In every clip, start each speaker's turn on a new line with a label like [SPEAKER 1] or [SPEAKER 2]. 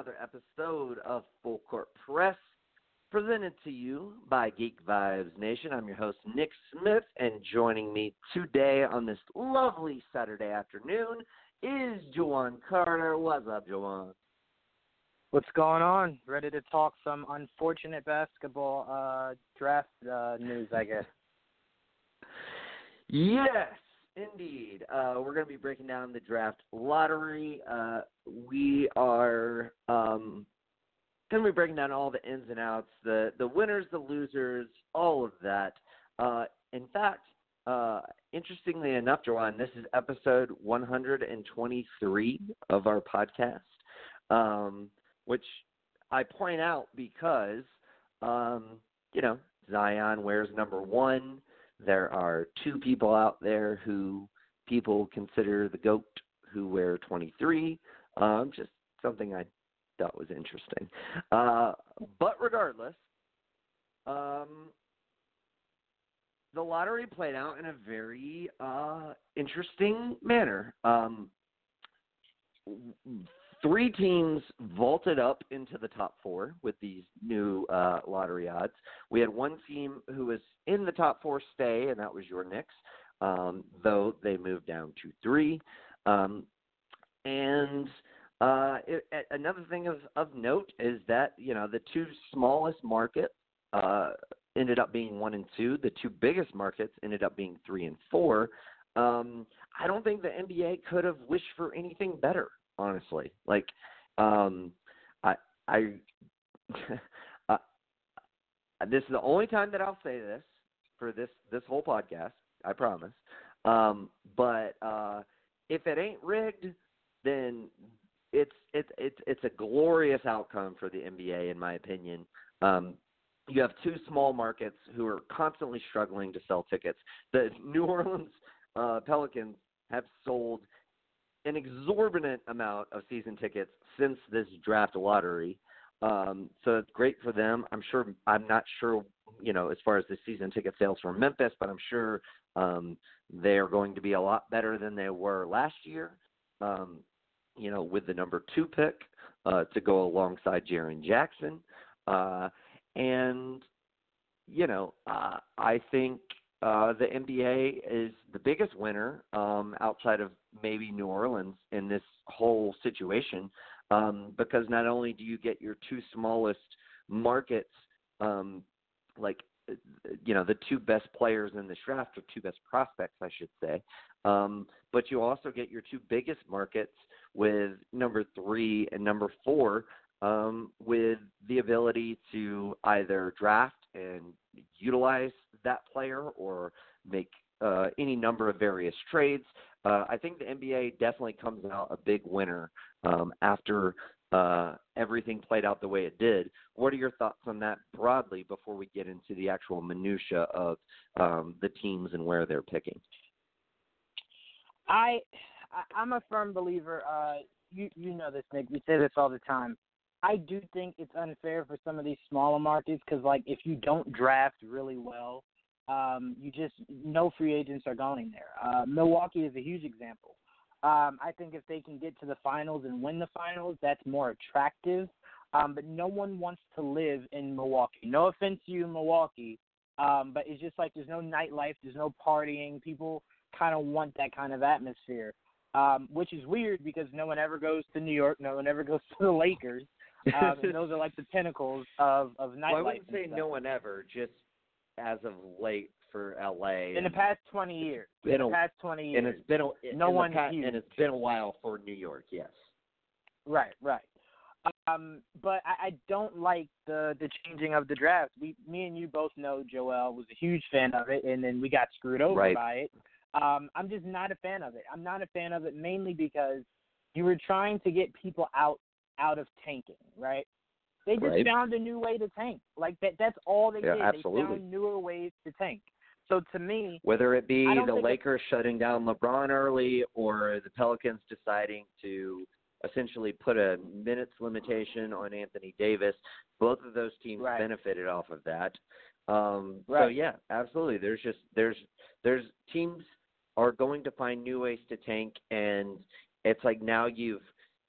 [SPEAKER 1] another episode of Full Court Press, presented to you by Geek Vibes Nation. I'm your host, Nick Smith, and joining me today on this lovely Saturday afternoon is Juwan Carter. What's up, Juwan?
[SPEAKER 2] What's going on? Ready to talk some unfortunate basketball uh, draft uh, news, I guess.
[SPEAKER 1] Yes, indeed. Uh, we're going to be breaking down the draft lottery. Uh, we are um, going to be breaking down all the ins and outs, the the winners, the losers, all of that. Uh, in fact, uh, interestingly enough, Juwan, this is episode 123 of our podcast, um, which I point out because, um, you know, Zion wears number one. There are two people out there who people consider the GOAT who wear 23. Um, just something I thought was interesting. Uh, but regardless, um, the lottery played out in a very uh, interesting manner. Um, three teams vaulted up into the top four with these new uh, lottery odds. We had one team who was in the top four stay, and that was your Knicks, um, though they moved down to three. Um, and uh, it, another thing of, of note is that you know the two smallest markets uh, ended up being one and two. The two biggest markets ended up being three and four. Um, I don't think the NBA could have wished for anything better honestly. Like, um, I, I, uh, this is the only time that I'll say this for this this whole podcast. I promise. Um, but uh, if it ain't rigged, then it's it's it's it's a glorious outcome for the NBA, in my opinion. Um, you have two small markets who are constantly struggling to sell tickets. The New Orleans uh, Pelicans have sold an exorbitant amount of season tickets since this draft lottery. Um, so it's great for them. I'm sure. I'm not sure, you know, as far as the season ticket sales for Memphis, but I'm sure um, they are going to be a lot better than they were last year. Um, you know, with the number two pick uh, to go alongside Jaren Jackson, uh, and you know, uh, I think uh, the NBA is the biggest winner um, outside of maybe New Orleans in this whole situation um, because not only do you get your two smallest markets, um, like you know the two best players in the draft or two best prospects, I should say, um, but you also get your two biggest markets with number three and number four um, with the ability to either draft and utilize that player or make uh, any number of various trades. Uh, I think the NBA definitely comes out a big winner um, after uh, everything played out the way it did. What are your thoughts on that broadly before we get into the actual minutia of um, the teams and where they're picking?
[SPEAKER 2] I I'm a firm believer. Uh, you you know this, Nick. We say this all the time. I do think it's unfair for some of these smaller markets because, like, if you don't draft really well, um, you just no free agents are going there. Uh, Milwaukee is a huge example. Um, I think if they can get to the finals and win the finals, that's more attractive. Um, but no one wants to live in Milwaukee. No offense to you, Milwaukee, um, but it's just like there's no nightlife, there's no partying. People kind of want that kind of atmosphere, um, which is weird because no one ever goes to New York, no one ever goes to the Lakers. Um, and those are like the pinnacles of of nightlife.
[SPEAKER 1] Well, I wouldn't say no one ever, just as of late for LA.
[SPEAKER 2] In the past twenty years. In the past twenty years.
[SPEAKER 1] And it's been a,
[SPEAKER 2] no one
[SPEAKER 1] past, and it's been a while for New York. Yes.
[SPEAKER 2] Right. Right. Um, but I, I don't like the the changing of the draft. We, me and you both know Joel was a huge fan of it, and then we got screwed over
[SPEAKER 1] right.
[SPEAKER 2] by it. Um, I'm just not a fan of it. I'm not a fan of it mainly because you were trying to get people out out of tanking, right? They just
[SPEAKER 1] right.
[SPEAKER 2] found a new way to tank. Like that that's all they
[SPEAKER 1] yeah,
[SPEAKER 2] did.
[SPEAKER 1] Absolutely.
[SPEAKER 2] They found newer ways to tank. So to me,
[SPEAKER 1] whether it be the Lakers shutting down LeBron early or the Pelicans deciding to essentially put a minutes limitation on Anthony Davis, both of those teams
[SPEAKER 2] right.
[SPEAKER 1] benefited off of that. Um,
[SPEAKER 2] right.
[SPEAKER 1] So yeah, absolutely. There's just there's there's teams are going to find new ways to tank, and it's like now you've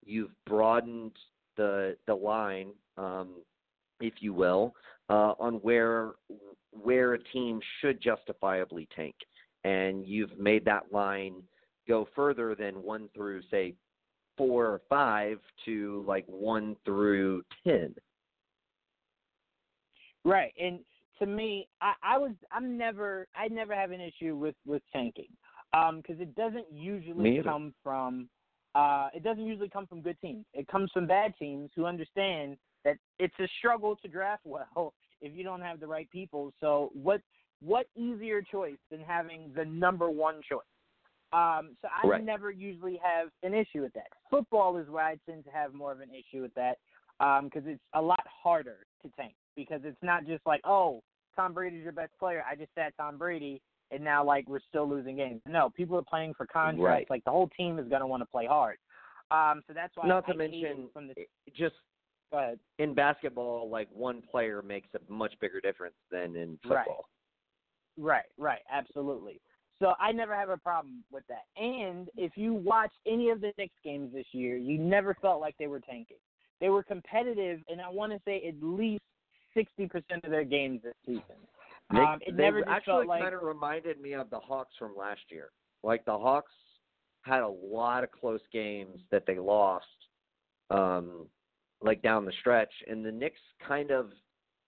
[SPEAKER 1] you've broadened the the line, um, if you will, uh, on where where a team should justifiably tank, and you've made that line go further than one through say four or five to like one through ten.
[SPEAKER 2] Right, and to me, I, I was I'm never I never have an issue with with tanking because um, it doesn't usually come from uh, it doesn't usually come from good teams. It comes from bad teams who understand that it's a struggle to draft well if you don't have the right people. So what what easier choice than having the number one choice? Um, so I
[SPEAKER 1] right.
[SPEAKER 2] never usually have an issue with that. Football is where I tend to have more of an issue with that because um, it's a lot harder to tank because it's not just like oh Tom Brady's your best player. I just sat Tom Brady and now like we're still losing games. No, people are playing for contracts.
[SPEAKER 1] Right.
[SPEAKER 2] Like the whole team is going to want to play hard. Um, so that's why.
[SPEAKER 1] Not
[SPEAKER 2] I
[SPEAKER 1] to mention,
[SPEAKER 2] from the,
[SPEAKER 1] just in basketball, like one player makes a much bigger difference than in football.
[SPEAKER 2] Right, right, right. absolutely. So I never have a problem with that. And if you watch any of the Knicks games this year, you never felt like they were tanking. They were competitive, and I want to say at least sixty percent of their games this season.
[SPEAKER 1] They,
[SPEAKER 2] um, it
[SPEAKER 1] they
[SPEAKER 2] never
[SPEAKER 1] actually
[SPEAKER 2] like,
[SPEAKER 1] kind of reminded me of the Hawks from last year. Like the Hawks had a lot of close games that they lost, um, like down the stretch, and the Knicks kind of,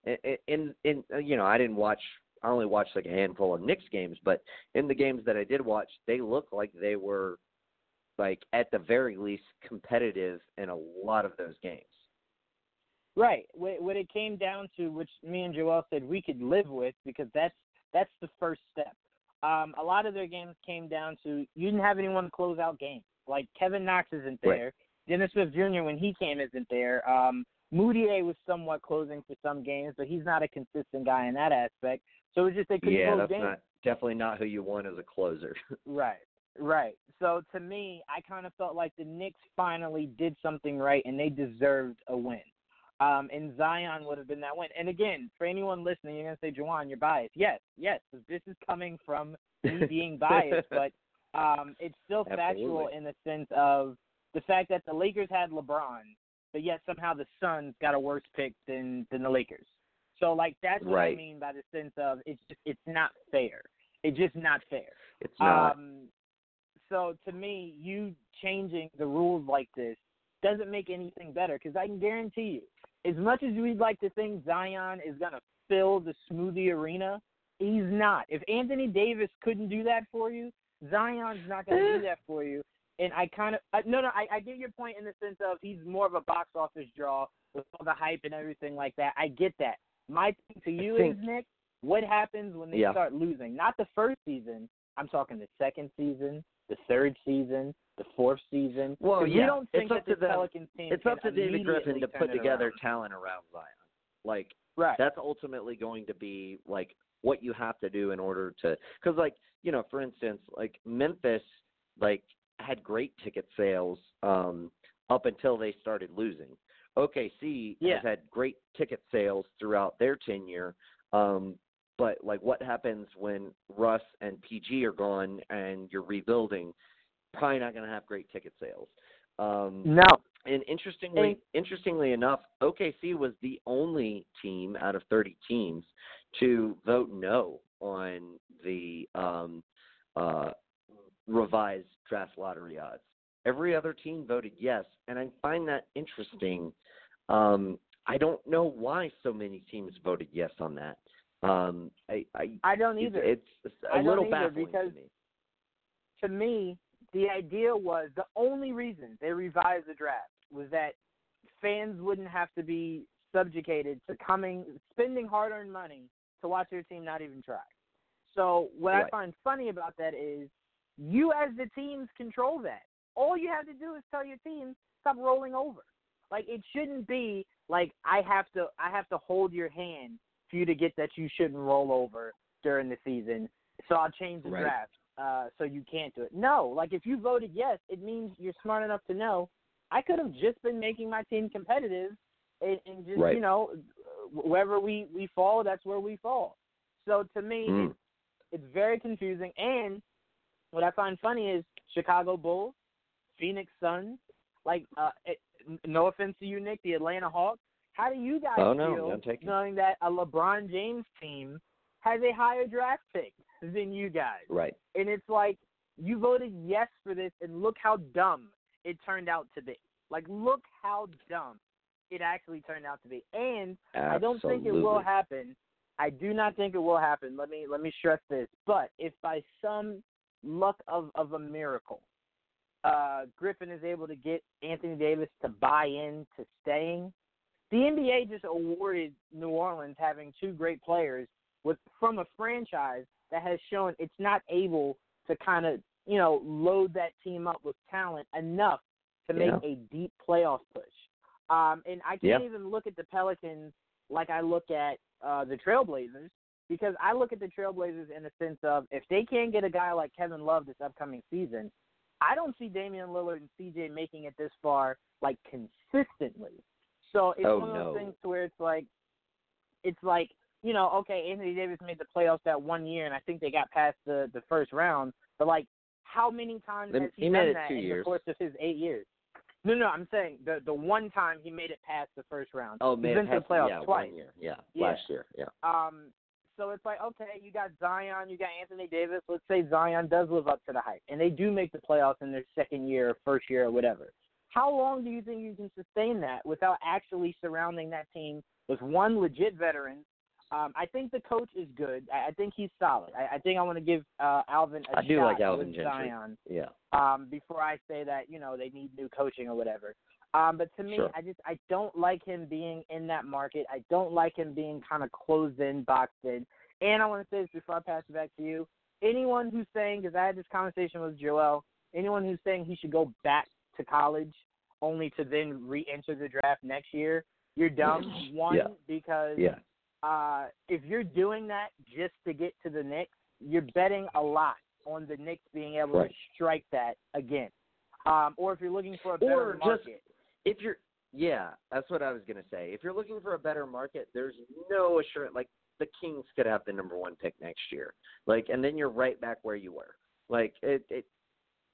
[SPEAKER 1] in in, in you know I didn't watch. I only watched like a handful of Knicks games, but in the games that I did watch, they looked like they were, like at the very least, competitive in a lot of those games.
[SPEAKER 2] Right. What it came down to, which me and Joel said we could live with, because that's that's the first step. Um, a lot of their games came down to you didn't have anyone to close out games. Like Kevin Knox isn't there.
[SPEAKER 1] Right.
[SPEAKER 2] Dennis Smith Jr. when he came isn't there. Um, Mudiay was somewhat closing for some games, but he's not a consistent guy in that aspect. So it's just they couldn't
[SPEAKER 1] yeah,
[SPEAKER 2] close
[SPEAKER 1] that's
[SPEAKER 2] games.
[SPEAKER 1] not definitely not who you want as a closer.
[SPEAKER 2] right. Right. So to me, I kind of felt like the Knicks finally did something right and they deserved a win. Um, and Zion would have been that win. And again, for anyone listening, you're gonna say, Juwan, you're biased. Yes, yes, this is coming from me being biased, but um, it's still factual in the sense of the fact that the Lakers had LeBron, but yet somehow the Suns got a worse pick than than the Lakers. So like that's what
[SPEAKER 1] right.
[SPEAKER 2] I mean by the sense of it's just it's not fair. It's just not fair.
[SPEAKER 1] It's not.
[SPEAKER 2] Um, so to me, you changing the rules like this doesn't make anything better because I can guarantee you, as much as we'd like to think Zion is going to fill the smoothie arena, he's not. If Anthony Davis couldn't do that for you, Zion's not going to do that for you. And I kind of uh, no, no, I, I get your point in the sense of he's more of a box office draw with all the hype and everything like that. I get that. My thing to you
[SPEAKER 1] think,
[SPEAKER 2] is Nick, what happens when they
[SPEAKER 1] yeah.
[SPEAKER 2] start losing? Not the first season. I'm talking the second season, the third season, the fourth season.
[SPEAKER 1] Well,
[SPEAKER 2] yeah,
[SPEAKER 1] we
[SPEAKER 2] don't think
[SPEAKER 1] it's up to
[SPEAKER 2] the. Pelicans team
[SPEAKER 1] It's up to David Griffin to put together
[SPEAKER 2] around.
[SPEAKER 1] talent around Zion. Like
[SPEAKER 2] right.
[SPEAKER 1] that's ultimately going to be like what you have to do in order to because like you know for instance like Memphis like had great ticket sales um up until they started losing. OKC
[SPEAKER 2] yeah.
[SPEAKER 1] has had great ticket sales throughout their tenure. Um, but like what happens when Russ and PG are gone and you're rebuilding? Probably not going to have great ticket sales. Um,
[SPEAKER 2] no.
[SPEAKER 1] And interestingly, interestingly enough, OKC was the only team out of 30 teams to vote no on the um, uh, revised draft lottery odds. Every other team voted yes, and I find that interesting. Um, I don't know why so many teams voted yes on that. Um, I, I,
[SPEAKER 2] I don't either.
[SPEAKER 1] It's, it's a
[SPEAKER 2] I
[SPEAKER 1] little baffling
[SPEAKER 2] because
[SPEAKER 1] to me.
[SPEAKER 2] to me, the idea was the only reason they revised the draft was that fans wouldn't have to be subjugated to coming spending hard earned money to watch their team not even try. So what
[SPEAKER 1] Right.
[SPEAKER 2] I find funny about that is you as the teams control that. All you have to do is tell your team stop rolling over. Like it shouldn't be like I have to I have to hold your hand for you to get that you shouldn't roll over during the season. So I'll change the
[SPEAKER 1] Right.
[SPEAKER 2] draft uh, so you can't do it. No, like if you voted yes, it means you're smart enough to know I could have just been making my team competitive and, and just
[SPEAKER 1] Right.
[SPEAKER 2] you know wherever we we fall, that's where we fall. So to me,
[SPEAKER 1] Mm.
[SPEAKER 2] it's, it's very confusing. And what I find funny is Chicago Bulls, Phoenix Suns, like uh, it, no offense to you, Nick, the Atlanta Hawks. How do you guys
[SPEAKER 1] oh, no,
[SPEAKER 2] feel knowing that a LeBron James team has a higher draft pick than you guys?
[SPEAKER 1] Right.
[SPEAKER 2] And it's like you voted yes for this, and look how dumb it turned out to be. Like, look how dumb it actually turned out to be. And
[SPEAKER 1] Absolutely.
[SPEAKER 2] I don't think it will happen. I do not think it will happen. Let me let me stress this. But if by some luck of of a miracle, uh, Griffin is able to get Anthony Davis to buy in to staying, the NBA just awarded New Orleans having two great players with from a franchise that has shown it's not able to kind of you know load that team up with talent enough to make
[SPEAKER 1] yeah.
[SPEAKER 2] a deep playoff push. Um, and I can't even look at the Pelicans like I look at uh, the Trailblazers because I look at the Trailblazers in the sense of if they can't get a guy like Kevin Love this upcoming season, I don't see Damian Lillard and CJ making it this far like consistently. So it's
[SPEAKER 1] oh,
[SPEAKER 2] one of those
[SPEAKER 1] no.
[SPEAKER 2] things where it's like it's like you know, okay, Anthony Davis made the playoffs that one year, and I think they got past the the first round. But like, how many times has he,
[SPEAKER 1] he
[SPEAKER 2] done that in
[SPEAKER 1] years.
[SPEAKER 2] the course of his eight years? No, no, I'm saying the the one time he made it past the first round.
[SPEAKER 1] Oh,
[SPEAKER 2] He's
[SPEAKER 1] man,
[SPEAKER 2] been to the playoffs
[SPEAKER 1] yeah,
[SPEAKER 2] twice.
[SPEAKER 1] One year. Yeah,
[SPEAKER 2] Yeah.
[SPEAKER 1] last year. Yeah.
[SPEAKER 2] Um, so it's like, okay, you got Zion, you got Anthony Davis. Let's say Zion does live up to the hype, and they do make the playoffs in their second year, or first year, or whatever. How long do you think you can sustain that without actually surrounding that team with one legit veteran? Um, I think the coach is good. I, I think he's solid. I, I think I want to give uh, Alvin a
[SPEAKER 1] I do like Alvin Gentry.
[SPEAKER 2] Zion
[SPEAKER 1] Yeah.
[SPEAKER 2] um, before I say that you know they need new coaching or whatever. Um, but to me,
[SPEAKER 1] Sure.
[SPEAKER 2] I just I don't like him being in that market. I don't like him being kind of closed in, boxed in. And I want to say this before I pass it back to you. Anyone who's saying, because I had this conversation with Joel, anyone who's saying he should go back to college only to then re-enter the draft next year, you're dumb. One,
[SPEAKER 1] Yeah.
[SPEAKER 2] because
[SPEAKER 1] Yeah.
[SPEAKER 2] Uh, if you're doing that just to get to the Knicks, you're betting a lot on the Knicks being able
[SPEAKER 1] Right.
[SPEAKER 2] to strike that again. Um, or if you're looking for a better
[SPEAKER 1] Or just-
[SPEAKER 2] market,
[SPEAKER 1] If you're, yeah, that's what I was gonna say. If you're looking for a better market, there's no assurance. Like the Kings could have the number one pick next year. Like, and then you're right back where you were. Like it, it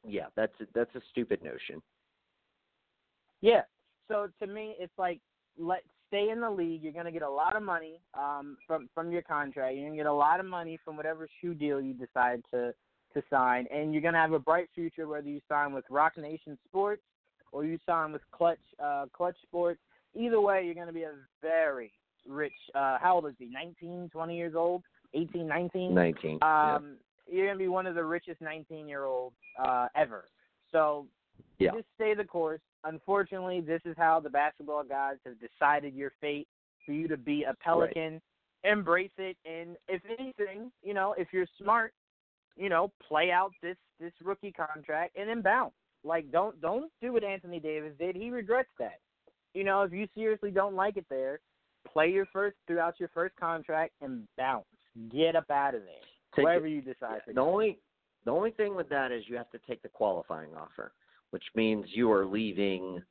[SPEAKER 1] yeah, that's that's a stupid notion.
[SPEAKER 2] yeah. So to me, it's like let stay in the league. You're gonna get a lot of money um, from from your contract. You're gonna get a lot of money from whatever shoe deal you decide to to sign, and you're gonna have a bright future whether you sign with Roc Nation Sports or you sign with Clutch uh, Clutch Sports. Either way, you're gonna be a very rich. Uh, how old is he? 19, 20 years old, 18, 19.
[SPEAKER 1] Nineteen. yeah.
[SPEAKER 2] Um, you're gonna be one of the richest 19 year olds uh, ever. So
[SPEAKER 1] Yeah.
[SPEAKER 2] just stay the course. Unfortunately, this is how the basketball gods have decided your fate for you to be a Pelican. Embrace it, and if anything, you know, if you're smart, you know, play out this this rookie contract and then bounce. Like, don't don't do what Anthony Davis did. He regrets that. You know, if you seriously don't like it there, play your first throughout your first contract and bounce. Get up out of there.
[SPEAKER 1] Take
[SPEAKER 2] wherever
[SPEAKER 1] it-
[SPEAKER 2] you decide to
[SPEAKER 1] The only the only thing with that is you have to take the qualifying offer, which means you are leaving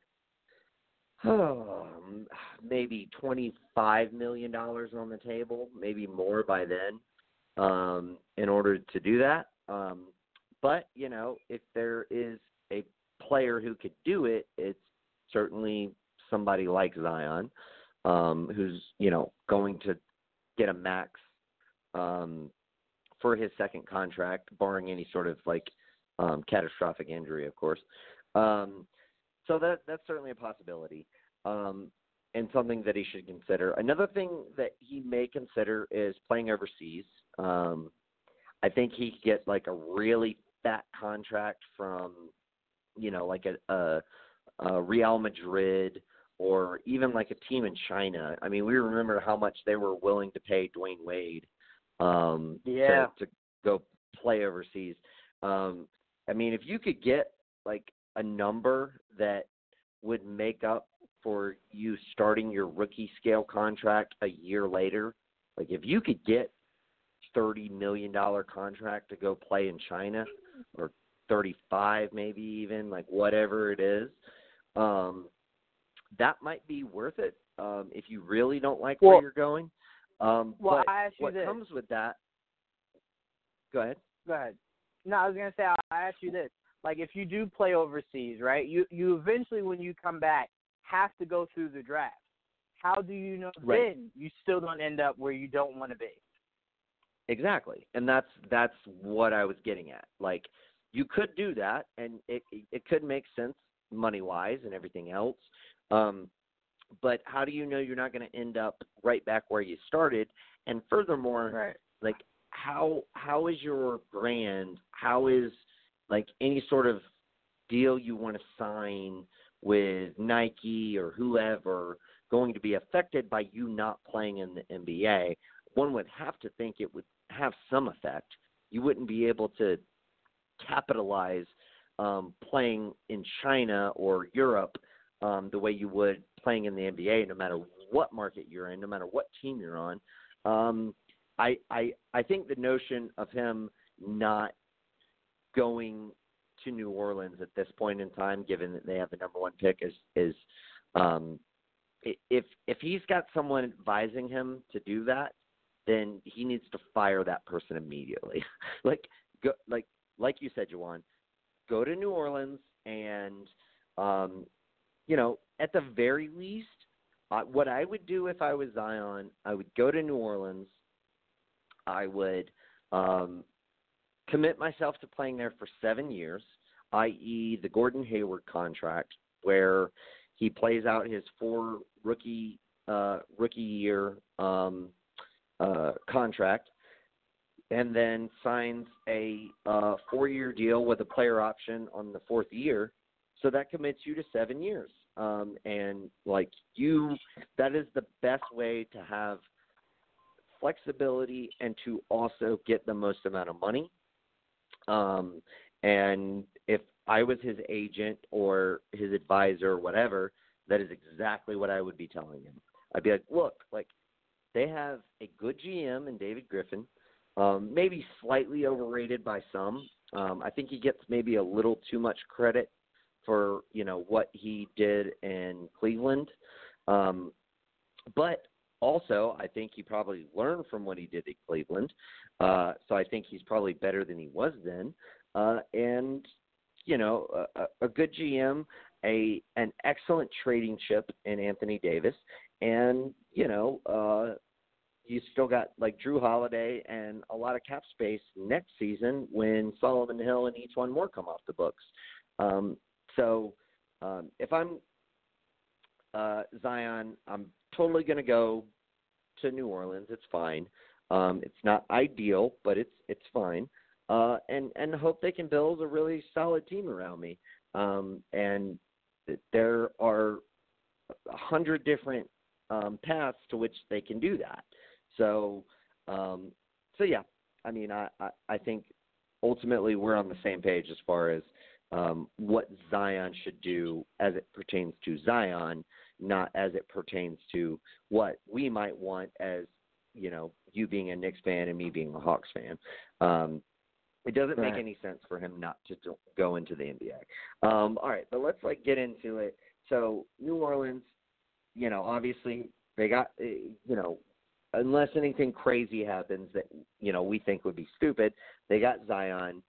[SPEAKER 1] um, maybe twenty five million dollars on the table, maybe more by then, um, in order to do that. Um, but you know, if there is a player who could do it, it's certainly somebody like Zion, um, who's you know going to get a max um, for his second contract, barring any sort of like um, catastrophic injury, of course. Um, so that that's certainly a possibility, um, and something that he should consider. Another thing that he may consider is playing overseas. Um, I think he could get like a really fat contract from, you know, like a, a, a Real Madrid or even like a team in China. I mean, we remember how much they were willing to pay Dwyane Wade um,
[SPEAKER 2] Yeah.
[SPEAKER 1] to, to go play overseas. Um, I mean, if you could get like a number that would make up for you starting your rookie scale contract a year later, like if you could get thirty million dollar contract to go play in China or thirty five maybe even, like whatever it is, um, that might be worth it. Um, if you really don't like
[SPEAKER 2] Well-
[SPEAKER 1] where you're going. Um
[SPEAKER 2] Well,
[SPEAKER 1] but
[SPEAKER 2] I ask you
[SPEAKER 1] what
[SPEAKER 2] this.
[SPEAKER 1] comes with that go ahead.
[SPEAKER 2] Go ahead. No, I was gonna say I I ask you this: like if you do play overseas, right? You you eventually when you come back have to go through the draft. How do you know
[SPEAKER 1] right.
[SPEAKER 2] then you still don't end up where you don't want to be?
[SPEAKER 1] Exactly, and that's that's what I was getting at. Like you could do that, and it it could make sense money wise and everything else. Um, but how do you know you're not going to end up right back where you started? And furthermore,
[SPEAKER 2] right.
[SPEAKER 1] like how how is your brand? How is like any sort of deal you want to sign with Nike or whoever going to be affected by you not playing in the NBA? One would have to think it would have some effect. You wouldn't be able to capitalize um, playing in China or Europe um, the way you would playing in the NBA, no matter what market you're in, no matter what team you're on. Um, I, I I think the notion of him not going to New Orleans at this point in time, given that they have the number one pick, is is um, if if he's got someone advising him to do that, then he needs to fire that person immediately. like go like like you said, Juwan, go to New Orleans and um, you know at the very least, uh, what I would do if I was Zion, I would go to New Orleans. I would um, commit myself to playing there for seven years, i.e., the Gordon Hayward contract, where he plays out his four rookie uh, rookie year um, uh, contract, and then signs a uh, four year deal with a player option on the fourth year. So that commits you to seven years. Um, and like you, that is the best way to have flexibility and to also get the most amount of money. Um, and if I was his agent or his advisor or whatever, that is exactly what I would be telling him. I'd be like, look, like they have a good GM in David Griffin, um, maybe slightly overrated by some. Um, I think he gets maybe a little too much credit for you know what he did in Cleveland, um, but also I think he probably learned from what he did at Cleveland. Uh, so I think he's probably better than he was then. Uh, and you know, a, a good GM, a an excellent trading chip in Anthony Davis, and you know, uh, you still got like Jrue Holiday and a lot of cap space next season when Solomon Hill and E'Twaun Moore come off the books. Um, so um, if I'm uh, Zion, I'm totally going to go to New Orleans. It's fine. Um, it's not ideal, but it's it's fine. Uh, and and hope they can build a really solid team around me. Um, and there are a hundred different um, paths to which they can do that. So, um, so yeah, I mean, I, I, I think ultimately we're on the same page as far as um, what Zion should do as it pertains to Zion, not as it pertains to what we might want as you know you being a Knicks fan and me being a Hawks fan. Um, it doesn't
[SPEAKER 2] right.
[SPEAKER 1] make any sense for him not to go into the NBA. Um, all right, but let's like get into it. So New Orleans, you know, obviously they got eh, you know unless anything crazy happens that you know we think would be stupid, they got Zion.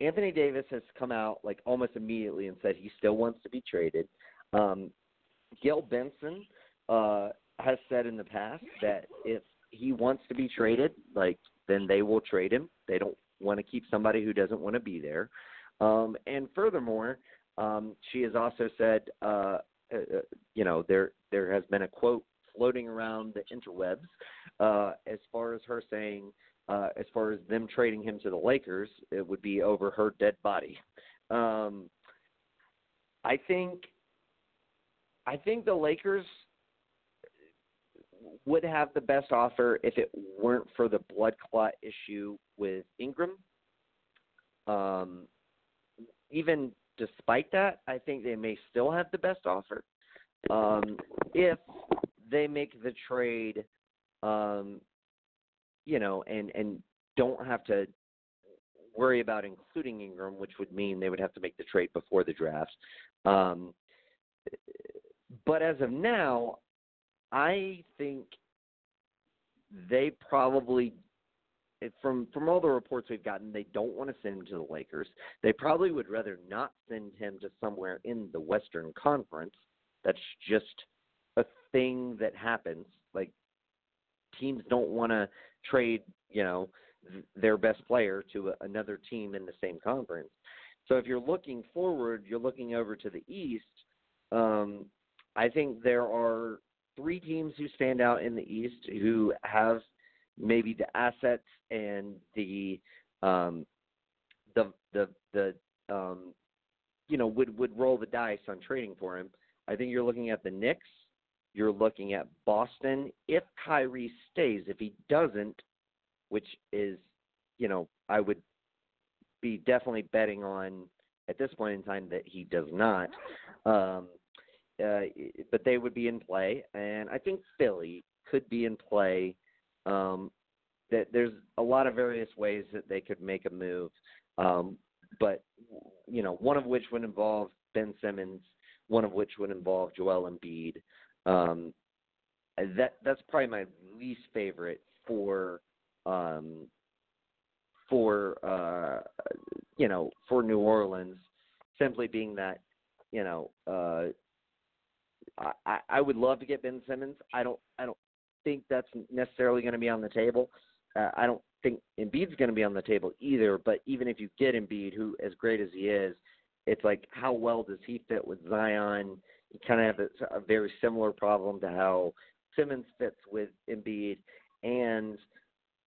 [SPEAKER 1] Anthony Davis has come out like almost immediately and said he still wants to be traded. Um, Gayle Benson uh, has said in the past that if he wants to be traded, like then they will trade him. They don't want to keep somebody who doesn't want to be there. Um, and furthermore, um, she has also said, uh, uh, uh you know, there there has been a quote floating around the interwebs uh, as far as her saying, uh, as far as them trading him to the Lakers, it would be over her dead body. Um, I think, I think the Lakers would have the best offer if it weren't for the blood clot issue with Ingram. Um, even despite that, I think they may still have the best offer. Um, if they make the trade, um, you know, and and don't have to worry about including Ingram, which would mean they would have to make the trade before the draft. Um, but as of now, I think they probably from from all the reports we've gotten, they don't want to send him to the Lakers. They probably would rather not send him to somewhere in the Western Conference. That's just a thing that happens. Like teams don't want to trade, you know, th- their best player to another team in the same conference. So if you're looking forward, you're looking over to the East. Um, I think there are three teams who stand out in the East who have maybe the assets and the um, the the the um, you know would would roll the dice on trading for him. I think you're looking at the Knicks. You're looking at Boston if Kyrie stays. If he doesn't, which is, you know, I would be definitely betting on at this point in time that he does not. Um, uh, but they would be in play, and I think Philly could be in play. Um, that there's a lot of various ways that they could make a move, um, but you know, one of which would involve Ben Simmons, one of which would involve Joel Embiid. Um, that that's probably my least favorite for um, for uh, you know for New Orleans, simply being that you know uh, I, I would love to get Ben Simmons. I don't I don't think that's necessarily going to be on the table. Uh, I don't think Embiid's going to be on the table either. But even if you get Embiid, who as great as he is, it's like how well does he fit with Zion? You kind of have a, a very similar problem to how Simmons fits with Embiid, and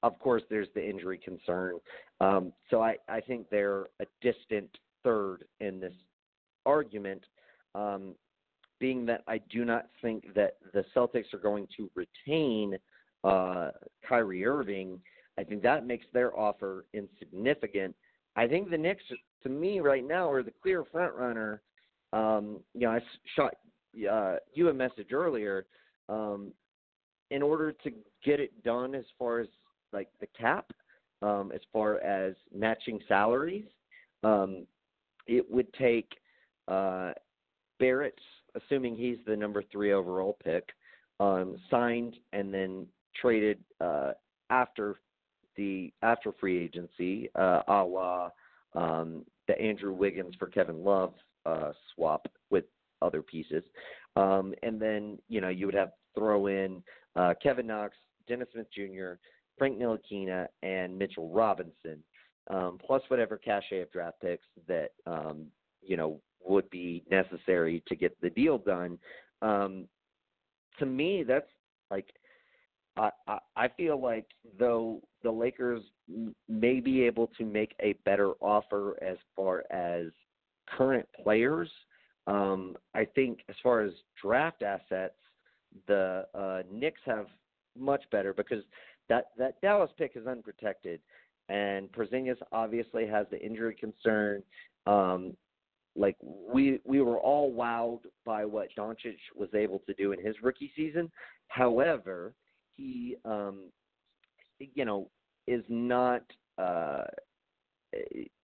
[SPEAKER 1] of course there's the injury concern. Um, so I I think they're a distant third in this argument. Um, being that I do not think that the Celtics are going to retain uh, Kyrie Irving, I think that makes their offer insignificant. I think the Knicks, to me, right now, are the clear front runner. Um, you know, I shot uh, you a message earlier. Um, in order to get it done, as far as like the cap, um, as far as matching salaries, um, it would take uh, Barrett's assuming he's the number three overall pick, um, signed and then traded uh, after the after free agency, uh, a la um, the Andrew Wiggins for Kevin Love uh, swap with other pieces, um, and then you know you would have throw in uh, Kevin Knox, Dennis Smith Jr., Frank Ntilikina, and Mitchell Robinson, um, plus whatever cachet of draft picks that um, you know would be necessary to get the deal done. Um, to me, that's like I, I I feel like though the Lakers may be able to make a better offer as far as current players. Um, I think as far as draft assets, the uh, Knicks have much better because that that Dallas pick is unprotected, and Porzingis obviously has the injury concern. Um, like we we were all wowed by what Doncic was able to do in his rookie season. However, he um you know is not uh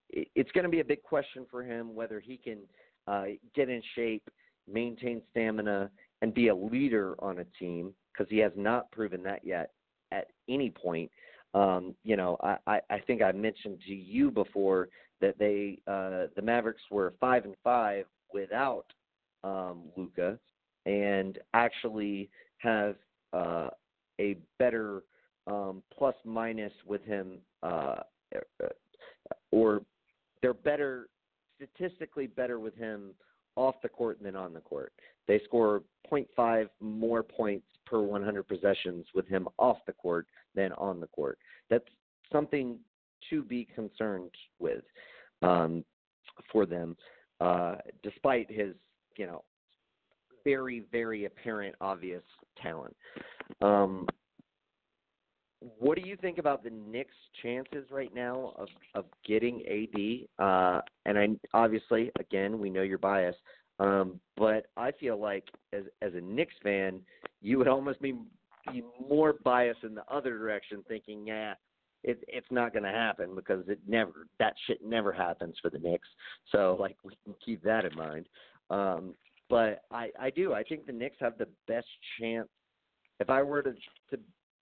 [SPEAKER 1] it's going to be a big question for him whether he can uh get in shape, maintain stamina and be a leader on a team because he has not proven that yet at any point. Um, you know, I, I, I think I mentioned to you before that they uh, the Mavericks were five and five without um, Luka, and actually have uh, a better um, plus minus with him, uh, or they're better statistically better with him off the court than on the court. They score 0.5 more points per 100 possessions with him off the court than on the court. That's something to be concerned with um, for them, uh, despite his, you know, very, very apparent, obvious talent. Um, what do you think about the Knicks' chances right now of of getting AD? Uh, and I obviously, again, we know you're biased, um, but I feel like as as a Knicks fan, you would almost be, be more biased in the other direction, thinking, yeah, it, it's not going to happen because it never that shit never happens for the Knicks. So like we can keep that in mind. Um, but I I do I think the Knicks have the best chance. If I were to to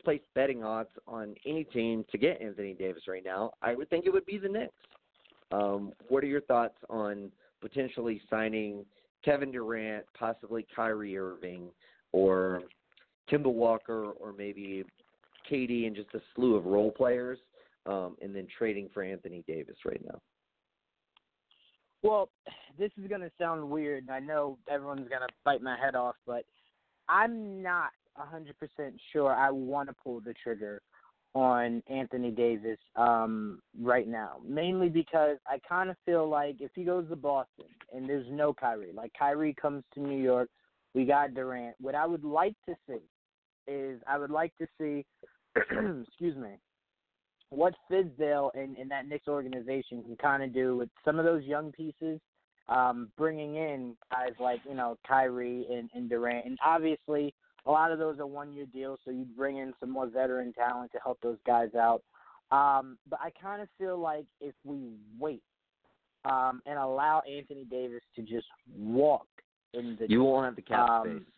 [SPEAKER 1] place betting odds on any team to get Anthony Davis right now, I would think it would be the Knicks. Um, what are your thoughts on potentially signing Kevin Durant, possibly Kyrie Irving, or Kemba Walker, or maybe KD and just a slew of role players, um, and then trading for Anthony Davis right now?
[SPEAKER 2] Well, this is going to sound weird, I know everyone's going to bite my head off, but I'm not 100% sure I want to pull the trigger on Anthony Davis um, right now, mainly because I kind of feel like if he goes to Boston and there's no Kyrie, like Kyrie comes to New York, we got Durant. What I would like to see is I would like to see, excuse me, what Fizdale and, and that Knicks organization can kind of do with some of those young pieces, um, bringing in guys like you know Kyrie and, and Durant, and obviously a lot of those are one year deals, so you bring in some more veteran talent to help those guys out. Um, but I kind of feel like if we wait um, and allow Anthony Davis to just walk in the
[SPEAKER 1] you won't have the cap
[SPEAKER 2] um,
[SPEAKER 1] space.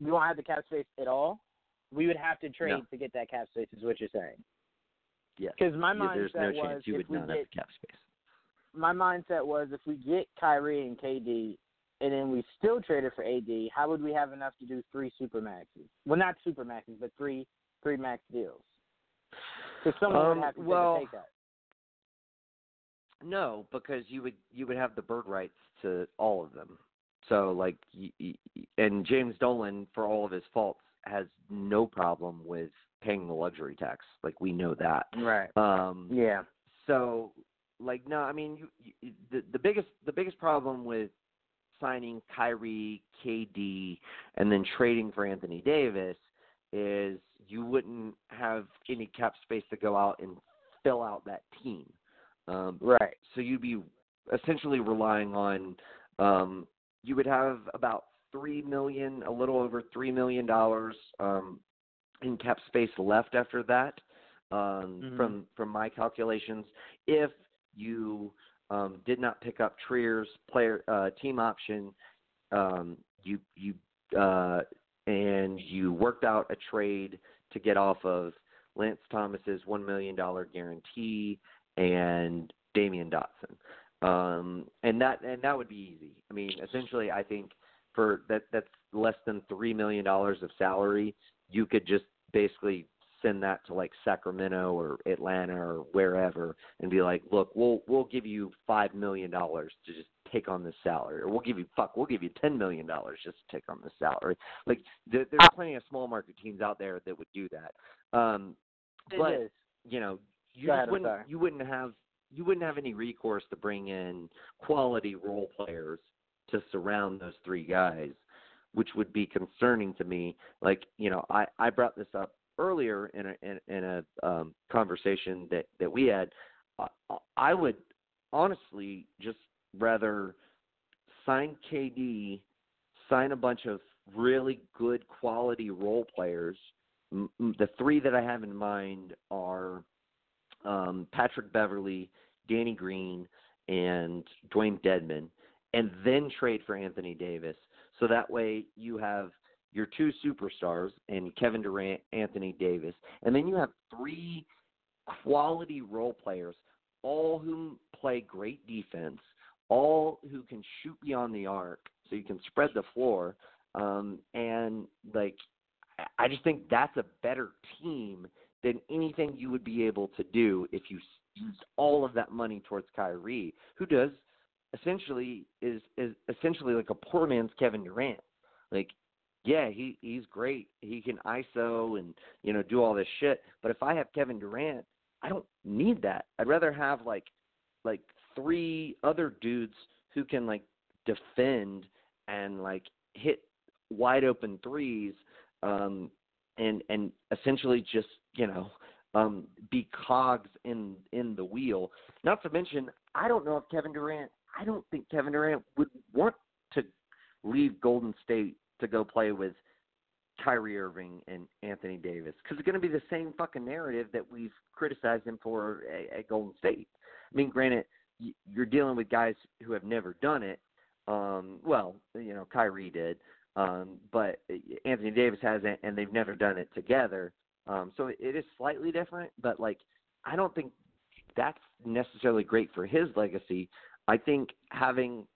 [SPEAKER 2] We won't have the cap space at all. We would have to trade
[SPEAKER 1] No.
[SPEAKER 2] to get that cap space, is what you're saying.
[SPEAKER 1] Yes.
[SPEAKER 2] Because my
[SPEAKER 1] Yeah, there's
[SPEAKER 2] mindset
[SPEAKER 1] no
[SPEAKER 2] was
[SPEAKER 1] chance you
[SPEAKER 2] if
[SPEAKER 1] would
[SPEAKER 2] we
[SPEAKER 1] not
[SPEAKER 2] get
[SPEAKER 1] have the cap space.
[SPEAKER 2] my mindset was if we get Kyrie and KD and then we still traded for AD, how would we have enough to do three super maxes? Well, not super maxes, but three three max deals. Because someone
[SPEAKER 1] Um,
[SPEAKER 2] would have to
[SPEAKER 1] well,
[SPEAKER 2] take cut.
[SPEAKER 1] No, because you would you would have the bird rights to all of them. So like, and James Dolan, for all of his faults, has no problem with paying the luxury tax. Like we know that.
[SPEAKER 2] Right.
[SPEAKER 1] Um,
[SPEAKER 2] Yeah.
[SPEAKER 1] so like no, I mean you, you, the the biggest the biggest problem with signing Kyrie, KD, and then trading for Anthony Davis is you wouldn't have any cap space to go out and fill out that team. Um,
[SPEAKER 2] Right.
[SPEAKER 1] so you'd be essentially relying on um you would have about three million a little over three million dollars um in cap space left after that um
[SPEAKER 2] Mhm.
[SPEAKER 1] from from my calculations if you um did not pick up Trier's player uh team option um you you uh and you worked out a trade to get off of Lance Thomas's one million dollar guarantee and Damyean Dotson. Um, and that and that would be easy. I mean, essentially, I think for that that's less than three million dollars of salary. You could just basically send that to like Sacramento or Atlanta or wherever, and be like, look, we'll we'll give you five million dollars to just take on this salary, or we'll give you fuck, we'll give you ten million dollars just to take on this salary. Like there, there's plenty of small market teams out there that would do that. Um,
[SPEAKER 2] It
[SPEAKER 1] but
[SPEAKER 2] is.
[SPEAKER 1] you know, you
[SPEAKER 2] ahead,
[SPEAKER 1] wouldn't you wouldn't have you wouldn't have any recourse to bring in quality role players to surround those three guys, which would be concerning to me. Like you know, I I brought this up earlier in a in, in a um, conversation that that we had. I, I would honestly just rather sign KD, sign a bunch of really good quality role players. M- The three that I have in mind are um, Patrick Beverley, Danny Green, and Dewayne Dedmon, and then trade for Anthony Davis. So that way you have your two superstars and Kevin Durant, Anthony Davis, and then you have three quality role players, all who play great defense, all who can shoot beyond the arc, so you can spread the floor. Um, and like, I- I just think that's a better team than anything you would be able to do if you used all of that money towards Kyrie, who does essentially is is essentially like a poor man's Kevin Durant. Like, yeah, he he's great. He can ISO and you know do all this shit. But if I have Kevin Durant, I don't need that. I'd rather have like like three other dudes who can like defend and like hit wide open threes um and and essentially just you know um be cogs in in the wheel not to mention i don't know if kevin durant i don't think kevin durant would want to leave golden state to go play with Kyrie Irving and Anthony Davis because it's going to be the same fucking narrative that we've criticized him for at, at Golden State. I mean, granted, you're dealing with guys who have never done it. Um, well, you know, Kyrie did, Um, but Anthony Davis hasn't, and they've never done it together. Um, so it is slightly different, but like I don't think that's necessarily great for his legacy. I think having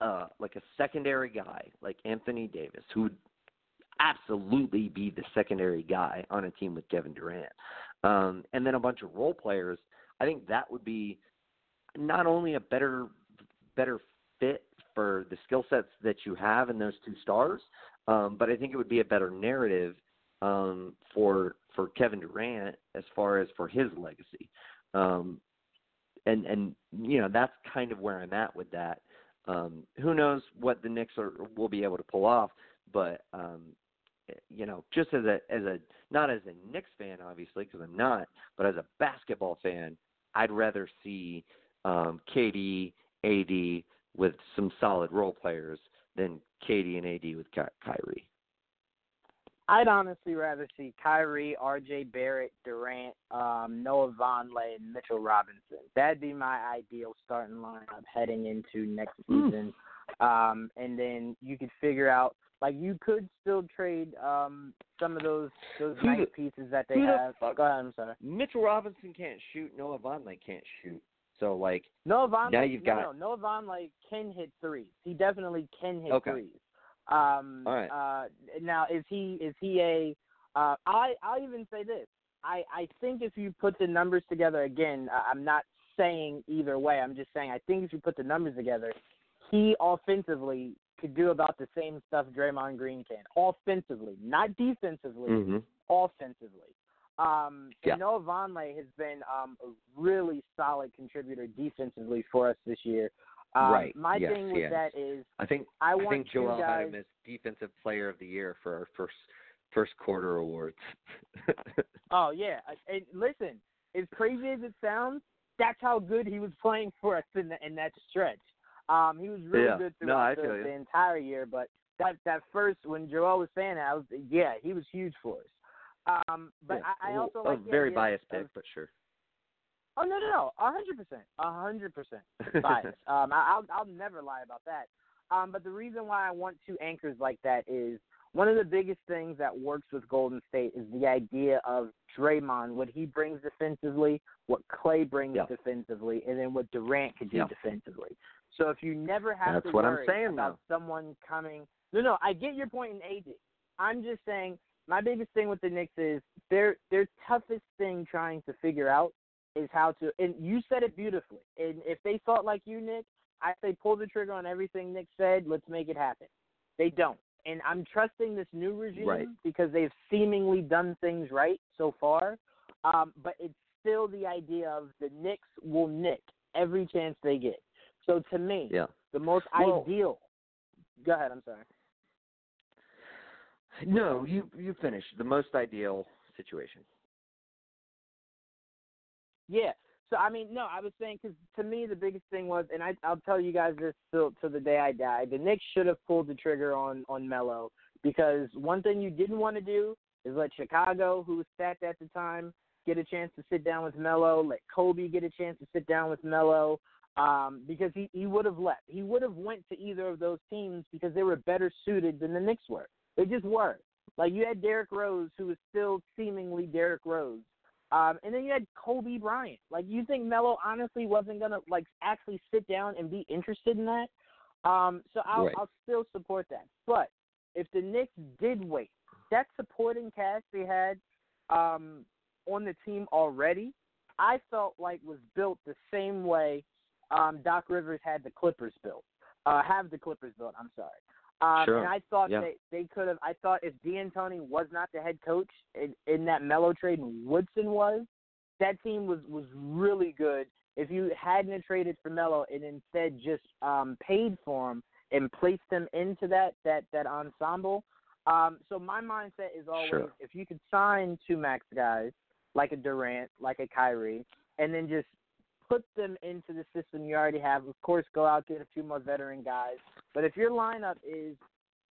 [SPEAKER 1] uh, like a secondary guy like Anthony Davis, who would absolutely be the secondary guy on a team with Kevin Durant, um, and then a bunch of role players, I think that would be not only a better better fit for the skill sets that you have in those two stars, um, but I think it would be a better narrative um, for for Kevin Durant as far as for his legacy. Um, and and you know that's kind of where I'm at with that. Um, who knows what the Knicks are, will be able to pull off, but um, you know, just as a as a not as a Knicks fan, obviously, because I'm not, but as a basketball fan, I'd rather see um, KD, AD with some solid role players than KD and AD with Ky- Kyrie.
[SPEAKER 2] I'd honestly rather see Kyrie, R.J. Barrett, Durant, um, Noah Vonleh, and Mitchell Robinson. That'd be my ideal starting lineup heading into next
[SPEAKER 1] Hmm.
[SPEAKER 2] season. Um, and then you could figure out like you could still trade um, some of those those
[SPEAKER 1] Who
[SPEAKER 2] nice
[SPEAKER 1] the-
[SPEAKER 2] pieces that they
[SPEAKER 1] the
[SPEAKER 2] have.
[SPEAKER 1] fuck-
[SPEAKER 2] Go ahead, I'm sorry.
[SPEAKER 1] Mitchell Robinson can't shoot. Noah Vonleh can't shoot. So like,
[SPEAKER 2] Noah Vonleh,
[SPEAKER 1] Now you've
[SPEAKER 2] no,
[SPEAKER 1] got-
[SPEAKER 2] no, Noah Vonleh can hit threes. He definitely can hit
[SPEAKER 1] Okay.
[SPEAKER 2] threes. Um,
[SPEAKER 1] right.
[SPEAKER 2] uh, now is he is he a? Uh, I I'll even say this. I I think if you put the numbers together again, I'm not saying either way. I'm just saying I think if you put the numbers together, he offensively could do about the same stuff Draymond Green can. Offensively, not defensively
[SPEAKER 1] hmm
[SPEAKER 2] offensively. Um,
[SPEAKER 1] Yeah.
[SPEAKER 2] Noah Vonleh has been um, a really solid contributor defensively for us this year. Um,
[SPEAKER 1] Right.
[SPEAKER 2] My
[SPEAKER 1] Yes,
[SPEAKER 2] thing with
[SPEAKER 1] has.
[SPEAKER 2] that is
[SPEAKER 1] I think
[SPEAKER 2] I
[SPEAKER 1] I,
[SPEAKER 2] want
[SPEAKER 1] think Joel
[SPEAKER 2] guys.
[SPEAKER 1] had him as defensive player of the year for our first first quarter awards.
[SPEAKER 2] Oh yeah, and listen, as crazy as it sounds, that's how good he was playing for us in, the, in that stretch. Um, he was really
[SPEAKER 1] Yeah.
[SPEAKER 2] good
[SPEAKER 1] No,
[SPEAKER 2] throughout
[SPEAKER 1] feel
[SPEAKER 2] the, the entire year, but that that first when Joel was saying that, I was yeah, he was huge for us. Um, but
[SPEAKER 1] Yeah.
[SPEAKER 2] I, I also
[SPEAKER 1] a
[SPEAKER 2] like
[SPEAKER 1] very biased
[SPEAKER 2] of,
[SPEAKER 1] pick, but sure.
[SPEAKER 2] Oh no no no, a hundred percent, a hundred percent bias. Um, I, I'll I'll never lie about that. Um, but the reason why I want two anchors like that is one of the biggest things that works with Golden State is the idea of Draymond, what he brings defensively, what Klay brings defensively, and then what Durant could do defensively. So if you never have
[SPEAKER 1] That's
[SPEAKER 2] to
[SPEAKER 1] what I'm saying,
[SPEAKER 2] about someone coming, no no, I get your point in AD. I'm just saying my biggest thing with the Knicks is their their toughest thing trying to figure out is how to and you said it beautifully. And if they thought like you, Nick, I say pull the trigger on everything Nick said, let's make it happen. They don't. And I'm trusting this new regime
[SPEAKER 1] Right.
[SPEAKER 2] because they've seemingly done things right so far. Um, but it's still the idea of the Knicks will nick every chance they get. So to me,
[SPEAKER 1] Yeah.
[SPEAKER 2] the most
[SPEAKER 1] Well-
[SPEAKER 2] ideal Go ahead, I'm sorry.
[SPEAKER 1] No, you you finish the most ideal situation.
[SPEAKER 2] Yeah. So I mean, no, I was saying because to me the biggest thing was, and I, I'll tell you guys this till till the day I die. The Knicks should have pulled the trigger on on Melo because one thing you didn't want to do is let Chicago, who was stacked at the time, get a chance to sit down with Melo. Let Kobe get a chance to sit down with Melo. Um, because he, he would have left. He would have went to either of those teams because they were better suited than the Knicks were. They just were. Like you had Derrick Rose, who was still seemingly Derrick Rose. Um, and then you had Kobe Bryant. Like, you think Melo honestly wasn't gonna like actually sit down and be interested in that? Um, so I'll
[SPEAKER 1] Right.
[SPEAKER 2] I'll still support that. But if the Knicks did wait, that supporting cast they had um, on the team already, I felt like was built the same way um, Doc Rivers had the Clippers built. Uh, have the Clippers built. I'm sorry. Um,
[SPEAKER 1] Sure.
[SPEAKER 2] And I thought
[SPEAKER 1] Yeah.
[SPEAKER 2] that they could have. I thought if D'Antoni was not the head coach in, in that Melo trade, and Woodson was, that team was was really good. If you hadn't traded for Melo and instead just um, paid for him and placed him into that that that ensemble, um, so my mindset is always
[SPEAKER 1] Sure.
[SPEAKER 2] if you could sign two max guys like a Durant, like a Kyrie, and then just put them into the system you already have. Of course, go out get a few more veteran guys. But if your lineup is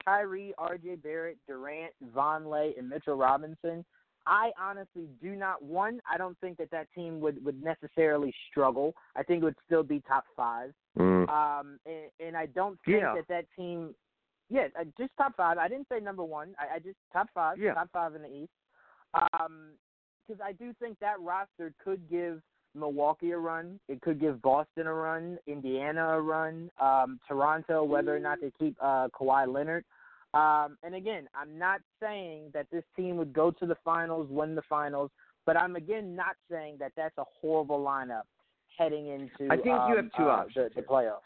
[SPEAKER 2] Kyrie, R.J. Barrett, Durant, Vonleh, and Mitchell Robinson, I honestly do not. One, I don't think that that team would would necessarily struggle. I think it would still be top five.
[SPEAKER 1] Mm.
[SPEAKER 2] Um, and, and I don't think
[SPEAKER 1] Yeah.
[SPEAKER 2] that that team yeah, uh, just top five. I didn't say number one. I, I just top five.
[SPEAKER 1] Yeah.
[SPEAKER 2] Top five in the East. Um, because I do think that roster could give Milwaukee a run. It could give Boston a run, Indiana a run, um, Toronto, whether or not they keep uh, Kawhi Leonard. Um, and again, I'm not saying that this team would go to the finals, win the finals, but I'm again not saying that that's a horrible lineup heading into.
[SPEAKER 1] I think
[SPEAKER 2] um,
[SPEAKER 1] you have two
[SPEAKER 2] uh,
[SPEAKER 1] options
[SPEAKER 2] The, the playoffs.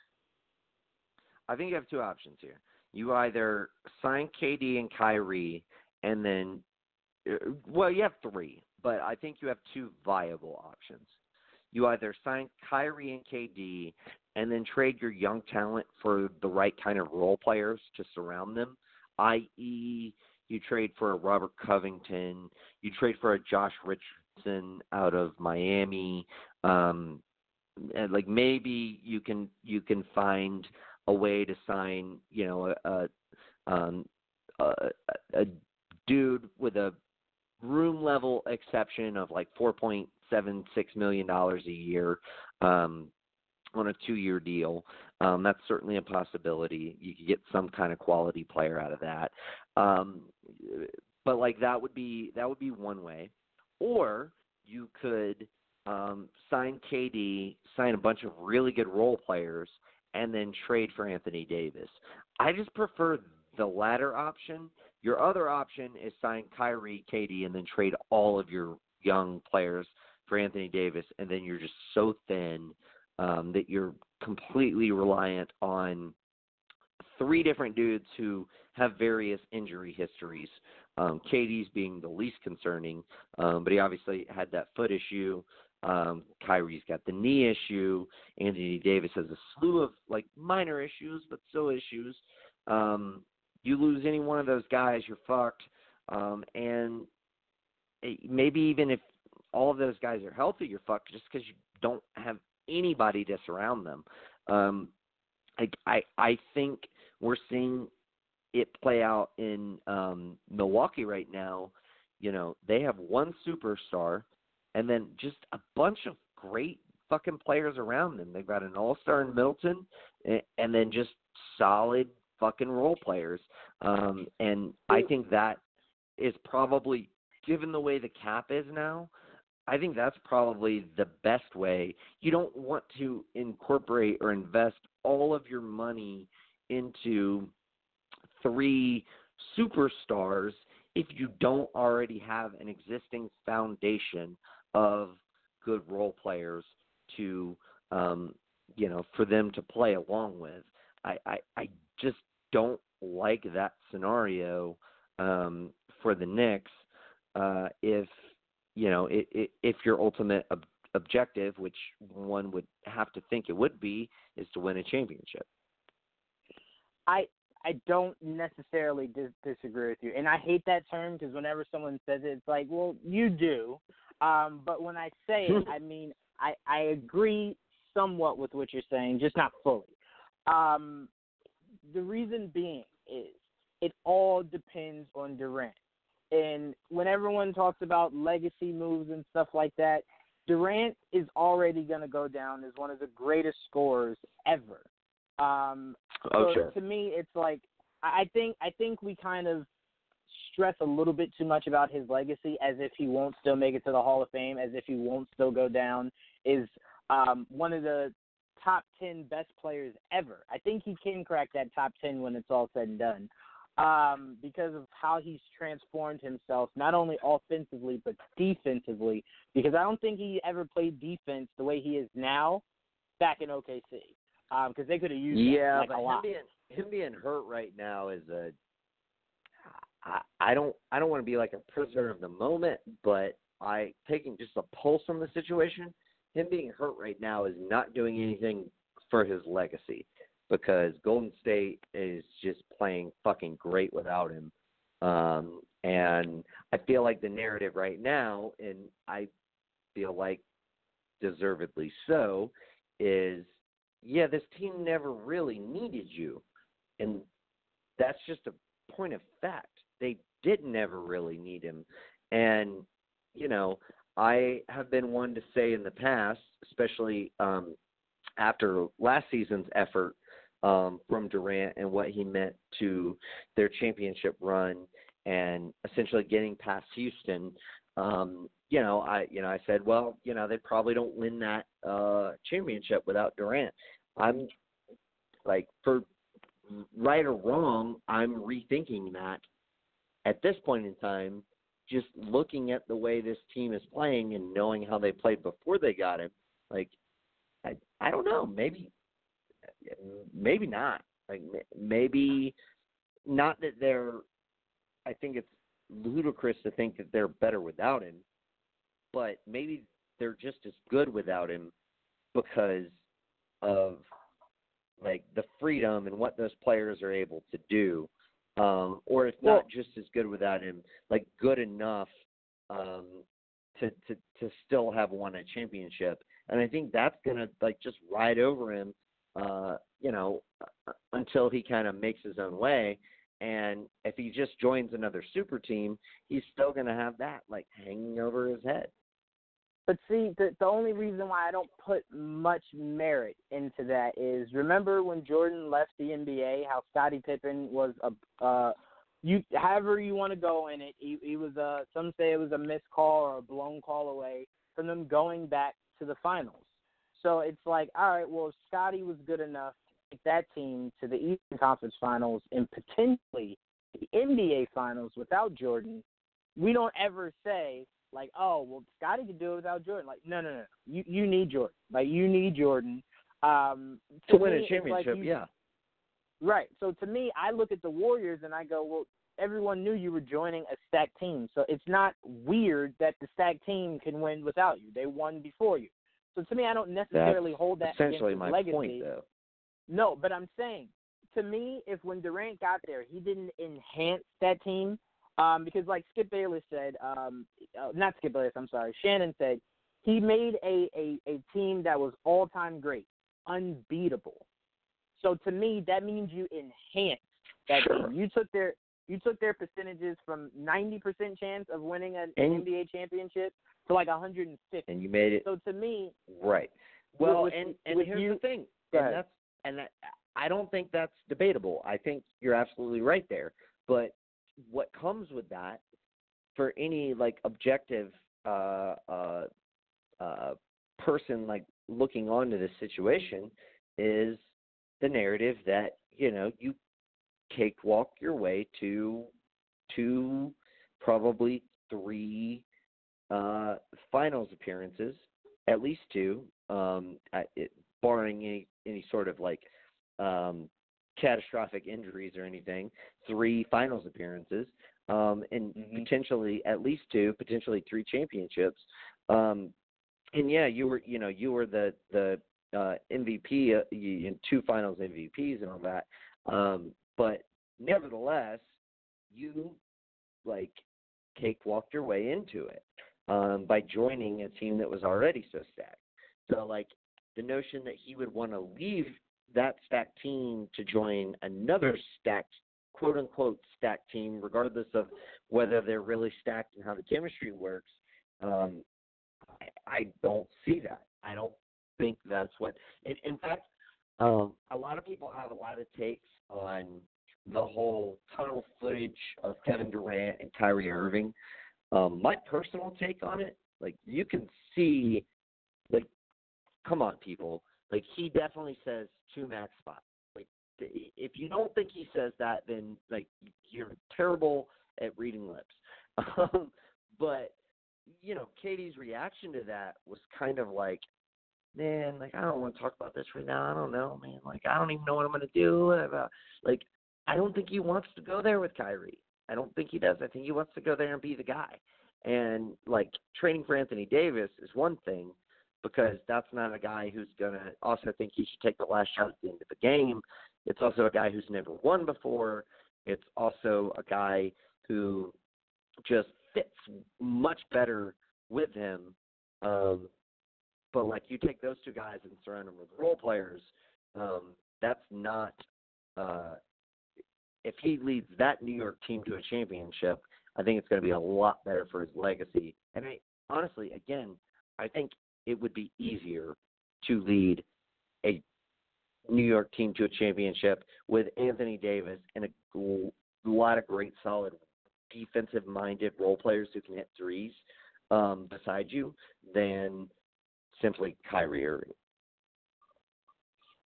[SPEAKER 1] I think you have two options here. You either sign KD and Kyrie, and then, uh, well, you have three, but I think you have two viable options. You either sign Kyrie and KD, and then trade your young talent for the right kind of role players to surround them, i.e., you trade for a Robert Covington, you trade for a Josh Richardson out of Miami, um, and like maybe you can you can find a way to sign, you know, a a, um, a, a dude with a room level exception of like four point seven six million dollars a year um, on a two year deal. Um, that's certainly a possibility. You could get some kind of quality player out of that. Um, but like that would be that would be one way, or you could um, sign KD, sign a bunch of really good role players, and then trade for Anthony Davis. I just prefer the latter option. Your other option is sign Kyrie, KD, and then trade all of your young players for Anthony Davis, and then you're just so thin um, that you're completely reliant on three different dudes who have various injury histories. Um, KD's being the least concerning, um, but he obviously had that foot issue. Um, Kyrie's got the knee issue. Anthony Davis has a slew of like minor issues, but still issues. Um, you lose any one of those guys, you're fucked. Um, and it, maybe even if all of those guys are healthy, you're fucked just because you don't have anybody to surround them. Um, I, I I think we're seeing it play out in um, Milwaukee right now. You know, they have one superstar and then just a bunch of great fucking players around them. They've got an all-star in Milton, and then just solid fucking role players. Um, and I think that is probably, given the way the cap is now, I think that's probably the best way. You don't want to incorporate or invest all of your money into three superstars if you don't already have an existing foundation of good role players to um you know for them to play along with i i, I just don't like that scenario um for the Knicks uh if you know it, it, if your ultimate ob- objective which one would have to think it would be is to win a championship
[SPEAKER 2] I I don't necessarily dis- disagree with you, and I hate that term because whenever someone says it, it's like, well, you do. Um, but when I say it, I mean I I agree somewhat with what you're saying, just not fully. Um, the reason being is it all depends on Durant, and when everyone talks about legacy moves and stuff like that, Durant is already going to go down as one of the greatest scorers ever. Um,
[SPEAKER 1] oh
[SPEAKER 2] so
[SPEAKER 1] sure
[SPEAKER 2] to me, it's like I I think I think we kind of stress a little bit too much about his legacy, as if he won't still make it to the Hall of Fame, as if he won't still go down. Is um, one of the top ten best players ever. I think he can crack that top ten when it's all said and done. Um, because of how he's transformed himself, not only offensively but defensively. Because I don't think he ever played defense the way he is now back in OKC because um, because they could have used
[SPEAKER 1] yeah,
[SPEAKER 2] that, like,
[SPEAKER 1] but
[SPEAKER 2] a
[SPEAKER 1] him being him being hurt right now is a. I, I don't I don't want to be like a prisoner of the moment, but I taking just a pulse from the situation. Him being hurt right now is not doing anything for his legacy because Golden State is just playing fucking great without him. Um, and I feel like the narrative right now, and I feel like deservedly so, is yeah, this team never really needed you. And that's just a point of fact. They did never really need him. And, you know, I have been one to say in the past, especially um, after last season's effort um, from Durant and what he meant to their championship run and essentially getting past Houston. Um, you know, I you know I said, well, you know, they probably don't win that uh, championship without Durant. I'm like for right or wrong, I'm rethinking that at this point in time. Just looking at the way this team is playing and knowing how they played before they got him, like I I don't know, maybe maybe not. Like maybe not that they're. I think it's ludicrous to think that they're better without him, but maybe they're just as good without him because of like the freedom and what those players are able to do. Um, or if
[SPEAKER 2] Well-
[SPEAKER 1] not just as good without him, like good enough um, to to to still have won a championship. And I think that's gonna like just ride over him, uh, you know, until he kind of makes his own way. And if he just joins another super team, he's still gonna have that like hanging over his head.
[SPEAKER 2] But see, the the only reason why I don't put much merit into that is remember when Jordan left the NBA, how Scottie Pippen was a uh you however you want to go in it, he, he was a some say it was a missed call or a blown call away from them going back to the finals. So it's like, all right, well, if Scottie was good enough to take that team to the Eastern Conference Finals and potentially the NBA Finals without Jordan, we don't ever say like, oh, well, Scottie could do it without Jordan. Like, no, no, no, you you need Jordan. Like, you need Jordan um,
[SPEAKER 1] To win
[SPEAKER 2] me,
[SPEAKER 1] a
[SPEAKER 2] like
[SPEAKER 1] championship,
[SPEAKER 2] you-
[SPEAKER 1] yeah.
[SPEAKER 2] Right. So to me, I look at the Warriors and I go, well, everyone knew you were joining a stacked team, so it's not weird that the stacked team can win without you. They won before you. So to me, I don't necessarily
[SPEAKER 1] That's
[SPEAKER 2] hold that
[SPEAKER 1] essentially
[SPEAKER 2] against his
[SPEAKER 1] my
[SPEAKER 2] legacy.
[SPEAKER 1] point, though.
[SPEAKER 2] No, but I'm saying, to me, if when Durant got there, he didn't enhance that team, um, because like Skip Bayless said, um, uh, not Skip Bayless, I'm sorry, Shannon said, he made a, a, a team that was all time great, unbeatable. So to me, that means you enhanced that
[SPEAKER 1] Sure.
[SPEAKER 2] team. You took their you took their percentages from 90% chance of winning an
[SPEAKER 1] And-
[SPEAKER 2] NBA championship to like 150.
[SPEAKER 1] And you made it
[SPEAKER 2] So to me,
[SPEAKER 1] right. Well,
[SPEAKER 2] with-
[SPEAKER 1] and
[SPEAKER 2] with
[SPEAKER 1] and here's
[SPEAKER 2] you-
[SPEAKER 1] the thing, and that's and that, I don't think that's debatable. I think you're absolutely right there. But what comes with that for any like objective uh uh uh person like looking onto this situation is the narrative that, you know, you cakewalk your way to two probably three uh finals appearances, at least two, um it, barring any any sort of like um catastrophic injuries or anything, three finals appearances, um, and
[SPEAKER 2] Mhm.
[SPEAKER 1] potentially at least two, potentially three championships. Um, and yeah, you were you know you were the the uh, MVP uh, you, two finals MVPs and all that. Um, but nevertheless, you like cakewalked your way into it um, by joining a team that was already so stacked. So like the notion that he would want to leave that stacked team to join another stacked quote unquote stacked team, regardless of whether they're really stacked and how the chemistry works, um, I, I don't see that. I don't think that's what. In, in fact, um, a lot of people have a lot of takes on the whole tunnel footage of Kevin Durant and Kyrie Irving. Um, my personal take on it, like you can see, like, come on, people, like he definitely says two max spots. Like, if you don't think he says that, then like you're terrible at reading lips. Um, but you know, KD's reaction to that was kind of like, man, like I don't want to talk about this right now. I don't know, man. Like I don't even know what I'm gonna do. Like I don't think he wants to go there with Kyrie. I don't think he does. I think he wants to go there and be the guy. And like training for Anthony Davis is one thing because that's not a guy who's gonna also think he should take the last shot at the end of the game. It's also a guy who's never won before. It's also a guy who just fits much better with him. Um, but like you take those two guys and surround them with role players, um, that's not. Uh, if he leads that New York team to a championship, I think it's going to be a lot better for his legacy. And I, honestly, again, I think it would be easier to lead a New York team to a championship with Anthony Davis and a lot of great, solid, defensive-minded role players who can hit threes um, beside you than simply Kyrie Irving.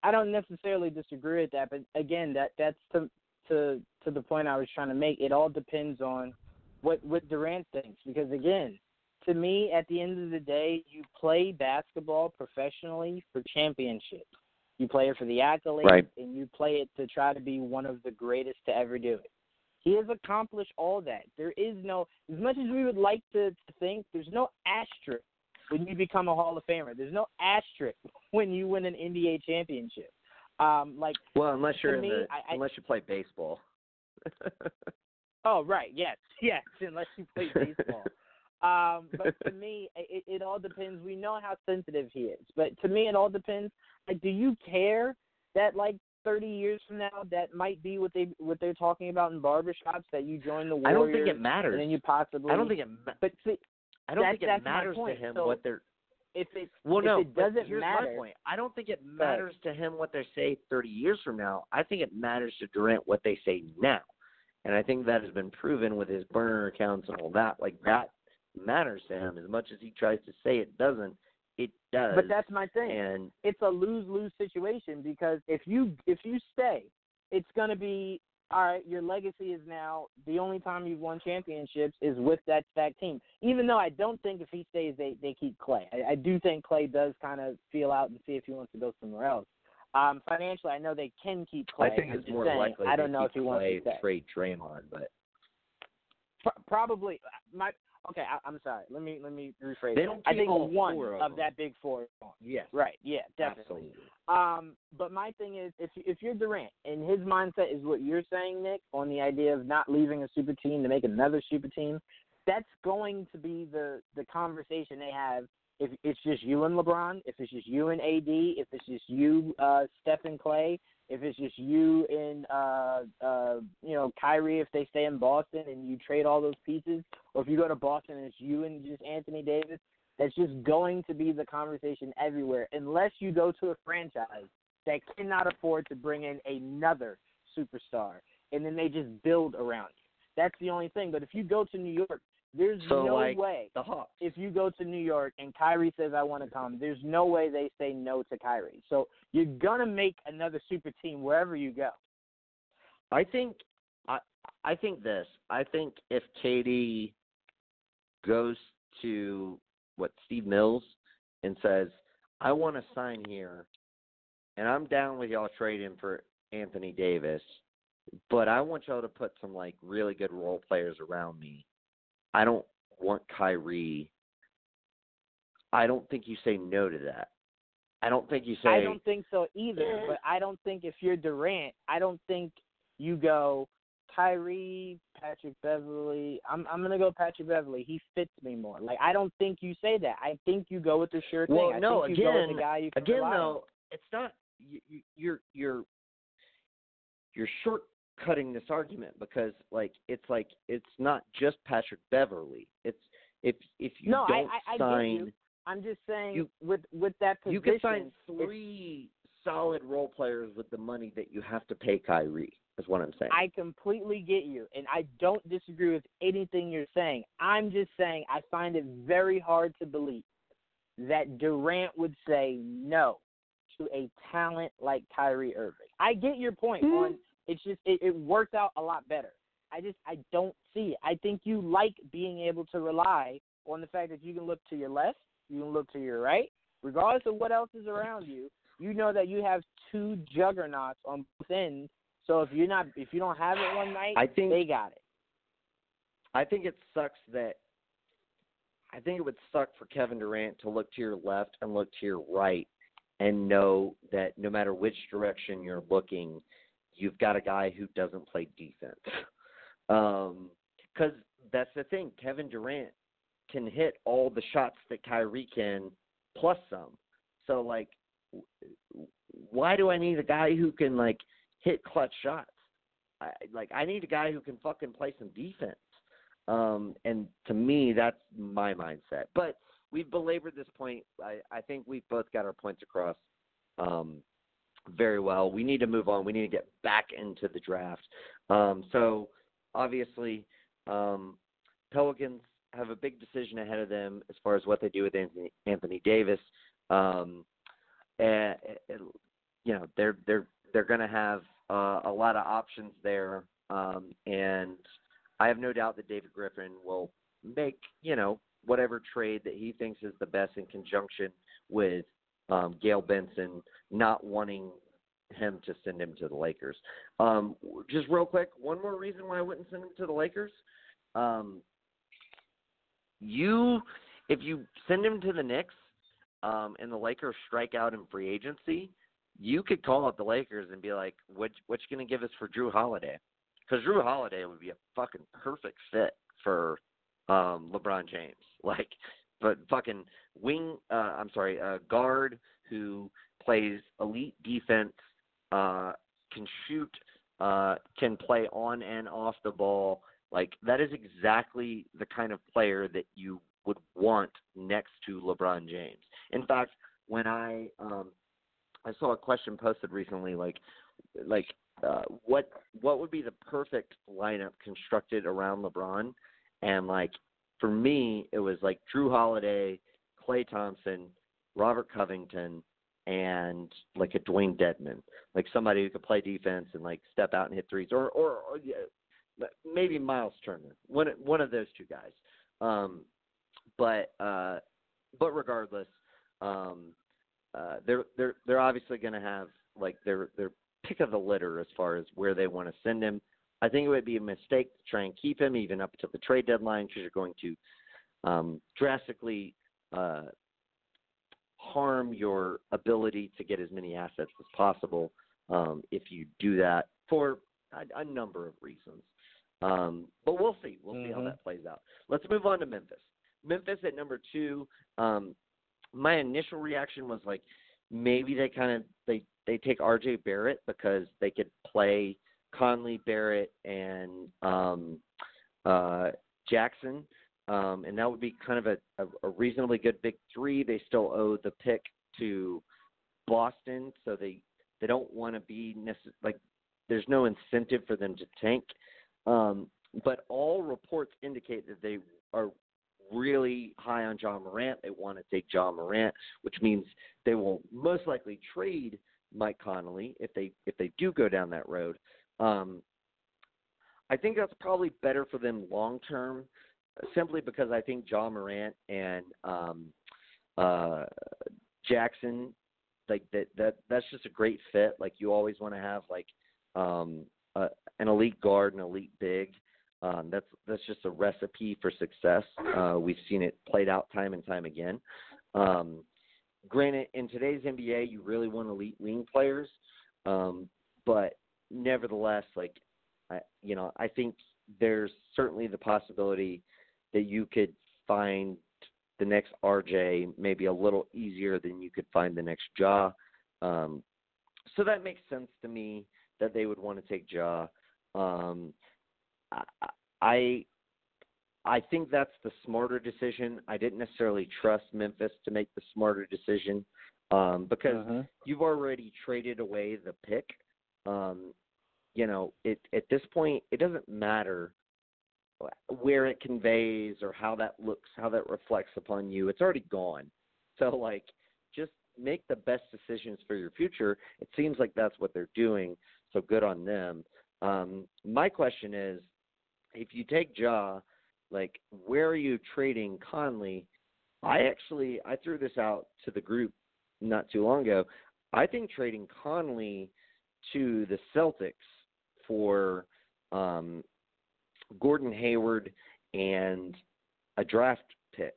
[SPEAKER 2] I don't necessarily disagree with that, but again, that that's to to to the point I was trying to make. It all depends on what what Durant thinks, because again, to me, at the end of the day, you play basketball professionally for championships. You play it for the accolades,
[SPEAKER 1] right.
[SPEAKER 2] and you play it to try to be one of the greatest to ever do it. He has accomplished all that. There is no, as much as we would like to, to think, there's no asterisk when you become a Hall of Famer. There's no asterisk when you win an NBA championship. Um, like
[SPEAKER 1] well, unless you're in
[SPEAKER 2] me,
[SPEAKER 1] the,
[SPEAKER 2] I,
[SPEAKER 1] unless you play baseball.
[SPEAKER 2] oh right, yes, yes, unless you play baseball. um, but to me, it, it all depends. We know how sensitive he is, but to me, it all depends. Like, do you care that like 30 years from now that might be what they what they're talking about in barbershops that you join the Warriors
[SPEAKER 1] I don't think it matters.
[SPEAKER 2] and then you possibly
[SPEAKER 1] I don't think it ma-
[SPEAKER 2] but see,
[SPEAKER 1] I don't think it matters to him
[SPEAKER 2] so
[SPEAKER 1] what they're
[SPEAKER 2] if it
[SPEAKER 1] well
[SPEAKER 2] if
[SPEAKER 1] no
[SPEAKER 2] it doesn't
[SPEAKER 1] here's
[SPEAKER 2] matter
[SPEAKER 1] my point. I don't think it matters to him what they say 30 years from now. I think it matters to Durant what they say now. And I think that has been proven with his burner accounts and all that. Like that matters to him. As much as he tries to say it doesn't it does.
[SPEAKER 2] but that's my thing.
[SPEAKER 1] And
[SPEAKER 2] it's a lose lose situation because if you if you stay it's going to be all right. Your legacy is now the only time you've won championships is with that stacked team. Even though I don't think if he stays, they they keep Klay. I, I do think Klay does kind of feel out and see if he wants to go somewhere else. Um, financially, I know they can keep Klay.
[SPEAKER 1] I think it's more
[SPEAKER 2] saying,
[SPEAKER 1] likely
[SPEAKER 2] I don't know if he wants
[SPEAKER 1] Klay
[SPEAKER 2] to stay.
[SPEAKER 1] trade Draymond, but
[SPEAKER 2] probably my okay. I, I'm sorry. Let me let me rephrase.
[SPEAKER 1] They don't
[SPEAKER 2] I think
[SPEAKER 1] all
[SPEAKER 2] one
[SPEAKER 1] of
[SPEAKER 2] of that big four.
[SPEAKER 1] yes,
[SPEAKER 2] Right. Yeah. Definitely.
[SPEAKER 1] absolutely.
[SPEAKER 2] Um, but my thing is, if if you're Durant and his mindset is what you're saying, Nick, on the idea of not leaving a super team to make another super team, that's going to be the the conversation they have. If it's just you and LeBron, if it's just you and AD, if it's just you, uh, Steph and Klay, if it's just you and uh, uh, you know Kyrie, if they stay in Boston and you trade all those pieces, or if you go to Boston and it's you and just Anthony Davis, that's just going to be the conversation everywhere, unless you go to a franchise that cannot afford to bring in another superstar, and then they just build around you. That's the only thing. But if you go to New York, there's
[SPEAKER 1] So,
[SPEAKER 2] no
[SPEAKER 1] like,
[SPEAKER 2] way.
[SPEAKER 1] The Hawks.
[SPEAKER 2] If you go to New York and Kyrie says I want to come, there's no way they say no to Kyrie. So you're gonna make another super team wherever you go.
[SPEAKER 1] I think I I think this. I think if KD goes to what Steve Mills and says, "I want to sign here, and I'm down with y'all trading for Anthony Davis, but I want y'all to put some like really good role players around me. I don't want Kyrie. I don't think you say no to that. I don't think you say
[SPEAKER 2] I don't think so either. But I don't think if you're Durant, I don't think you go Kyrie, Patrick Beverley. I'm I'm gonna go Patrick Beverley. He fits me more. Like I don't think you say that. I think you go with the sure thing.
[SPEAKER 1] Well,
[SPEAKER 2] I
[SPEAKER 1] no,
[SPEAKER 2] think you go with
[SPEAKER 1] again-
[SPEAKER 2] the guy you can
[SPEAKER 1] again
[SPEAKER 2] rely on.
[SPEAKER 1] though it's not you, you- you're you're you're shortcutting this argument because like it's like it's not just Patrick Beverley. It's if if you
[SPEAKER 2] No,
[SPEAKER 1] don't
[SPEAKER 2] I- I get
[SPEAKER 1] sign
[SPEAKER 2] you. I'm just saying
[SPEAKER 1] You-
[SPEAKER 2] with with that position.
[SPEAKER 1] you can sign three solid role players with the money that you have to pay Kyrie. Is what I'm saying.
[SPEAKER 2] I completely get you, and I don't disagree with anything you're saying. I'm just saying I find it very hard to believe that Durant would say no to a talent like Kyrie Irving. I get your point
[SPEAKER 1] Hmm.
[SPEAKER 2] on it's just it, it worked out a lot better. I just I don't see it. I think you like being able to rely on the fact that you can look to your left, you can look to your right, regardless of what else is around you. You know that you have two juggernauts on both ends. So if you're not if you don't have it one night,
[SPEAKER 1] I think
[SPEAKER 2] they got it.
[SPEAKER 1] I think it sucks that I think it would suck for Kevin Durant to look to your left and look to your right and know that no matter which direction you're looking, you've got a guy who doesn't play defense. Um 'cause that's the thing, Kevin Durant can hit all the shots that Kyrie can plus some. So like why do I need a guy who can like hit clutch shots? I, like I need a guy who can fucking play some defense. Um, and to me, that's my mindset. But we've belabored this point. I, I think we've both got our points across. Um, very well. We need to move on. We need to get back into the draft. Um, so obviously, um, Pelicans have a big decision ahead of them as far as what they do with Anthony, Anthony Davis. Um, and, and you know they're they're they're going to have uh, a lot of options there, um, and I have no doubt that David Griffin will make you know whatever trade that he thinks is the best in conjunction with um, Gayle Benson not wanting him to send him to the Lakers. Um, just real quick, one more reason why I wouldn't send him to the Lakers. Um, you, if you send him to the Knicks, um, and the Lakers strike out in free agency, you could call up the Lakers and be like, "What what you gonna give us for Jrue Holiday?" Because Jrue Holiday would be a fucking perfect fit for um, LeBron James. Like, but fucking wing, uh, I'm sorry, a guard who plays elite defense, uh, can shoot, uh, can play on and off the ball. Like that is exactly the kind of player that you would want next to LeBron James. In fact, when I um, I saw a question posted recently, like like uh, what what would be the perfect lineup constructed around LeBron, and like for me, it was like Jrue Holiday, Klay Thompson, Robert Covington, and like a Dewayne Dedmon, like somebody who could play defense and like step out and hit threes, or or, or yeah, maybe Miles Turner, one one of those two guys. Um, but uh, but regardless, um, uh, they're they're they're obviously going to have like their their pick of the litter as far as where they want to send him. I think it would be a mistake to try and keep him even up to the trade deadline because you're going to um, drastically uh, harm your ability to get as many assets as possible um, if you do that for a, a number of reasons. Um, but we'll see. We'll mm-hmm. see how mm-hmm. that plays out. Let's move on to Memphis. Memphis at number two. Um, my initial reaction was like maybe they kind of they they take RJ Barrett because they could play Conley, Barrett, and um, uh, Jackson, um, and that would be kind of a, a, a reasonably good big three. They still owe the pick to Boston, so they they don't want to be necess- like there's no incentive for them to tank. Um, but all reports indicate that they are really high on Ja Morant. They want to take Ja Morant, which means they will most likely trade Mike Conley if they if they do go down that road. Um, I think that's probably better for them long term, simply because I think Ja Morant and um, uh, Jackson, like that that that's just a great fit. Like you always want to have like um, uh, an elite guard and elite big. Um, that's that's just a recipe for success. Uh, we've seen it played out time and time again. Um, granted, in today's NBA, you really want elite wing players, um, but nevertheless, like I, you know, I think there's certainly the possibility that you could find the next RJ maybe a little easier than you could find the next Ja. Um, so that makes sense to me that they would want to take Ja. Um, I I think that's the smarter decision. I didn't necessarily trust Memphis to make the smarter decision um, because uh-huh. you've already traded away the pick. Um, you know, it at this point it doesn't matter where it conveys or how that looks, how that reflects upon you. It's already gone. So like, just make the best decisions for your future. It seems like that's what they're doing. So good on them. Um, my question is, if you take Ja, like where are you trading Conley? I actually I threw this out to the group not too long ago. I think trading Conley to the Celtics for um, Gordon Hayward and a draft pick,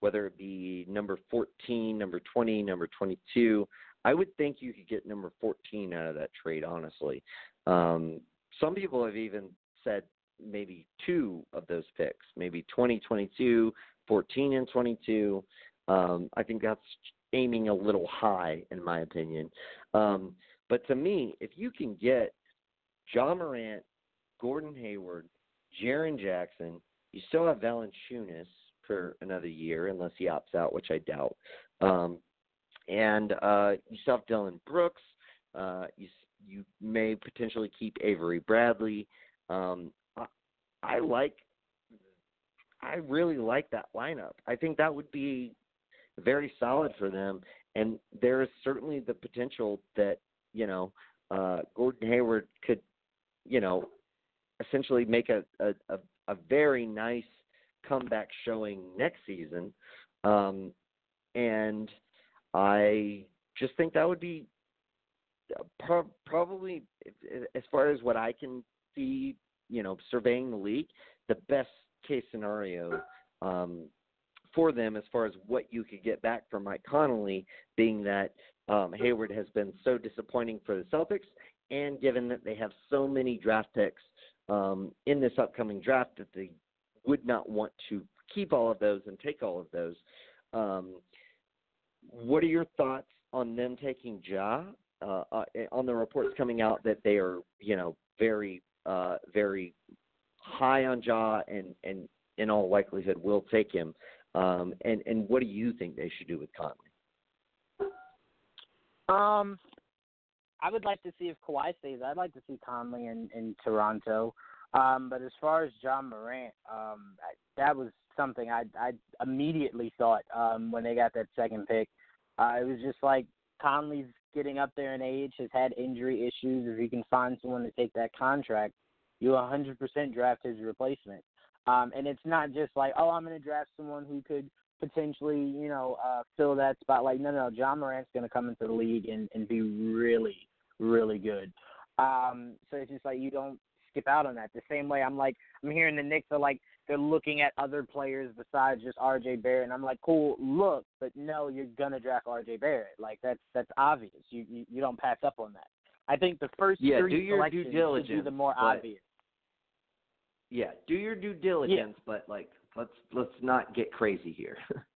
[SPEAKER 1] whether it be number 14, number 20, number 22. I would think you could get number 14 out of that trade, honestly. Um, some people have even said maybe two of those picks, maybe 2022, 14 and 22. Um, I think that's aiming a little high, in my opinion. Um, but to me, if you can get Ja Morant, Gordon Hayward, Jaren Jackson, you still have Valanciunas for another year, unless he opts out, which I doubt. Um, and uh, you still have Dillon Brooks. Uh, you you may potentially keep Avery Bradley. Um, I, I like. I really like that lineup. I think that would be very solid for them, and there is certainly the potential that you know uh, Gordon Hayward could, you know, essentially make a a, a, a very nice comeback showing next season. Um, and I just think that would be uh, pro- probably, as far as what I can see, you know, surveying the league, the best case scenario um, for them as far as what you could get back from Mike Conley, being that um, Hayward has been so disappointing for the Celtics, and given that they have so many draft picks um, in this upcoming draft that they would not want to keep all of those and take all of those. Um, what are your thoughts on them taking Ja? Uh, uh, on the reports coming out that they are, you know, very, uh, very high on Ja, and and in all likelihood will take him. Um, and and what do you think they should do with Conley?
[SPEAKER 2] Um, I would like to see if Kawhi stays. I'd like to see Conley in in Toronto. Um, but as far as Ja Morant, um, I, that was something I I immediately thought um, when they got that second pick. Uh, it was just like Conley's getting up there in age, has had injury issues. If you can find someone to take that contract, you 100% draft his replacement. Um, and it's not just like, oh, I'm going to draft someone who could potentially, you know, uh, fill that spot. Like, no, no, Ja Morant's going to come into the league and, and be really, really good. Um, so it's just like you don't skip out on that. The same way I'm like, I'm hearing the Knicks are like, they're looking at other players besides just RJ Barrett, and I'm like, cool, look, but no, you're gonna draft RJ Barrett. Like that's that's obvious. You you, you don't pass up on that. I think the first
[SPEAKER 1] yeah,
[SPEAKER 2] three
[SPEAKER 1] do your due diligence,
[SPEAKER 2] should be the more
[SPEAKER 1] but,
[SPEAKER 2] obvious.
[SPEAKER 1] Yeah, do your due diligence, yeah. but like let's let's not get crazy here.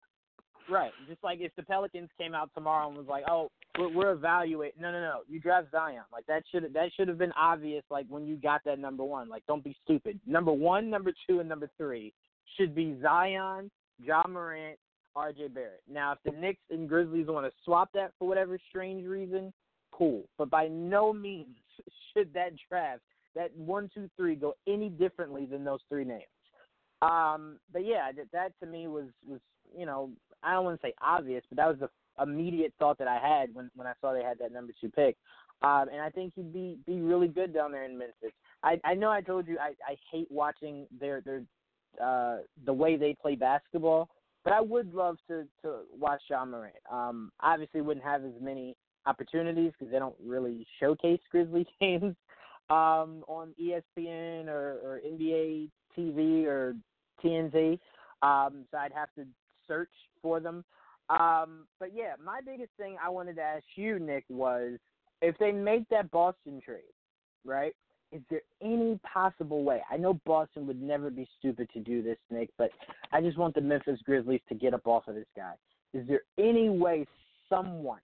[SPEAKER 2] right. Just like if the Pelicans came out tomorrow and was like, "Oh, we're, we're evaluating." No, no, no. You draft Zion. Like that should that should have been obvious. Like when you got that number one. Like don't be stupid. Number one, number two, and number three should be Zion, Ja Morant, R.J. Barrett. Now, if the Knicks and Grizzlies want to swap that for whatever strange reason, cool. But by no means should that draft, that one, two, three, go any differently than those three names. Um, but yeah, that, that to me was was you know I don't want to say obvious, but that was the immediate thought that I had when when I saw they had that number two pick. Um, and I think he'd be be really good down there in Memphis. I I know I told you I I hate watching their their uh the way they play basketball, but I would love to to watch Ja Morant. Um, obviously wouldn't have as many opportunities because they don't really showcase Grizzly games um on ESPN or, or NBA TV or TNT. Um, so I'd have to search for them. Um, but yeah, my biggest thing I wanted to ask you, Nick, was if they make that Boston trade, right? Is there any possible way? I know Boston would never be stupid to do this, Nick, but I just want the Memphis Grizzlies to get up off of this guy. Is there any way someone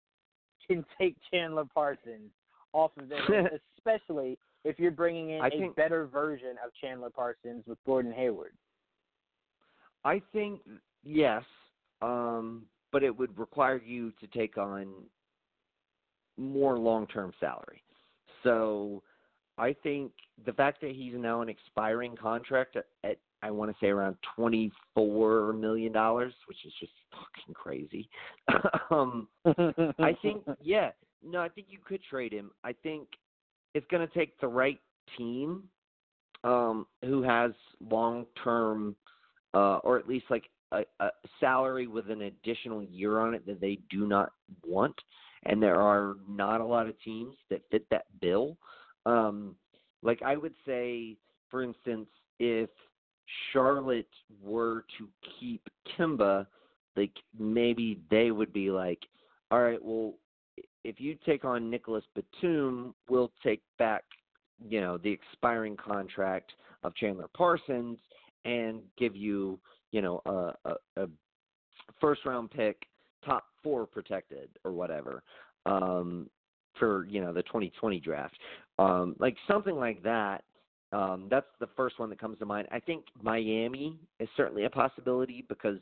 [SPEAKER 2] can take Chandler Parsons off of there, especially if you're bringing in
[SPEAKER 1] I
[SPEAKER 2] a
[SPEAKER 1] think,
[SPEAKER 2] better version of Chandler Parsons with Gordon Hayward?
[SPEAKER 1] I think yes, um, but it would require you to take on more long-term salary. So I think the fact that he's now an expiring contract at, at I want to say around twenty-four million dollars, which is just fucking crazy. um, I think, yeah, no, I think you could trade him. I think it's going to take the right team um, who has long-term, uh, or at least like a, a salary with an additional year on it that they do not want, and there are not a lot of teams that fit that bill. Um, like I would say, for instance, if Charlotte were to keep Kemba, like maybe they would be like, all right, well, if you take on Nicolas Batum, we'll take back, you know, the expiring contract of Chandler Parsons and give you, you know, a, a, a first round pick, top four protected or whatever, um, for you know the 2020 draft, um, like something like that. Um, that's the first one that comes to mind. I think Miami is certainly a possibility because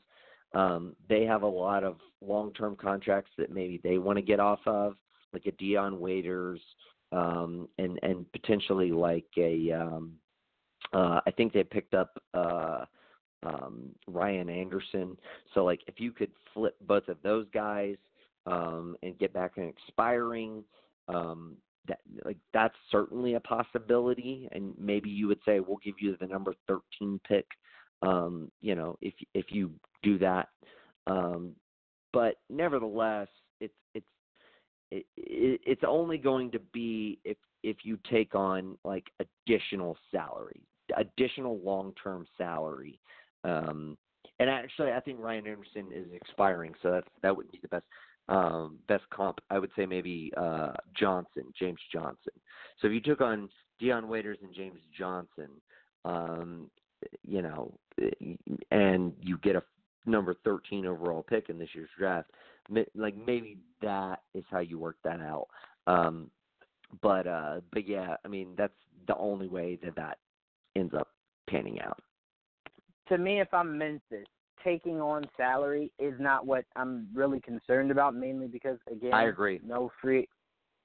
[SPEAKER 1] um, they have a lot of long-term contracts that maybe they want to get off of. like a Dion Waiters, um, and and potentially like a um, uh, I think they picked up uh, um, Ryan Anderson. So like if you could flip both of those guys um, and get back an expiring, um, that like that's certainly a possibility. And maybe you would say we'll give you the number 13 pick. Um, you know, if if you do that, um, but nevertheless, it's it's it, it, it's only going to be if if you take on like additional salary, additional long term salary. Um, and actually, I think Ryan Anderson is expiring, so that's that wouldn't be the best um, best comp. I would say maybe uh, Johnson, James Johnson. So if you took on Dion Waiters and James Johnson, um, you know, and you get a number 13 overall pick in this year's draft, like maybe that is how you work that out. Um, but uh, but yeah, I mean that's the only way that that ends up panning out.
[SPEAKER 2] To me, if I'm Memphis, taking on salary is not what I'm really concerned about. Mainly because again,
[SPEAKER 1] I agree.
[SPEAKER 2] No free,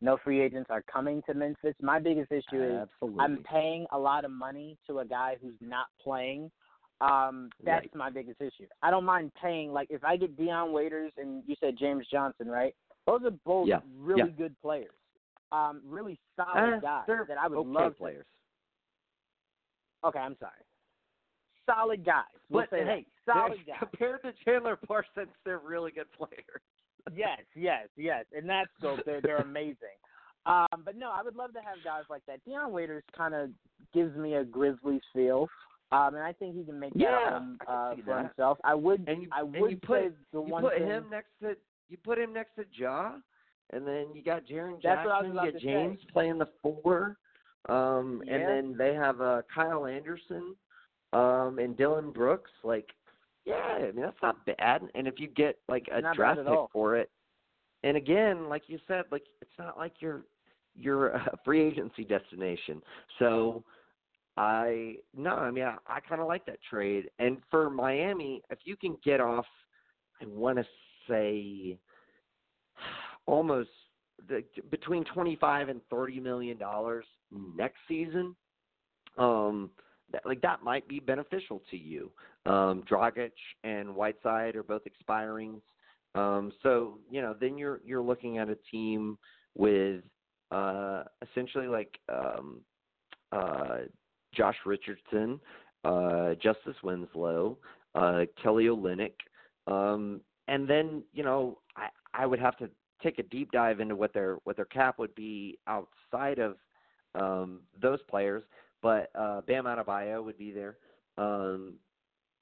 [SPEAKER 2] no free agents are coming to Memphis. My biggest issue is
[SPEAKER 1] Absolutely.
[SPEAKER 2] I'm paying a lot of money to a guy who's not playing. Um, that's
[SPEAKER 1] Right.
[SPEAKER 2] my biggest issue. I don't mind paying. Like if I get Dion Waiters and you said James Johnson, right? Those are both
[SPEAKER 1] Yeah,
[SPEAKER 2] really
[SPEAKER 1] yeah.
[SPEAKER 2] good players. Um, really solid
[SPEAKER 1] Uh,
[SPEAKER 2] guys that I would
[SPEAKER 1] okay
[SPEAKER 2] love to
[SPEAKER 1] players.
[SPEAKER 2] Okay, I'm sorry. Solid guys. We'll
[SPEAKER 1] But
[SPEAKER 2] say that.
[SPEAKER 1] hey,
[SPEAKER 2] solid guys.
[SPEAKER 1] compared to Chandler Parsons, they're really good players.
[SPEAKER 2] yes, yes, yes. In that scope, they're they're amazing. Um, but no, I would love to have guys like that. Dion Waiters kind of gives me a Grizzlies feel, um, and I think he can make that
[SPEAKER 1] Yeah, can
[SPEAKER 2] uh, for
[SPEAKER 1] that.
[SPEAKER 2] himself. I would,
[SPEAKER 1] And you
[SPEAKER 2] I would
[SPEAKER 1] you put
[SPEAKER 2] say the
[SPEAKER 1] you
[SPEAKER 2] one
[SPEAKER 1] put
[SPEAKER 2] thing.
[SPEAKER 1] him next to you put him next to Ja, and then you got Jaren
[SPEAKER 2] That's what I was
[SPEAKER 1] Jackson, you got
[SPEAKER 2] say.
[SPEAKER 1] James playing the four, um,
[SPEAKER 2] Yeah.
[SPEAKER 1] and then they have uh, Kyle Anderson, um, and Dillon Brooks. Like, yeah, I mean that's not bad. And if you get like a
[SPEAKER 2] Not
[SPEAKER 1] draft pick for it, and again, like you said, like it's not like you're you're a free agency destination. So I no, I mean I, I kind of like that trade. And for Miami, if you can get off, I want to say almost the, between twenty five and thirty million dollars next season. Um, that, like that might be beneficial to you. Um, Dragic and Whiteside are both expiring. Um, so you know, then you're you're looking at a team with uh, essentially like um, uh, Josh Richardson, uh, Justice Winslow, uh, Kelly Olynyk, um, and then you know I I would have to take a deep dive into what their what their cap would be outside of um, those players, but uh, Bam Adebayo would be there. Um,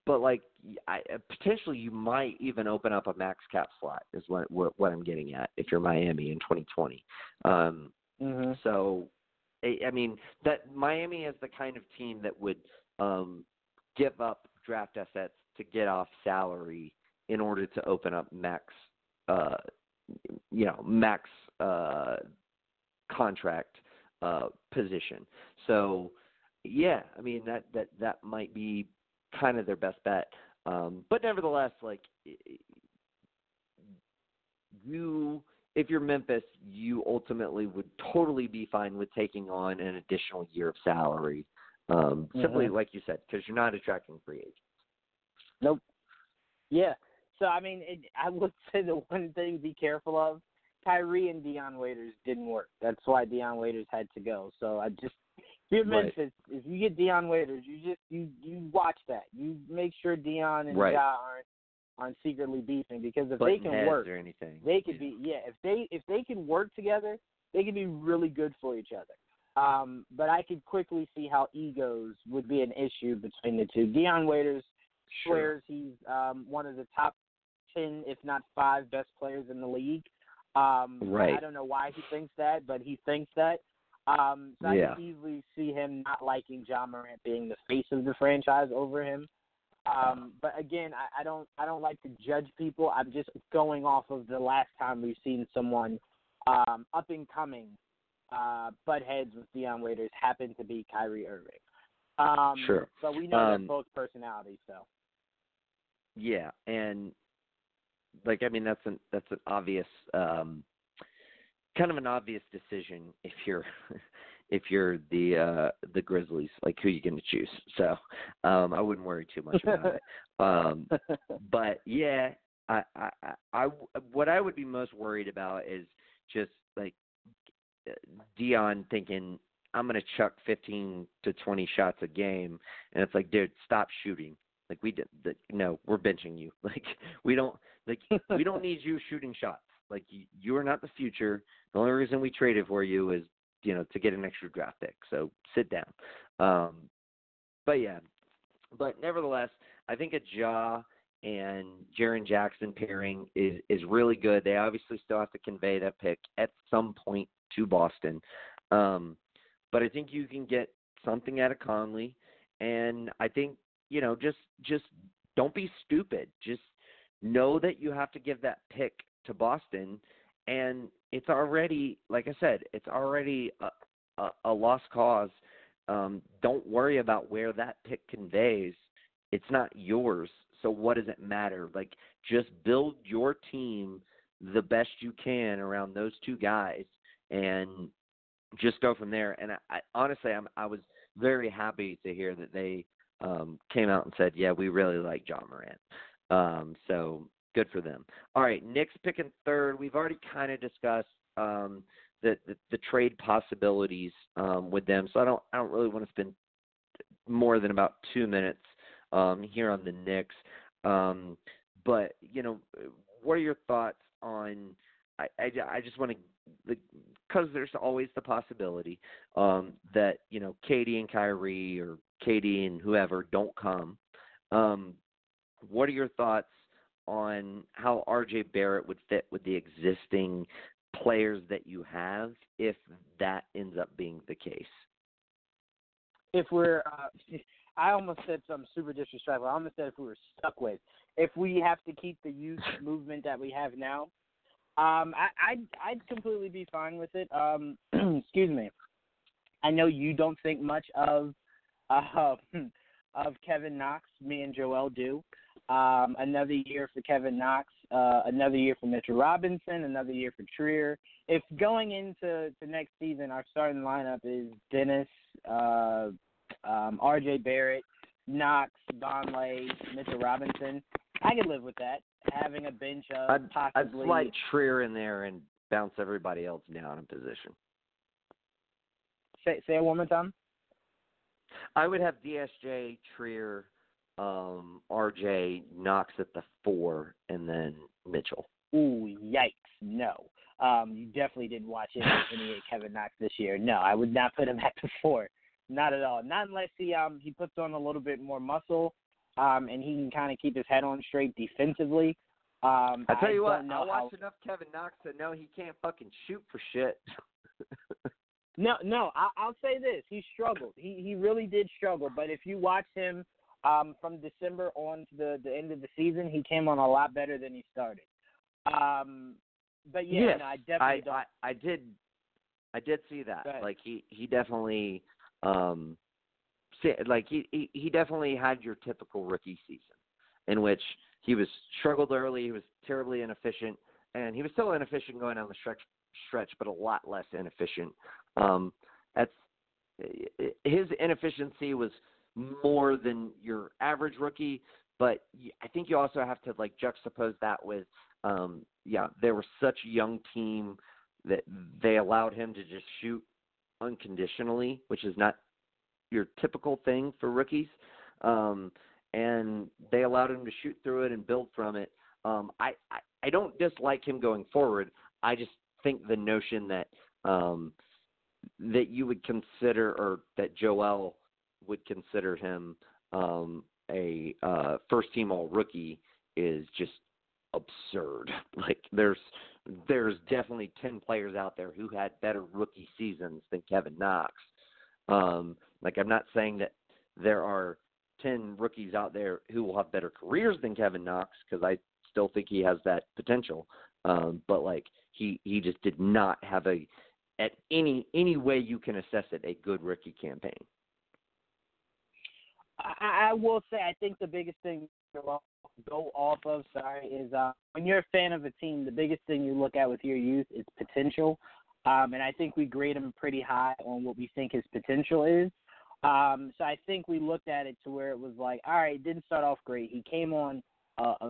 [SPEAKER 1] but like I, potentially you might even open up a max cap slot is what what, what I'm getting at if you're Miami in 2020. Um,
[SPEAKER 2] hmm
[SPEAKER 1] so, I, I mean, that Miami is the kind of team that would um, give up draft assets to get off salary in order to open up max, uh, you know, max uh, contract uh, position. So, yeah, I mean that that that might be kind of their best bet. Um, but nevertheless, like you if you're Memphis, you ultimately would totally be fine with taking on an additional year of salary. Um, Simply,
[SPEAKER 2] Mhm.
[SPEAKER 1] like you said, because you're not attracting free agents.
[SPEAKER 2] Nope. Yeah. So I mean, it, I would say the one thing to be careful of, Kyrie and Dion Waiters didn't work. That's why Dion Waiters had to go. So I just,
[SPEAKER 1] Right.
[SPEAKER 2] If you get Dion Waiters, you just you you watch that. You make sure Dion and
[SPEAKER 1] Right.
[SPEAKER 2] Ja aren't aren't secretly beefing because if they can work,
[SPEAKER 1] or anything.
[SPEAKER 2] they could
[SPEAKER 1] Yeah.
[SPEAKER 2] be yeah. If they if they can work together, they could be really good for each other. Um, but I could quickly see how egos would be an issue between the two. Dion Waiters
[SPEAKER 1] Sure.
[SPEAKER 2] swears he's um, one of the top ten, if not five, best players in the league. Um,
[SPEAKER 1] Right.
[SPEAKER 2] I don't know why he thinks that, but he thinks that. Um, so I
[SPEAKER 1] Yeah.
[SPEAKER 2] can easily see him not liking Ja Morant being the face of the franchise over him. Um, but again, I, I don't I don't like to judge people. I'm just going off of the last time we've seen someone um, up and coming uh, butt heads with Dion Waiters happen to be Kyrie Irving. Um,
[SPEAKER 1] Sure.
[SPEAKER 2] But we know
[SPEAKER 1] Um,
[SPEAKER 2] they're both personalities, so.
[SPEAKER 1] Yeah, and like I mean that's an that's an obvious um kind of an obvious decision if you're if you're the uh the Grizzlies, like who you going to choose. So um I wouldn't worry too much about it. Um but yeah, I, I I what I would be most worried about is just like Dion thinking I'm going to chuck 15 to 20 shots a game and it's like dude, stop shooting. Like we did the, no, we're benching you. Like we don't like we don't need you shooting shots. Like you, you are not the future. The only reason we traded for you is you know to get an extra draft pick. So sit down. Um, but yeah, but nevertheless, I think a Ja and Jaren Jackson pairing is is really good. They obviously still have to convey that pick at some point to Boston, um, but I think you can get something out of Conley, and I think you know just just don't be stupid. Just know that you have to give that pick to Boston, and it's already like I said, it's already a, a, a lost cause. Um, don't worry about where that pick conveys. It's not yours so what does it matter? Like just build your team the best you can around those two guys and just go from there. And I, I honestly I'm I was very happy to hear that they um came out and said, Yeah, we really like Ja Morant. Um so good for them. All right, Knicks picking third. We've already kind of discussed um the, the the trade possibilities um with them. So I don't I don't really want to spend more than about two minutes um, here on the Knicks. Um, but you know, what are your thoughts on? I I, I just want to because there's always the possibility um, that you know KD and Kyrie or KD and whoever don't come. Um, what are your thoughts on how RJ Barrett would fit with the existing players that you have if that ends up being the case?
[SPEAKER 2] If we're uh, I almost said something super disrespectful. I almost said if we were stuck with, if we have to keep the youth movement that we have now, um, I, I'd I'd completely be fine with it. Um, excuse me. I know you don't think much of uh, of Kevin Knox. Me and Joel do. Um, another year for Kevin Knox. Uh, another year for Mitchell Robinson. Another year for Trier. If going into the next season, our starting lineup is Dennis, uh, um, R.J. Barrett, Knox, Vonleh, Mitchell Robinson. I could live with that. Having a bench of
[SPEAKER 1] I'd,
[SPEAKER 2] possibly.
[SPEAKER 1] I'd slide Trier in there and bounce everybody else down in position.
[SPEAKER 2] Say say it one more time.
[SPEAKER 1] I would have DSJ, Trier, um, RJ, Knox at the four, and then Mitchell.
[SPEAKER 2] Ooh, yikes! No, um, you definitely didn't watch any, any Kevin Knox this year. No, I would not put him at the four. Not at all. Not unless he um he puts on a little bit more muscle, um, and he can kind of keep his head on straight defensively. Um,
[SPEAKER 1] I tell you
[SPEAKER 2] I
[SPEAKER 1] what,
[SPEAKER 2] know
[SPEAKER 1] I watched
[SPEAKER 2] how...
[SPEAKER 1] enough Kevin Knox to know he can't fucking shoot for shit.
[SPEAKER 2] no, no, I, I'll say this: he struggled. He he really did struggle. But if you watch him um, from December on to the the end of the season, he came on a lot better than he started. Um, but yeah,
[SPEAKER 1] yes,
[SPEAKER 2] no, I definitely
[SPEAKER 1] I,
[SPEAKER 2] don't.
[SPEAKER 1] I, I did, I did see that. Like he he definitely um, like he, he he definitely had your typical rookie season, in which he was struggled early, he was terribly inefficient, and he was still inefficient going down the stretch, stretch, but a lot less inefficient. Um, that's his inefficiency was more than your average rookie, but I think you also have to like juxtapose that with, um, yeah, they were such a young team that they allowed him to just shoot unconditionally, which is not your typical thing for rookies. Um, and they allowed him to shoot through it and build from it. Um, I, I I don't dislike him going forward. I just think the notion that um, that you would consider or that Joel would consider him um, a uh, first team all rookie is just absurd. Like there's there's definitely 10 players out there who had better rookie seasons than Kevin Knox. Um, like I'm not saying that there are 10 rookies out there who will have better careers than Kevin Knox because I still think he has that potential. Um, but like he he just did not have a at any any way you can assess it a good rookie campaign.
[SPEAKER 2] I, I will say I think the biggest thing to go off of, sorry, is uh, when you're a fan of a team, the biggest thing you look at with your youth is potential. Um, and I think we grade him pretty high on what we think his potential is. Um, so I think we looked at it to where it was like, all right, didn't start off great. He came on uh, uh,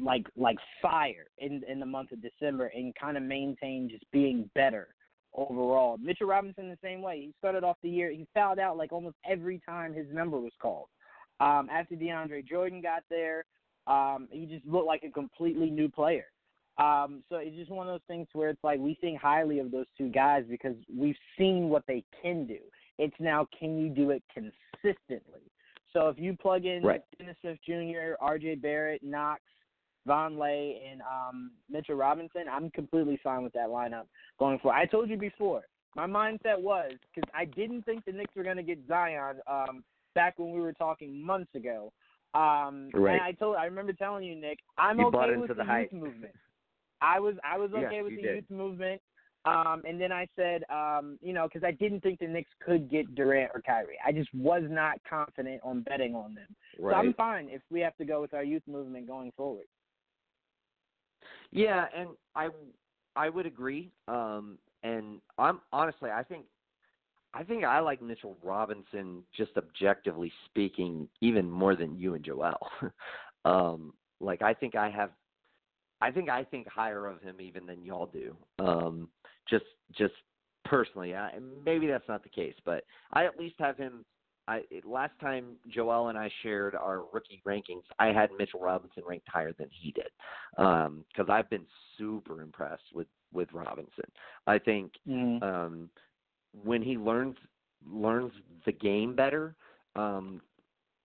[SPEAKER 2] like like fire in in the month of December and kind of maintained just being better overall. Mitchell Robinson the same way. He started off the year he fouled out like almost every time his number was called. Um, after DeAndre Jordan got there, um, he just looked like a completely new player. Um, so it's just one of those things where it's like we think highly of those two guys because we've seen what they can do. It's now can you do it consistently? So if you plug in
[SPEAKER 1] right.
[SPEAKER 2] Dennis Smith Jr., R.J. Barrett, Knox, Vonleh, and um, Mitchell Robinson, I'm completely fine with that lineup going forward. I told you before, my mindset was because I didn't think the Knicks were going to get Zion um, back when we were talking months ago. Um,
[SPEAKER 1] right.
[SPEAKER 2] And I told, I remember telling you, Nick, I'm
[SPEAKER 1] you
[SPEAKER 2] okay with
[SPEAKER 1] the,
[SPEAKER 2] the youth movement. I was, I was okay
[SPEAKER 1] yes,
[SPEAKER 2] with the
[SPEAKER 1] did.
[SPEAKER 2] youth movement. Um, and then I said, um, you know, because I didn't think the Knicks could get Durant or Kyrie. I just was not confident on betting on them.
[SPEAKER 1] Right.
[SPEAKER 2] So I'm fine if we have to go with our youth movement going forward.
[SPEAKER 1] Yeah, and I I would agree. Um, and I'm honestly, I think I think I like Mitchell Robinson just objectively speaking even more than you and Joel. um, like I think I have I think I think higher of him even than y'all do. Um, just just personally, I, maybe that's not the case, but I at least have him. I last time Joel and I shared our rookie rankings, I had Mitchell Robinson ranked higher than he did because um, I've been super impressed with with Robinson. I think
[SPEAKER 2] mm-hmm.
[SPEAKER 1] um, when he learns learns the game better, um,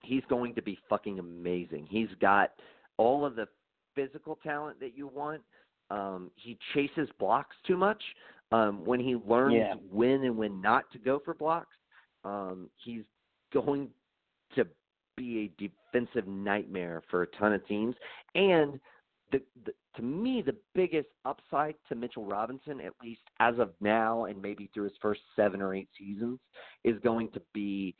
[SPEAKER 1] he's going to be fucking amazing. He's got all of the physical talent that you want. Um, he chases blocks too much. Um, when he learns
[SPEAKER 2] yeah.
[SPEAKER 1] when and when not to go for blocks, um, he's going to be a defensive nightmare for a ton of teams. And the, the, to me, the biggest upside to Mitchell Robinson, at least as of now, and maybe through his first seven or eight seasons, is going to be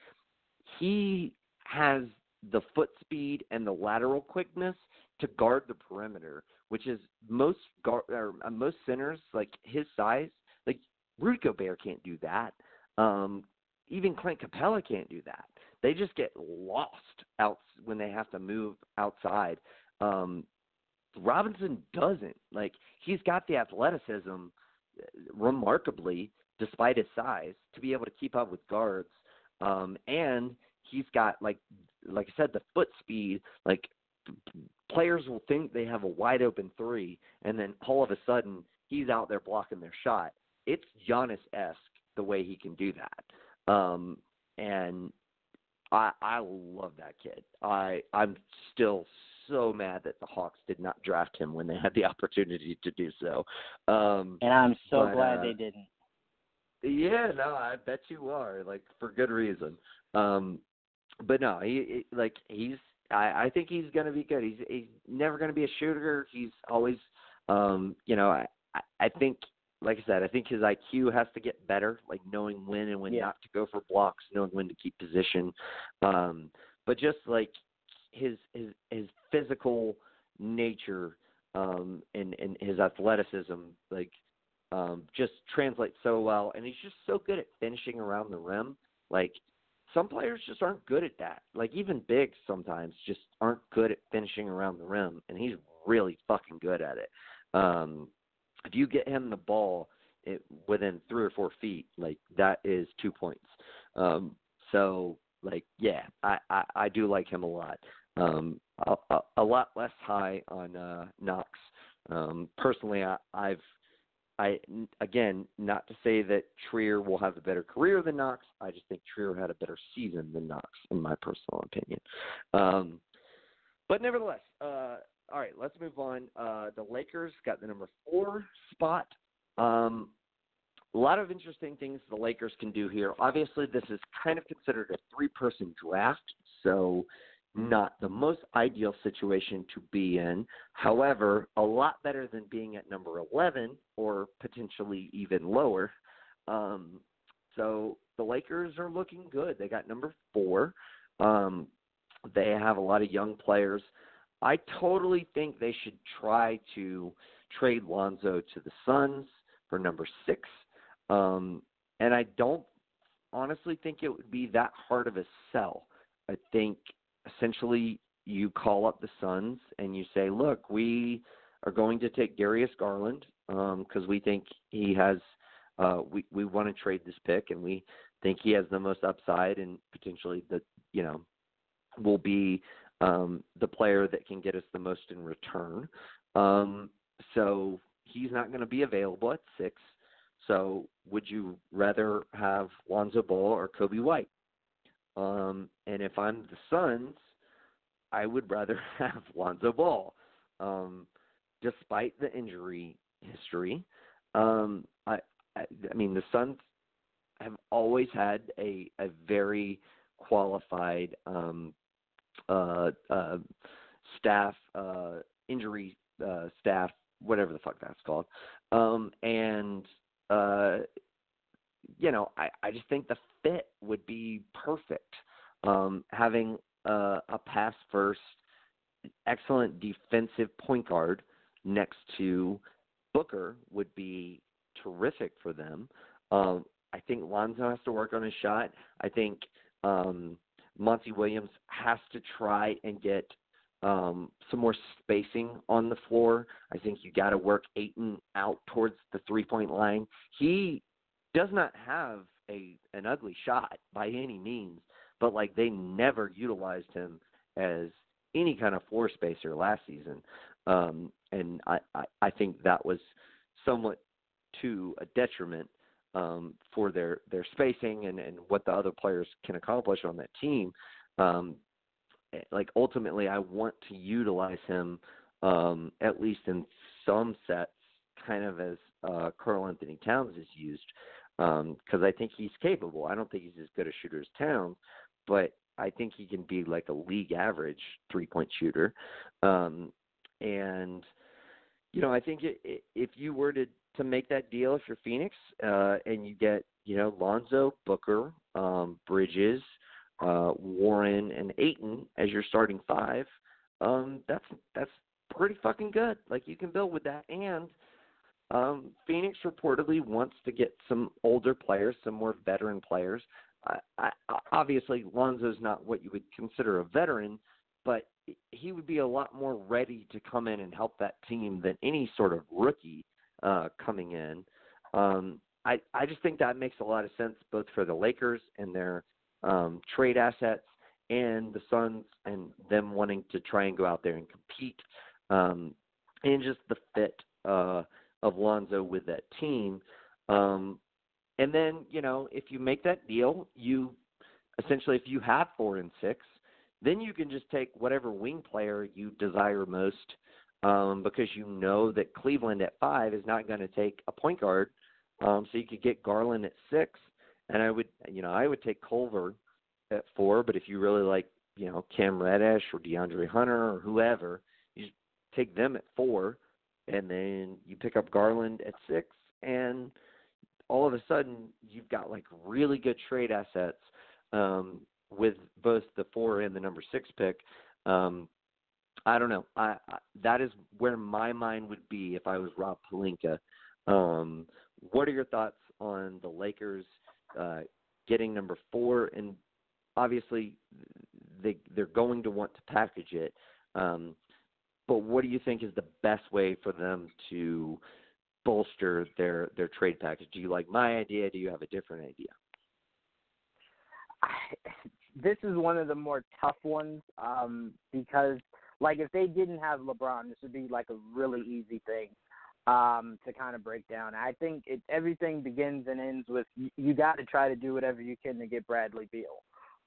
[SPEAKER 1] he has the foot speed and the lateral quickness to guard the perimeter, which is most guard or uh, most centers like his size. Like Rudy Gobert can't do that. Um, even Clint Capela can't do that. They just get lost out when they have to move outside. Um, Robinson doesn't. Like he's got the athleticism, uh, remarkably, despite his size, to be able to keep up with guards. Um, and he's got like, like I said, the foot speed. Like players will think they have a wide open three, and then all of a sudden he's out there blocking their shot. It's Giannis esque the way he can do that. Um, and I I love that kid. I I'm still so mad that the Hawks did not draft him when they had the opportunity to do so. Um,
[SPEAKER 2] and I'm so
[SPEAKER 1] but,
[SPEAKER 2] glad
[SPEAKER 1] uh,
[SPEAKER 2] they didn't.
[SPEAKER 1] Yeah, no, I bet you are. Like for good reason. Um, but no, he, he like he's. I, I think he's going to be good. He's he's never going to be a shooter. He's always, um, you know, I I think like I said, I think his IQ has to get better, like knowing when and when
[SPEAKER 2] Yeah.
[SPEAKER 1] not to go for blocks, knowing when to keep position. Um, but just like his his his physical nature um, and and his athleticism, like um, just translates so well, and he's just so good at finishing around the rim. Like some players just aren't good at that. Like even bigs sometimes just aren't good at finishing around the rim, and he's really fucking good at it. Um, if you get him the ball it, within three or four feet, like that is two points. Um, so like yeah, I, I I do like him a lot. Um, a, a, a lot less high on uh, Knox. Um, personally, I, I've I again not to say that Trier will have a better career than Knox. I just think Trier had a better season than Knox, in my personal opinion. Um, but nevertheless, uh, all right, let's move on. Uh, the Lakers got the number four spot. Um, a lot of interesting things the Lakers can do here. Obviously, this is kind of considered a three-person draft, so not the most ideal situation to be in. However, a lot better than being at number 11 or potentially even lower. Um, so the Lakers are looking good. They got number four. Um, they have a lot of young players. I totally think they should try to trade Lonzo to the Suns for number six. Um, and I don't honestly think it would be that hard of a sell. I think essentially you call up the Suns and you say, look, we are going to take Darius Garland because um, we think he has. Uh, we we want to trade this pick, and we think he has the most upside, and potentially the you know will be um, the player that can get us the most in return. Um, so he's not going to be available at six. So would you rather have Lonzo Ball or Coby White? Um, and if I'm the Suns, I would rather have Lonzo Ball. Um, despite the injury history, um, I, I, I mean the Suns have always had a a very qualified um, uh, uh, staff, uh, injury uh, staff, whatever the fuck that's called, um, and uh, you know, I, I just think the fit would be perfect. Um, having a, a pass first, excellent defensive point guard next to Booker would be terrific for them. Um, I think Lonzo has to work on his shot. I think um, Monty Williams has to try and get um, some more spacing on the floor. I think you got to work Ayton out towards the three point line. He does not have a an ugly shot by any means, but like they never utilized him as any kind of floor spacer last season. Um, and I, I, I think that was somewhat to a detriment um, for their, their spacing and, and what the other players can accomplish on that team. Um, Eh, like ultimately I want to utilize him um, at least in some sets, kind of as uh, Karl-Anthony Towns is used, because um, I think he's capable. I don't think he's as good a shooter as Towns, but I think he can be like a league average three point shooter. Um, and you know, I think it, it, if you were to to make that deal, if you're Phoenix, uh, and you get you know Lonzo, Booker, um, Bridges, uh, Warren and Ayton as your starting five, um, that's that's pretty fucking good. Like you can build with that. And um, Phoenix reportedly wants to get some older players, some more veteran players. I, I, obviously, Lonzo's not what you would consider a veteran, but he would be a lot more ready to come in and help that team than any sort of rookie uh, coming in. Um, I I just think that makes a lot of sense both for the Lakers and their um, trade assets and the Suns and them wanting to try and go out there and compete, um, and just the fit uh, of Lonzo with that team. Um, and then, you know, if you make that deal, you essentially, if you have four and six, then you can just take whatever wing player you desire most um, because you know that Cleveland at five is not going to take a point guard. Um, so you could get Garland at six and I would, you know, I would take Culver at four. But if you really like, you know, Cam Reddish or DeAndre Hunter or whoever, you just take them at four, and then you pick up Garland at six, and all of a sudden you've got like really good trade assets um, with both the four and the number six pick. Um, I don't know. I, I that is where my mind would be if I was Rob Pelinka. Um, what are your thoughts on the Lakers uh, getting number four, and obviously they they're going to want to package it. Um, but what do you think is the best way for them to bolster their their trade package? Do you like my idea? Do you have a different idea?
[SPEAKER 2] I, this is one of the more tough ones um, because, like, if they didn't have LeBron, this would be like a really easy thing um, to kind of break down. I think it, everything begins and ends with you, you got to try to do whatever you can to get Bradley Beal.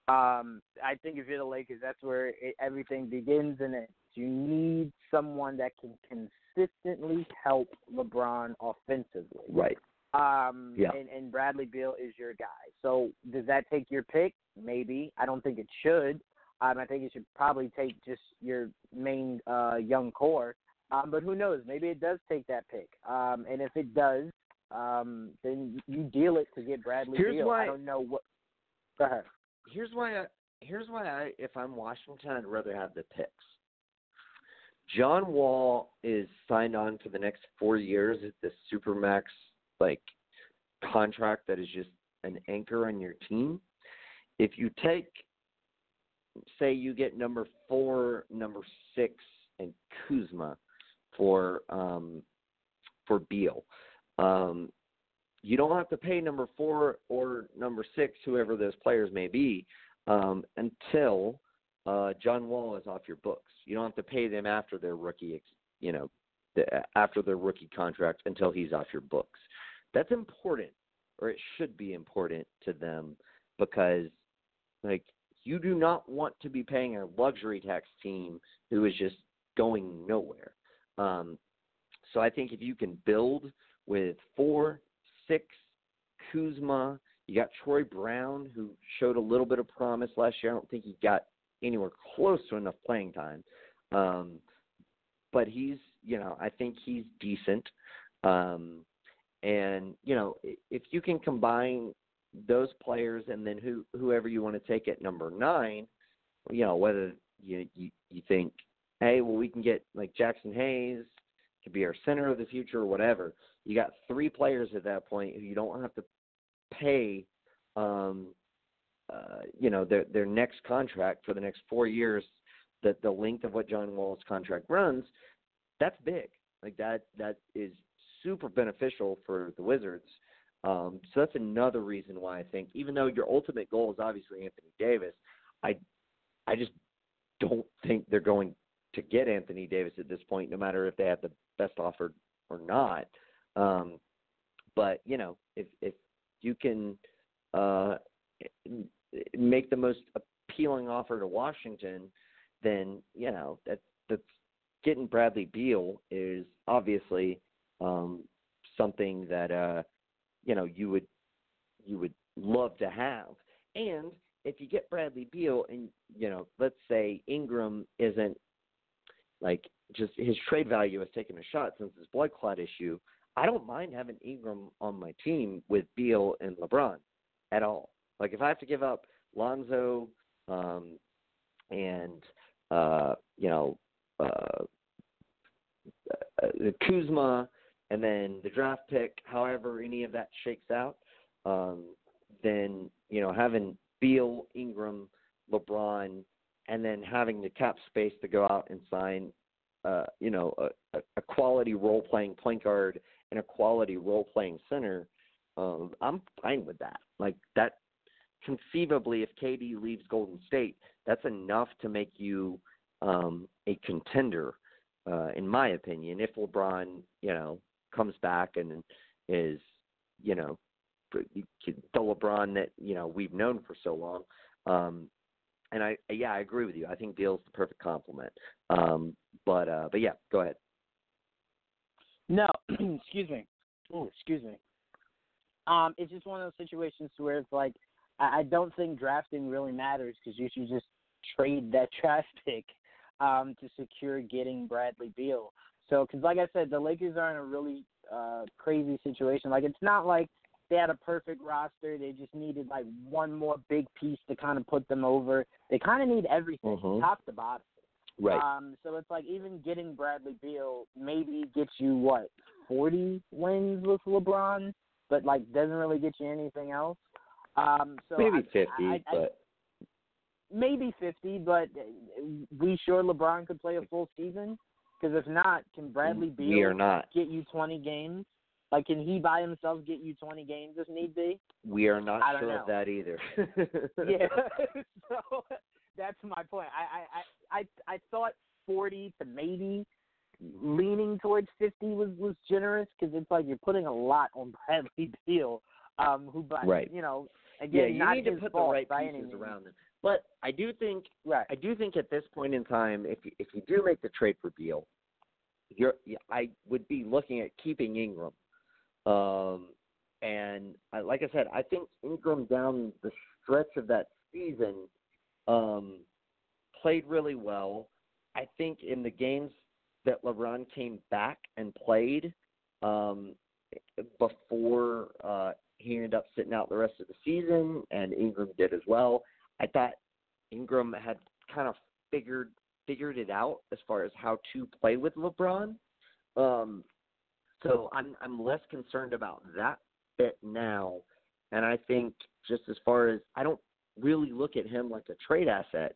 [SPEAKER 2] Um, I think if you're the Lakers, that's where it, everything begins and ends. You need someone that can consistently help LeBron offensively.
[SPEAKER 1] Right.
[SPEAKER 2] Um,
[SPEAKER 1] yeah.
[SPEAKER 2] and, and Bradley Beal is your guy. So does that take your pick? Maybe. I don't think it should. Um, I think you should probably take just your main uh, young core. Um, but who knows? Maybe it does take that pick. Um, and if it does, um, then you deal it to get Bradley
[SPEAKER 1] here's
[SPEAKER 2] Beal.
[SPEAKER 1] Why,
[SPEAKER 2] I don't know what. Go ahead.
[SPEAKER 1] Here's why. I, here's why I, if I'm Washington, I'd rather have the picks. John Wall is signed on for the next four years at the supermax like contract that is just an anchor on your team. If you take, say, you get number four, number six, and Kuzma for um, for Beal, um, you don't have to pay number four or number six, whoever those players may be, um, until uh, John Wall is off your books. You don't have to pay them after their rookie, you know, the, after their rookie contract until he's off your books. That's important, or it should be important to them because, like, you do not want to be paying a luxury tax team who is just going nowhere. Um, so I think if you can build with four, six, Kuzma, you got Troy Brown, who showed a little bit of promise last year. I don't think he got anywhere close to enough playing time. Um, but he's, you know, I think he's decent. Um, and you know, if you can combine those players and then who whoever you want to take at number nine, you know, whether you you, you think, hey, well, we can get like Jaxson Hayes to be our center of the future or whatever. You got three players at that point who you don't have to pay um, uh, you know their their next contract for the next four years, that the length of what John Wall's contract runs, that's big. Like that that is super beneficial for the Wizards. Um, so that's another reason why I think, even though your ultimate goal is obviously Anthony Davis, I I just don't think they're going to get Anthony Davis at this point, no matter if they have the best offer or not. Um, but you know, if if you can uh, make the most appealing offer to Washington, then you know that that's getting Bradley Beal is obviously um, something that uh, you know you would you would love to have. And if you get Bradley Beal, and you know, let's say Ingram isn't like just his trade value has taken a shot since his blood clot issue. I don't mind having Ingram on my team with Beal and LeBron at all. Like if I have to give up Lonzo um, and uh, you know uh, uh, Kuzma and then the draft pick, however any of that shakes out, um, then you know having Beal, Ingram, LeBron, and then having the cap space to go out and sign, uh, you know, a, a quality role playing point guard and a quality role playing center. Um, I'm fine with that. Like that conceivably, if KD leaves Golden State, that's enough to make you um, a contender, uh, in my opinion. If LeBron, you know, comes back and is, you know, the LeBron that you know we've known for so long. Um, and I, yeah, I agree with you. I think Beal's the perfect complement. Um, but, uh, but yeah, go ahead.
[SPEAKER 2] No, excuse me. Oh, excuse me. Um, it's just one of those situations where it's like I, I don't think drafting really matters because you should just trade that draft pick um, to secure getting Bradley Beal. So, because like I said, the Lakers are in a really uh, crazy situation. Like it's not like they had a perfect roster. They just needed like one more big piece to kind of put them over. They kind of need everything,
[SPEAKER 1] mm-hmm.
[SPEAKER 2] top to bottom.
[SPEAKER 1] Right.
[SPEAKER 2] Um, so it's like even getting Bradley Beal maybe gets you what forty wins with LeBron, but like doesn't really get you anything else. Um, so
[SPEAKER 1] maybe
[SPEAKER 2] I,
[SPEAKER 1] fifty,
[SPEAKER 2] I, I,
[SPEAKER 1] but
[SPEAKER 2] maybe fifty. But we sure LeBron could play a full season? Because if not, can Bradley Beal
[SPEAKER 1] we not.
[SPEAKER 2] get you twenty games? Like, can he by himself get you twenty games if need be?
[SPEAKER 1] We are not sure
[SPEAKER 2] know.
[SPEAKER 1] of that either.
[SPEAKER 2] yeah. so that's my point. I, I I I thought forty to maybe leaning towards fifty was was generous because it's like you're putting a lot on Bradley Beal, um, who but
[SPEAKER 1] right.
[SPEAKER 2] you know
[SPEAKER 1] yeah,
[SPEAKER 2] again
[SPEAKER 1] you
[SPEAKER 2] not
[SPEAKER 1] need to put the right
[SPEAKER 2] by
[SPEAKER 1] pieces
[SPEAKER 2] any means.
[SPEAKER 1] around them. But I do think
[SPEAKER 2] Right.
[SPEAKER 1] I do think at this point in time, if you, if you do make the trade for Beal, you're I would be looking at keeping Ingram. Um, and I, like I said, I think Ingram down the stretch of that season um, played really well. I think in the games that LeBron came back and played um, before uh, he ended up sitting out the rest of the season, and Ingram did as well. I thought Ingram had kind of figured figured it out as far as how to play with LeBron. Um, So I'm I'm less concerned about that bit now, and I think just as far as I don't really look at him like a trade asset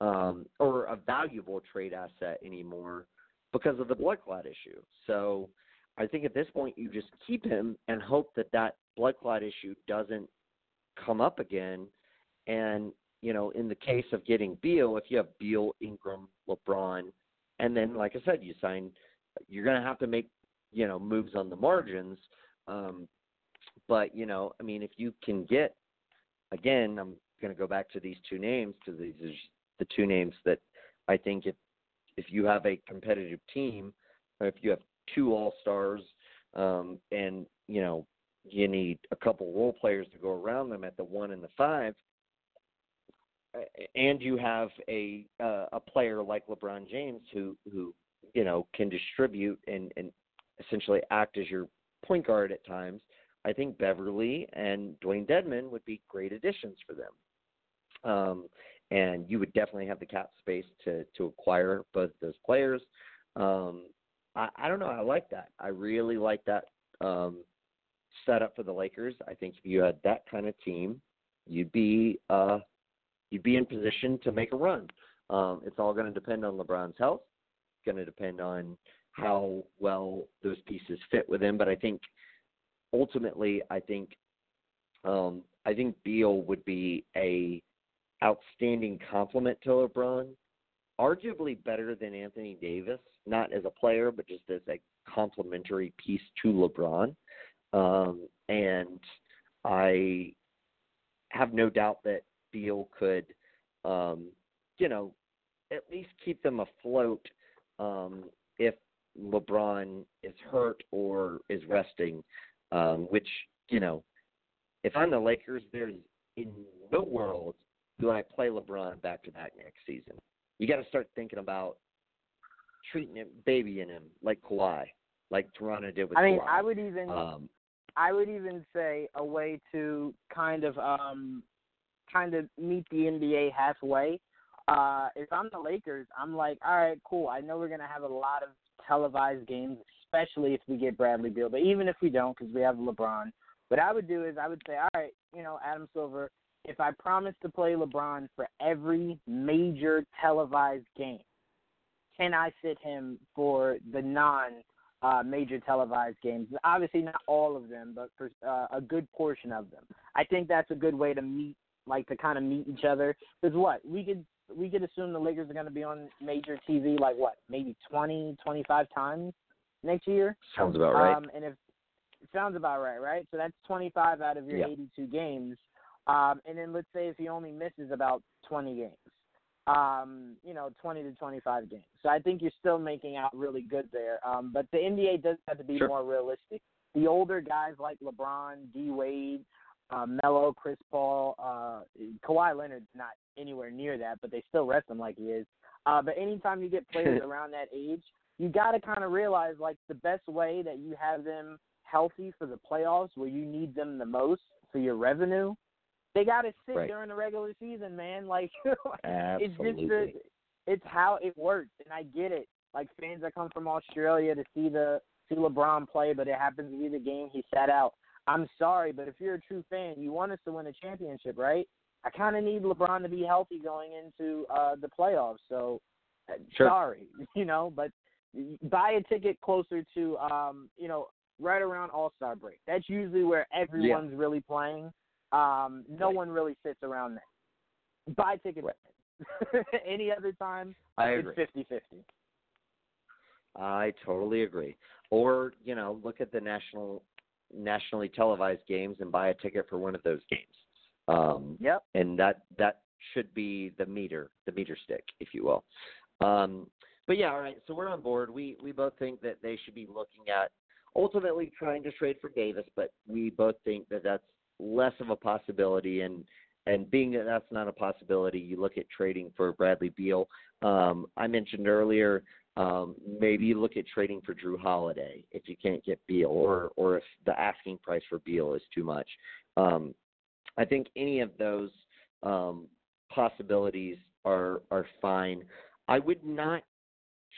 [SPEAKER 1] um, or a valuable trade asset anymore because of the blood clot issue. So I think at this point you just keep him and hope that that blood clot issue doesn't come up again. And you know, in the case of getting Beal, if you have Beal, Ingram, LeBron, and then like I said, you sign, you're going to have to make you know moves on the margins. Um, but you know, I mean, if you can get again, I'm going to go back to these two names because these are the two names that I think if if you have a competitive team, if you have two all stars, um, and you know you need a couple role players to go around them at the one and the five, and you have a uh, a player like LeBron James who who you know can distribute and and essentially act as your point guard at times. I think Beverley and Dewayne Dedmon would be great additions for them. Um, and you would definitely have the cap space to to acquire both those players. Um, I, I don't know. I like that. I really like that um, setup for the Lakers. I think if you had that kind of team, you'd be uh, you'd be in position to make a run. Um, it's all going to depend on LeBron's health. It's going to depend on how well those pieces fit with him. But I think ultimately, I think um, I think Beal would be a outstanding complement to LeBron, arguably better than Anthony Davis, not as a player, but just as a complementary piece to LeBron. Um, and I have no doubt that Beal could, um, you know, at least keep them afloat um, if LeBron is hurt or is resting, um, which, you know, if I'm the Lakers, there's in no world do I play LeBron back to back next season. You got to start thinking about treating him, babying him like Kawhi, like Toronto did with
[SPEAKER 2] I mean,
[SPEAKER 1] Kawhi.
[SPEAKER 2] I would even,
[SPEAKER 1] um,
[SPEAKER 2] I would even say a way to kind of, um, kind of meet the NBA halfway. Uh, if I'm the Lakers, I'm like, all right, cool. I know we're gonna have a lot of televised games, especially if we get Bradley Beal. But even if we don't, because we have LeBron, what I would do is I would say, all right, you know, Adam Silver, if I promise to play LeBron for every major televised game, can I sit him for the non uh, major televised games? Obviously, not all of them, but for uh, a good portion of them. I think that's a good way to meet, like to kind of meet each other. Because what we could we could assume the Lakers are going to be on major TV like what maybe twenty twenty five times next year.
[SPEAKER 1] Sounds about right.
[SPEAKER 2] Um, and if sounds about right, right? So that's 25 out of your
[SPEAKER 1] Yeah.
[SPEAKER 2] 82 games. Um, and then let's say if he only misses about 20 games, um, you know, 20 to 25 games. So I think you're still making out really good there. Um, but the NBA does have to be
[SPEAKER 1] Sure.
[SPEAKER 2] more realistic. The older guys like LeBron, D Wade, uh, Melo, Chris Paul, uh, Kawhi Leonard's not anywhere near that, but they still rest him like he is. Uh, but anytime you get players around that age, you got to kind of realize like the best way that you have them healthy for the playoffs, where you need them the most for your revenue, they got to sit
[SPEAKER 1] Right.
[SPEAKER 2] during the regular season, man. Like it's just it's how it works, and I get it. Like fans that come from Australia to see the see LeBron play, but it happens to be the game he sat out. I'm sorry, but if you're a true fan, you want us to win a championship, right? I kind of need LeBron to be healthy going into uh the playoffs. So uh,
[SPEAKER 1] Sure.
[SPEAKER 2] sorry, you know, but buy a ticket closer to um, you know, right around All-Star break. That's usually where everyone's really playing. Um, no
[SPEAKER 1] Right.
[SPEAKER 2] one really sits around that. Buy tickets.
[SPEAKER 1] Right.
[SPEAKER 2] Any other time,
[SPEAKER 1] I
[SPEAKER 2] it's
[SPEAKER 1] agree.
[SPEAKER 2] 50-50.
[SPEAKER 1] I totally agree. Or you know, look at the national nationally televised games and buy a ticket for one of those games. Um,
[SPEAKER 2] Yep.
[SPEAKER 1] and that that should be the meter, the meter stick, if you will. Um, but yeah, all right. So we're on board. We we both think that they should be looking at ultimately trying to trade for Davis, but we both think that that's less of a possibility. And and being that that's not a possibility, you look at trading for Bradley Beal. Um, I mentioned earlier. Um, maybe look at trading for Jrue Holiday if you can't get Beal, or or if the asking price for Beal is too much. Um, I think any of those um, possibilities are are fine. I would not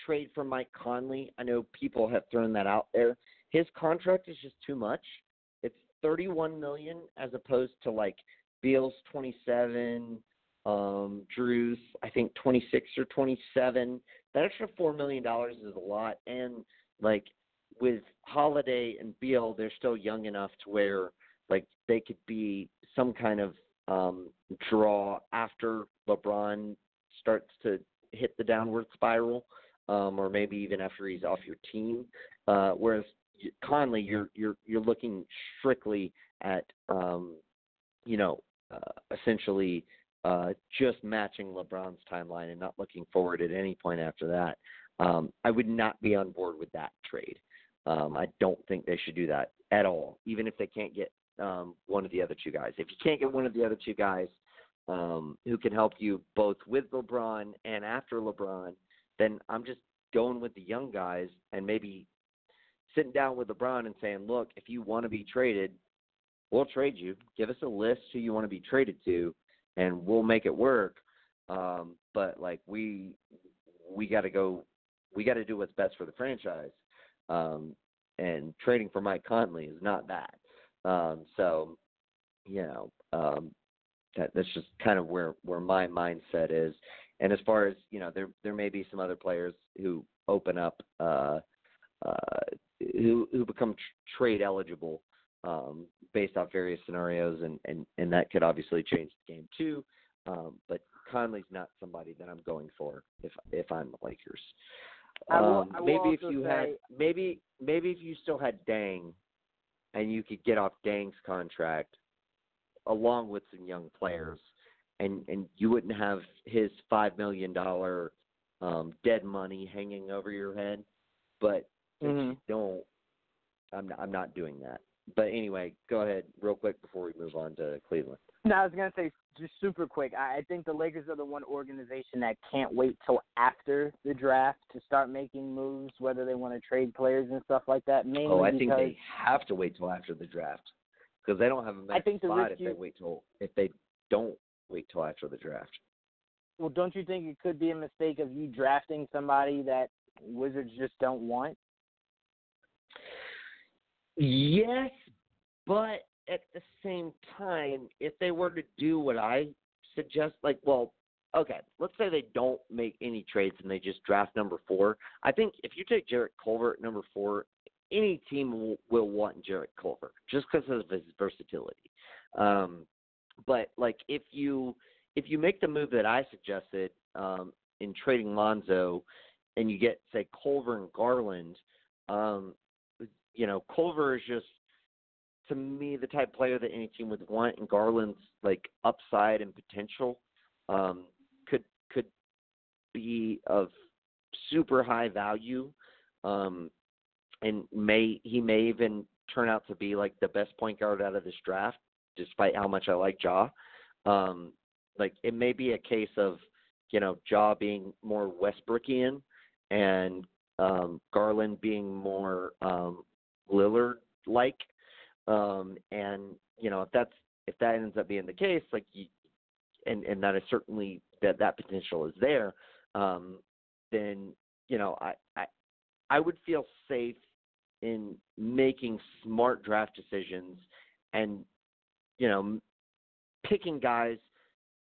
[SPEAKER 1] trade for Mike Conley. I know people have thrown that out there, his contract is just too much. It's 31 million as opposed to like Beal's 27, um, Jrue's I think 26 or 27. That extra four million dollars is a lot, and like with Holiday and Beal, they're still young enough to where like they could be some kind of um, draw after LeBron starts to hit the downward spiral, um, or maybe even after he's off your team. Uh, whereas Conley, you're you're you're looking strictly at um, you know uh, essentially uh, just matching LeBron's timeline and not looking forward at any point after that. Um, I would not be on board with that trade. Um, I don't think they should do that at all, even if they can't get um, one of the other two guys. If you can't get one of the other two guys um, who can help you both with LeBron and after LeBron, then I'm just going with the young guys and maybe sitting down with LeBron and saying, look, if you want to be traded, we'll trade you. Give us a list who you want to be traded to, and we'll make it work. Um, but like we we got to go, we got to do what's best for the franchise. Um, and trading for Mike Conley is not that. Um, so, you know, um, that that's just kind of where where my mindset is. And as far as you know, there there may be some other players who open up, uh, uh, who who become tr- trade eligible um, based off various scenarios, and, and and that could obviously change the game too. Um, but Conley's not somebody that I'm going for if if I'm the Lakers. Um,
[SPEAKER 2] will
[SPEAKER 1] maybe if you
[SPEAKER 2] say,
[SPEAKER 1] had maybe maybe if you still had Deng, and you could get off Deng's contract along with some young players, and and you wouldn't have his five million dollar um, dead money hanging over your head. But
[SPEAKER 2] Mhm.
[SPEAKER 1] you don't, I'm not, I'm not doing that. But anyway, go ahead real quick before we move on to Cleveland.
[SPEAKER 2] No, I was gonna say just super quick. I, I think the Lakers are the one organization that can't wait till after the draft to start making moves, whether they want to trade players and stuff like that. Mainly
[SPEAKER 1] Oh, I think they have to wait till after the draft because they don't have a max
[SPEAKER 2] think the
[SPEAKER 1] spot if they wait till if they don't wait till after the draft.
[SPEAKER 2] well, don't you think it could be a mistake of you drafting somebody that Wizards just don't want?
[SPEAKER 1] Yes, but at the same time, if they were to do what I suggest, like, well, okay, let's say they don't make any trades and they just draft number four. I think if you take Jarrett Culver at number four, any team will, will want Jarrett Culver just because of his versatility. Um, but like if you if you make the move that I suggested um, in trading Lonzo, and you get say Culver and Garland, um, you know Culver is just to me the type player that any team would want, and Garland's like upside and potential um, could could be of super high value, um, and may he may even turn out to be like the best point guard out of this draft, despite how much I like Ja. Um, like it may be a case of you know Ja being more Westbrookian and um, Garland being more um, Lillard like. Um, and you know if that's if that ends up being the case, like you, and and that is certainly that that potential is there, um, then you know I, I I would feel safe in making smart draft decisions and you know picking guys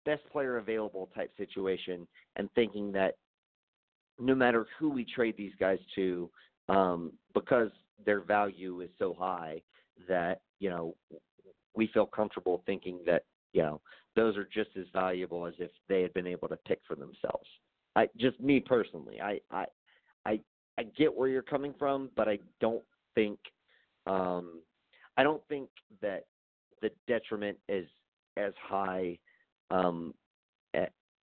[SPEAKER 1] best player available type situation and thinking that no matter who we trade these guys to um, because their value is so high that you know we feel comfortable thinking that you know those are just as valuable as if they had been able to pick for themselves. I just me personally, I I I I get where you're coming from, but I don't think um I don't think that the detriment is as high um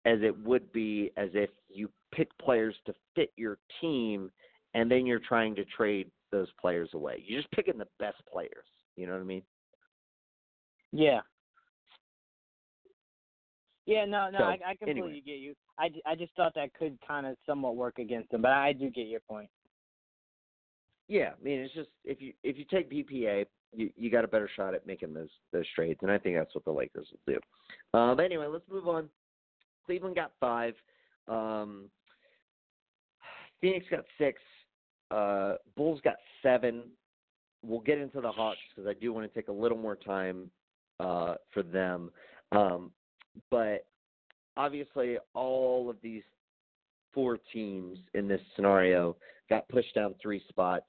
[SPEAKER 1] as it would be as if you pick players to fit your team and then you're trying to trade those players away. You're just picking the best players. You know what I mean?
[SPEAKER 2] Yeah. Yeah, no, no,
[SPEAKER 1] So,
[SPEAKER 2] I, I completely
[SPEAKER 1] anyway.
[SPEAKER 2] get you. I, I just thought that could kind of somewhat work against them, but I do get your point.
[SPEAKER 1] Yeah, I mean it's just if you if you take BPA, you you got a better shot at making those those trades, and I think that's what the Lakers will do. Um, anyway, let's move on. Cleveland got five. Um, Phoenix got six. Uh, Bulls got seven. we'll get into the Hawks because I do want to take a little more time uh, for them. Um, but obviously, all of these four teams in this scenario got pushed down three spots.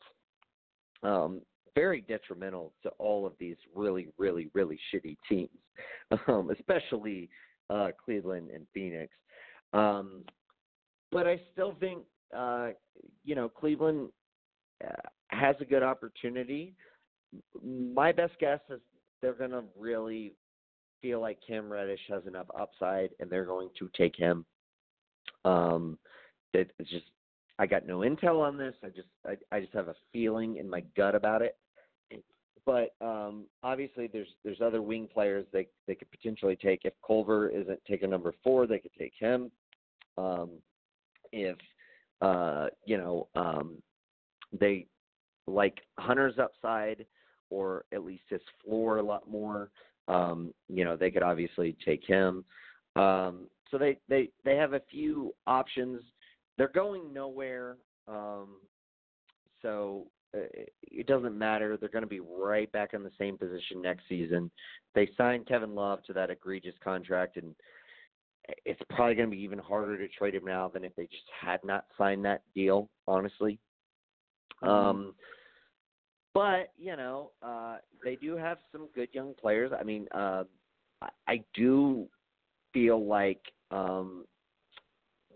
[SPEAKER 1] Um, very detrimental to all of these really, really, really shitty teams, um, especially uh, Cleveland and Phoenix. Um, but I still think, uh, you know, Cleveland uh, has a good opportunity. My best guess is they're going to really feel like Cam Reddish has enough upside, and they're going to take him. Um, it's just I got no intel on this. I just I, I just have a feeling in my gut about it. But um, obviously, there's there's other wing players they they could potentially take. If Culver isn't taking number four, they could take him. Um, if uh, you know um, they like Hunter's upside or at least his floor a lot more, um, you know they could obviously take him. Um, so they they they have a few options. They're going nowhere. Um, so uh, it doesn't matter. They're going to be right back in the same position next season. They signed Kevin Love to that egregious contract, and it's probably going to be even harder to trade him now than if they just had not signed that deal. Honestly, mm-hmm. um, but you know uh, they do have some good young players. I mean, uh, I, I do feel like um,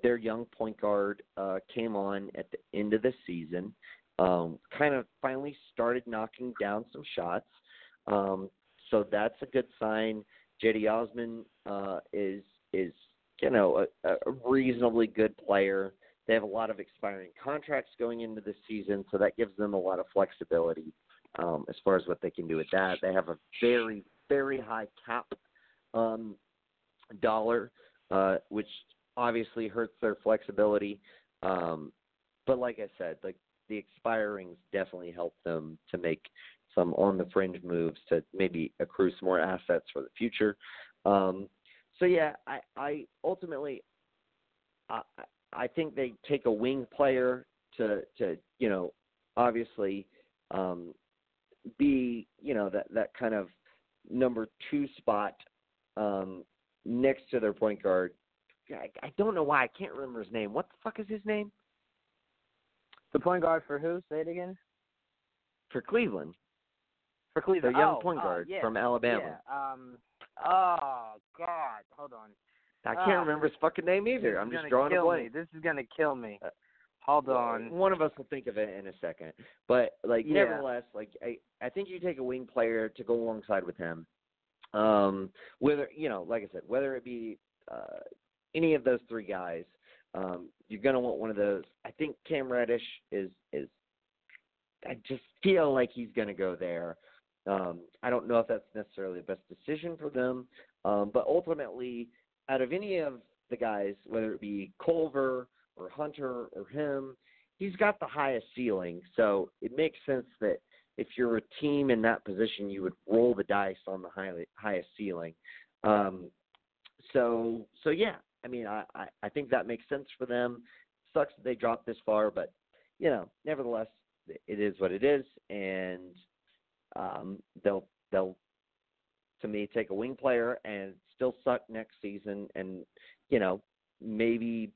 [SPEAKER 1] their young point guard uh, came on at the end of the season um, kind of finally started knocking down some shots. Um, so that's a good sign. Cedi Osman uh, is is you know a, a reasonably good player. They have a lot of expiring contracts going into the season, so that gives them a lot of flexibility um, as far as what they can do with that. They have a very very high cap um, dollar, uh, which obviously hurts their flexibility. Um, but like I said, like the expirings definitely help them to make some on the fringe moves to maybe accrue some more assets for the future. Um, so yeah, I, I ultimately I, I think they take a wing player to to you know obviously um, be you know that that kind of number two spot um, next to their point guard. I, I don't know why I can't remember his name. What the fuck is his name?
[SPEAKER 2] The point guard for who? Say it again.
[SPEAKER 1] For Cleveland.
[SPEAKER 2] For Cleveland.
[SPEAKER 1] The young
[SPEAKER 2] oh,
[SPEAKER 1] point
[SPEAKER 2] uh,
[SPEAKER 1] guard
[SPEAKER 2] yeah.
[SPEAKER 1] from Alabama.
[SPEAKER 2] Yeah. Um. Oh God. Hold on.
[SPEAKER 1] I can't
[SPEAKER 2] uh,
[SPEAKER 1] remember his fucking name either. I'm just drawing a blank.
[SPEAKER 2] Me. This is gonna kill me. Uh, Hold on.
[SPEAKER 1] One of us will think of it in a second. But like
[SPEAKER 2] yeah.
[SPEAKER 1] nevertheless, like I I think you take a wing player to go alongside with him. Um whether you know, like I said, whether it be uh any of those three guys, um, you're going to want one of those. I think Cam Reddish is is. I just feel like he's going to go there. Um, I don't know if that's necessarily the best decision for them, um, but ultimately, out of any of the guys, whether it be Culver or Hunter or him, he's got the highest ceiling. So it makes sense that if you're a team in that position, you would roll the dice on the high, highest ceiling. Um, so so yeah, I mean, I, I, I think that makes sense for them. Sucks that they dropped this far, but you know, nevertheless, it is what it is, and um, they'll they'll to me take a wing player and still suck next season, and you know maybe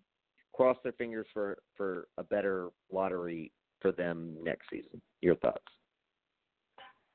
[SPEAKER 1] cross their fingers for for a better lottery for them next season. Your thoughts?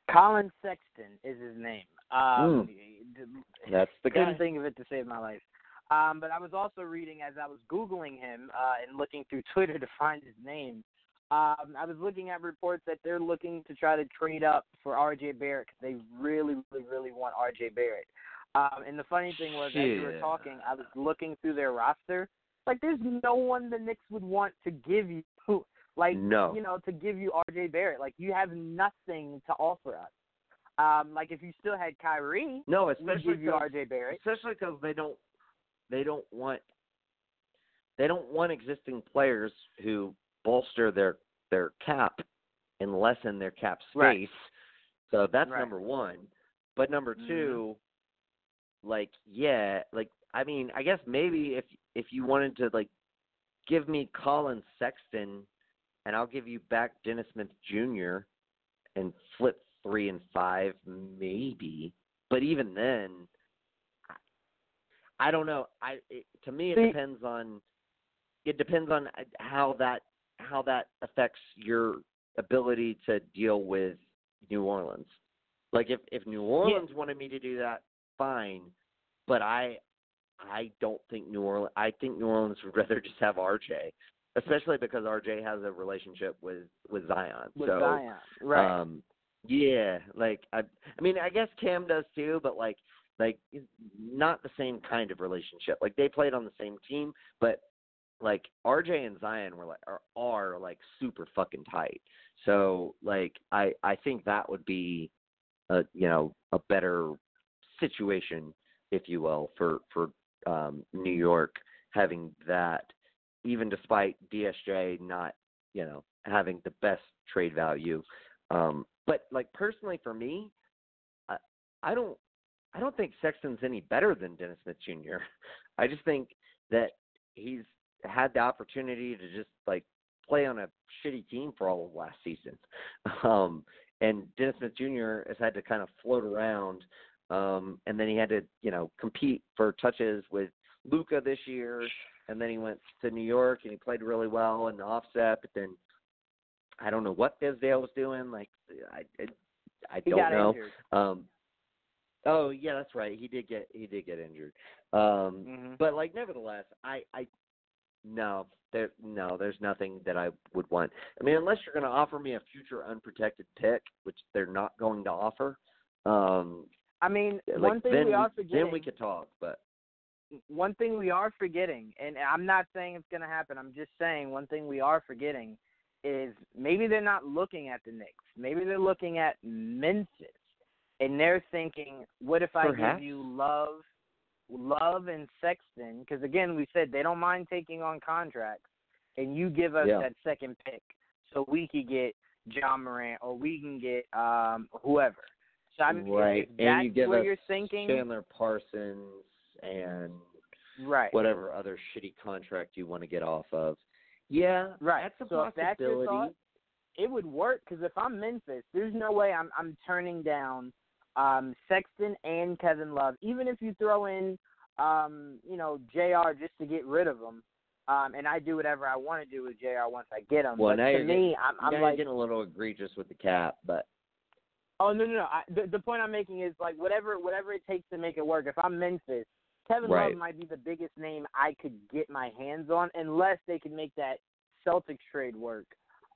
[SPEAKER 2] Collin Sexton is his name. Um,
[SPEAKER 1] mm. That's the guy.
[SPEAKER 2] Couldn't think of it to save my life. Um, but I was also reading as I was Googling him uh, and looking through Twitter to find his name. Um, I was looking at reports that they're looking to try to trade up for R.J. Barrett because they really, really, really want R.J. Barrett. Um, and the funny thing was,
[SPEAKER 1] yeah.
[SPEAKER 2] as you were talking, I was looking through their roster. Like, there's no one the Knicks would want to give you, like,
[SPEAKER 1] no.
[SPEAKER 2] you know, to give you R.J. Barrett. Like, you have nothing to offer us. Um, like, if you still had Kyrie,
[SPEAKER 1] no, especially
[SPEAKER 2] give you R.J. Barrett.
[SPEAKER 1] Especially because they don't they don't want they don't want existing players who bolster their their cap and lessen their cap space.
[SPEAKER 2] Right.
[SPEAKER 1] So that's
[SPEAKER 2] right.
[SPEAKER 1] number one. But number
[SPEAKER 2] mm-hmm.
[SPEAKER 1] 2 like yeah, like I mean, I guess maybe if if you wanted to like give me Collin Sexton and I'll give you back Dennis Smith Jr. and flip three and five, maybe. But even then, I, I don't know. I it, to me, it
[SPEAKER 2] See-
[SPEAKER 1] depends on it depends on how that how that affects your ability to deal with New Orleans. Like if if New Orleans wanted me to do that, fine. But I I don't think New Orleans. I think New Orleans would rather just have RJ, especially because RJ has a relationship with with Zion.
[SPEAKER 2] with
[SPEAKER 1] so
[SPEAKER 2] Zion, right?
[SPEAKER 1] um, yeah, like I, I mean, I guess Cam does too, but like, like not the same kind of relationship. Like they played on the same team, but like RJ and Zion were like are, are like super fucking tight. So like I I think that would be a you know a better situation, if you will, for for um, New York having that, even despite DSJ not you know having the best trade value. Um, but like personally for me, I, I don't I don't think Sexton's any better than Dennis Smith Jr. I just think that he's had the opportunity to just like play on a shitty team for all of last season. Um, and Dennis Smith Jr. has had to kind of float around, um, and then he had to, you know, compete for touches with Luka this year, and then he went to New York and he played really well in the offset, but then I don't know what Fizdale was doing. Like I, I, I don't know.
[SPEAKER 2] injured.
[SPEAKER 1] Um, oh yeah, that's right. He did get he did get injured. Um,
[SPEAKER 2] Mhm.
[SPEAKER 1] but like nevertheless, I I no there no there's nothing that I would want. I mean, unless you're going to offer me a future unprotected pick, which they're not going to offer. Um,
[SPEAKER 2] I mean,
[SPEAKER 1] like,
[SPEAKER 2] one thing
[SPEAKER 1] then
[SPEAKER 2] we are forgetting.
[SPEAKER 1] then we could talk. But
[SPEAKER 2] one thing we are forgetting, and I'm not saying it's going to happen. I'm just saying one thing we are forgetting is maybe they're not looking at the Knicks. Maybe they're looking at Memphis, and they're thinking, "What if I
[SPEAKER 1] Perhaps.
[SPEAKER 2] give you Love, Love and Sexton? Because again, we said they don't mind taking on contracts, and you give us
[SPEAKER 1] Yeah.
[SPEAKER 2] that second pick, so we could get Ja Morant or we can get um whoever." So I mean,
[SPEAKER 1] right, and
[SPEAKER 2] that's
[SPEAKER 1] you give
[SPEAKER 2] where you're thinking,
[SPEAKER 1] Chandler Parsons and
[SPEAKER 2] right?
[SPEAKER 1] whatever other shitty contract you want to get off of. Yeah,
[SPEAKER 2] Right.
[SPEAKER 1] That's a
[SPEAKER 2] so if that's
[SPEAKER 1] possibility.
[SPEAKER 2] thought, it would work because if I'm Memphis, there's no way I'm I'm turning down um, Sexton and Kevin Love, even if you throw in um, you know Jr. just to get rid of him. Um, and I do whatever I want to do with Jr. once I get him.
[SPEAKER 1] Well,
[SPEAKER 2] but
[SPEAKER 1] now
[SPEAKER 2] to
[SPEAKER 1] you're
[SPEAKER 2] me, I'm, I'm
[SPEAKER 1] you're
[SPEAKER 2] like,
[SPEAKER 1] getting a little egregious with the cap, but
[SPEAKER 2] oh no, no, no. I, the, the point I'm making is like whatever whatever it takes to make it work. If I'm Memphis, Kevin
[SPEAKER 1] Right.
[SPEAKER 2] Love might be the biggest name I could get my hands on, unless they can make that Celtics trade work.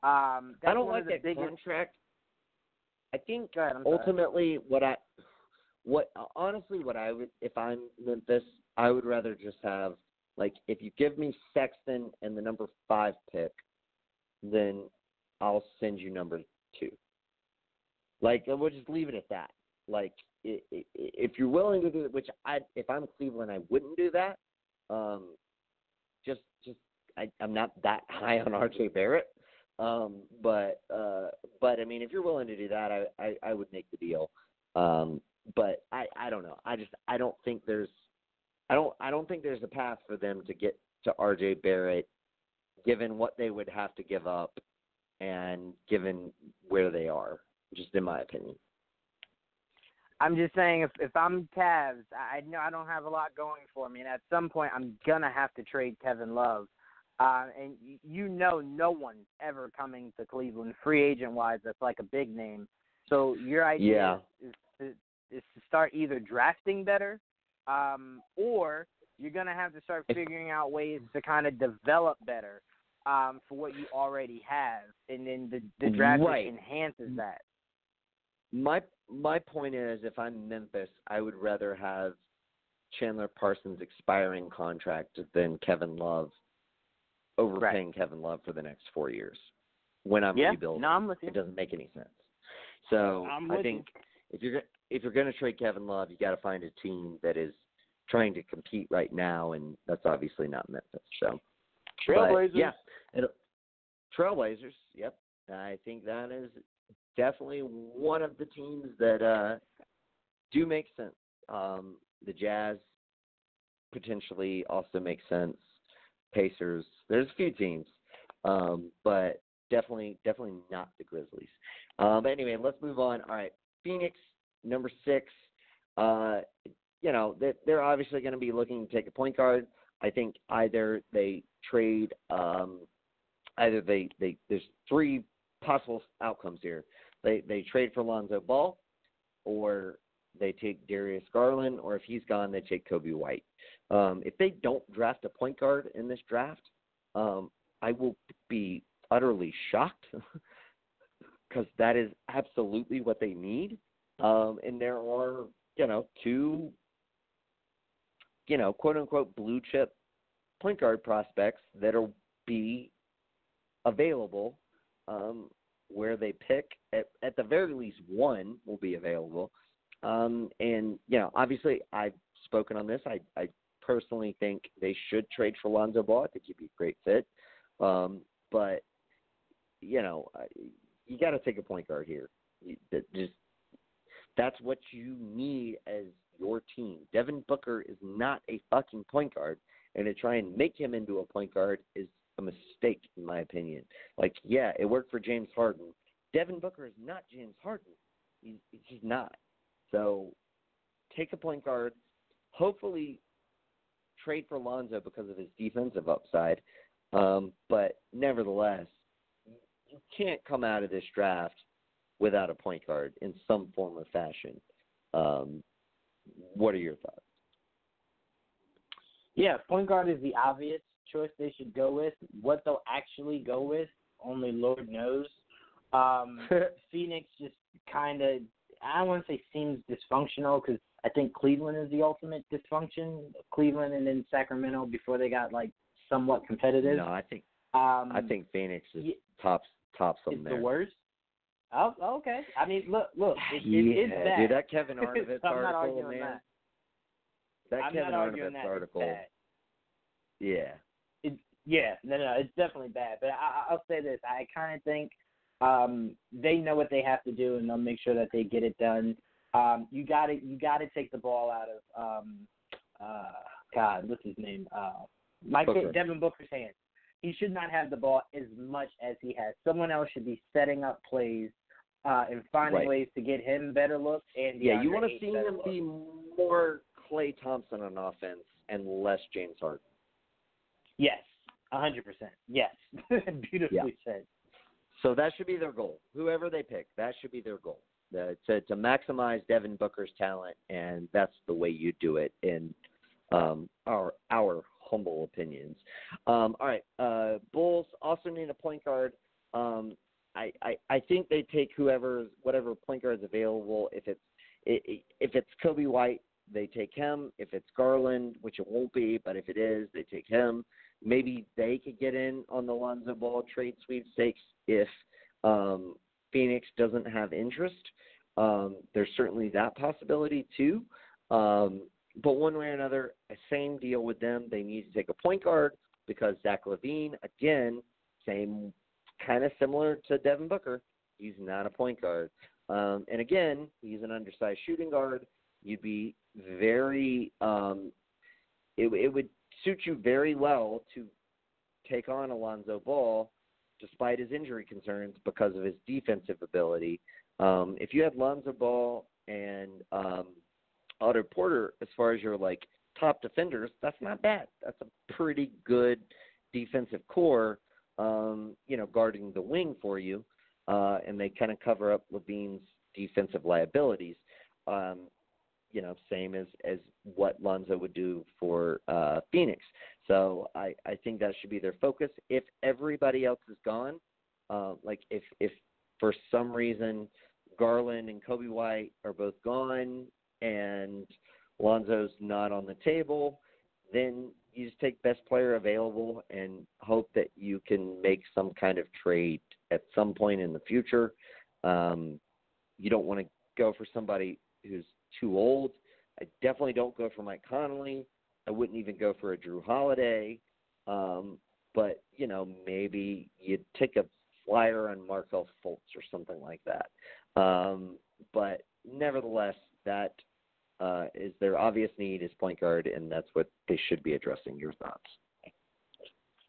[SPEAKER 2] Um, that's
[SPEAKER 1] I don't like
[SPEAKER 2] the
[SPEAKER 1] that
[SPEAKER 2] biggest.
[SPEAKER 1] contract. I think ultimately what I what honestly what I would if I'm Memphis, I would rather just have like if you give me Sexton and the number five pick, then I'll send you number two. Like we'll just leave it at that. Like if you're willing to do it, which I if I'm Cleveland, I wouldn't do that. Um, just just I, I'm not that high on RJ Barrett. Um, but uh, but I mean, if you're willing to do that, I, I, I would make the deal. Um, but I, I don't know. I just I don't think there's I don't I don't think there's a path for them to get to RJ Barrett, given what they would have to give up, and given where they are. Just in my opinion.
[SPEAKER 2] I'm just saying, if if I'm Cavs, I I know I don't have a lot going for me, and at some point I'm gonna have to trade Kevin Love. Uh, and you know, no one's ever coming to Cleveland free agent wise that's like a big name. So your idea
[SPEAKER 1] Yeah.
[SPEAKER 2] is, to is to start either drafting better, um, or you're gonna have to start figuring out ways to kind of develop better um, for what you already have, and then the the draft
[SPEAKER 1] Right.
[SPEAKER 2] enhances that.
[SPEAKER 1] My my point is, if I'm Memphis, I would rather have Chandler Parsons' expiring contract than Kevin Love overpaying Kevin Love for the next four years when I'm
[SPEAKER 2] yeah,
[SPEAKER 1] rebuilding.
[SPEAKER 2] no, I'm with you.
[SPEAKER 1] It doesn't make any sense. So I think if you're if you're going to trade Kevin Love, you got to find a team that is trying to compete right now, and that's obviously not Memphis. So but,
[SPEAKER 2] Trailblazers.
[SPEAKER 1] yeah, it'll, Trailblazers. Yep, I think that is definitely one of the teams that uh, do make sense. Um, the Jazz potentially also makes sense. Pacers. There's a few teams, um, but definitely, definitely not the Grizzlies. Um, but anyway, let's move on. All right, Phoenix number six. Uh, you know they, they're obviously going to be looking to take a point guard. I think either they trade, um, either they, they there's three possible outcomes here. They they trade for Lonzo Ball, or they take Darius Garland, or if he's gone, they take Coby White. Um, if they don't draft a point guard in this draft, um, I will be utterly shocked because that is absolutely what they need. Um, and there are, you know, two, you know, quote unquote blue chip point guard prospects that'll be available um, where they pick. At, at the very least, one will be available. Um, and you know, obviously, I've spoken on this. I, I personally think they should trade for Lonzo Ball. I think he'd be a great fit. Um, but you know, you got to take a point guard here. Just that's what you need as your team. Devin Booker is not a fucking point guard, and to try and make him into a point guard is a mistake, in my opinion. Like, yeah, it worked for James Harden. Devin Booker is not James Harden. He's, he's not. So take a point guard. Hopefully, trade for Lonzo because of his defensive upside. Um, but nevertheless, you can't come out of this draft without a point guard in some form or fashion. Um, what are your thoughts?
[SPEAKER 2] Yeah, point guard is the obvious choice they should go with. What they'll actually go with, only Lord knows. Um, Phoenix just kind of, I don't want to say seems dysfunctional because I think Cleveland is the ultimate dysfunction. Cleveland and then Sacramento before they got like somewhat competitive.
[SPEAKER 1] No, I think
[SPEAKER 2] um,
[SPEAKER 1] I think Phoenix is tops tops them there.
[SPEAKER 2] the worst. Oh, okay. I mean, look, look, it,
[SPEAKER 1] yeah,
[SPEAKER 2] it is bad.
[SPEAKER 1] dude, that Kevin Arnovitz
[SPEAKER 2] not
[SPEAKER 1] article, man.
[SPEAKER 2] that.
[SPEAKER 1] That
[SPEAKER 2] I'm
[SPEAKER 1] Kevin Arnovitz
[SPEAKER 2] that.
[SPEAKER 1] article. Yeah.
[SPEAKER 2] It, yeah, no, no, it's definitely bad. But I, I'll say this: I kind of think um, they know what they have to do, and they'll make sure that they get it done. Um, you got to, you got to take the ball out of um, uh, God, what's his name? Uh, Mike
[SPEAKER 1] Booker.
[SPEAKER 2] Devin Booker's hands. He should not have the ball as much as he has. Someone else should be setting up plays uh, and finding
[SPEAKER 1] Right.
[SPEAKER 2] ways to get him better looks and
[SPEAKER 1] Yeah, you
[SPEAKER 2] want
[SPEAKER 1] to see him be more Klay Thompson on offense and less James Harden.
[SPEAKER 2] Yes, a hundred percent. Yes, beautifully
[SPEAKER 1] Yeah.
[SPEAKER 2] said.
[SPEAKER 1] So that should be their goal. Whoever they pick, that should be their goal. Uh, to to maximize Devin Booker's talent, and that's the way you do it in um, our our humble opinions. Um, all right, uh, Bulls also need a point guard. Um, I, I I think they take whoever whatever point guard is available. If it's if it's Coby White, they take him. If it's Garland, which it won't be, but if it is, they take him. Maybe they could get in on the Lonzo Ball trade sweepstakes if um, Phoenix doesn't have interest. Um, there's certainly that possibility too. Um, but one way or another, same deal with them. They need to take a point guard because Zach LaVine, again, same kind of similar to Devin Booker. He's not a point guard. Um, and again, he's an undersized shooting guard. You'd be very, um, it, it would suit you very well to take on Alonzo Ball despite his injury concerns because of his defensive ability. Um, if you had Lonzo Ball and um, Otto Porter as far as your like top defenders, that's not bad. That's a pretty good defensive core, um, you know, guarding the wing for you, uh, and they kind of cover up LaVine's defensive liabilities. Um, you know, same as as what Lonzo would do for uh, Phoenix. So I I think that should be their focus. If everybody else is gone, uh, like if if for some reason Garland and Coby White are both gone and Lonzo's not on the table, then you just take best player available and hope that you can make some kind of trade at some point in the future. Um, you don't want to go for somebody who's too old. I definitely don't go for Mike Conley. I wouldn't even go for a Jrue Holiday. Um, but you know, maybe you take a flyer on Markelle Fultz or something like that. Um, but nevertheless, that uh, is their obvious need is point guard, and that's what they should be addressing. Your thoughts?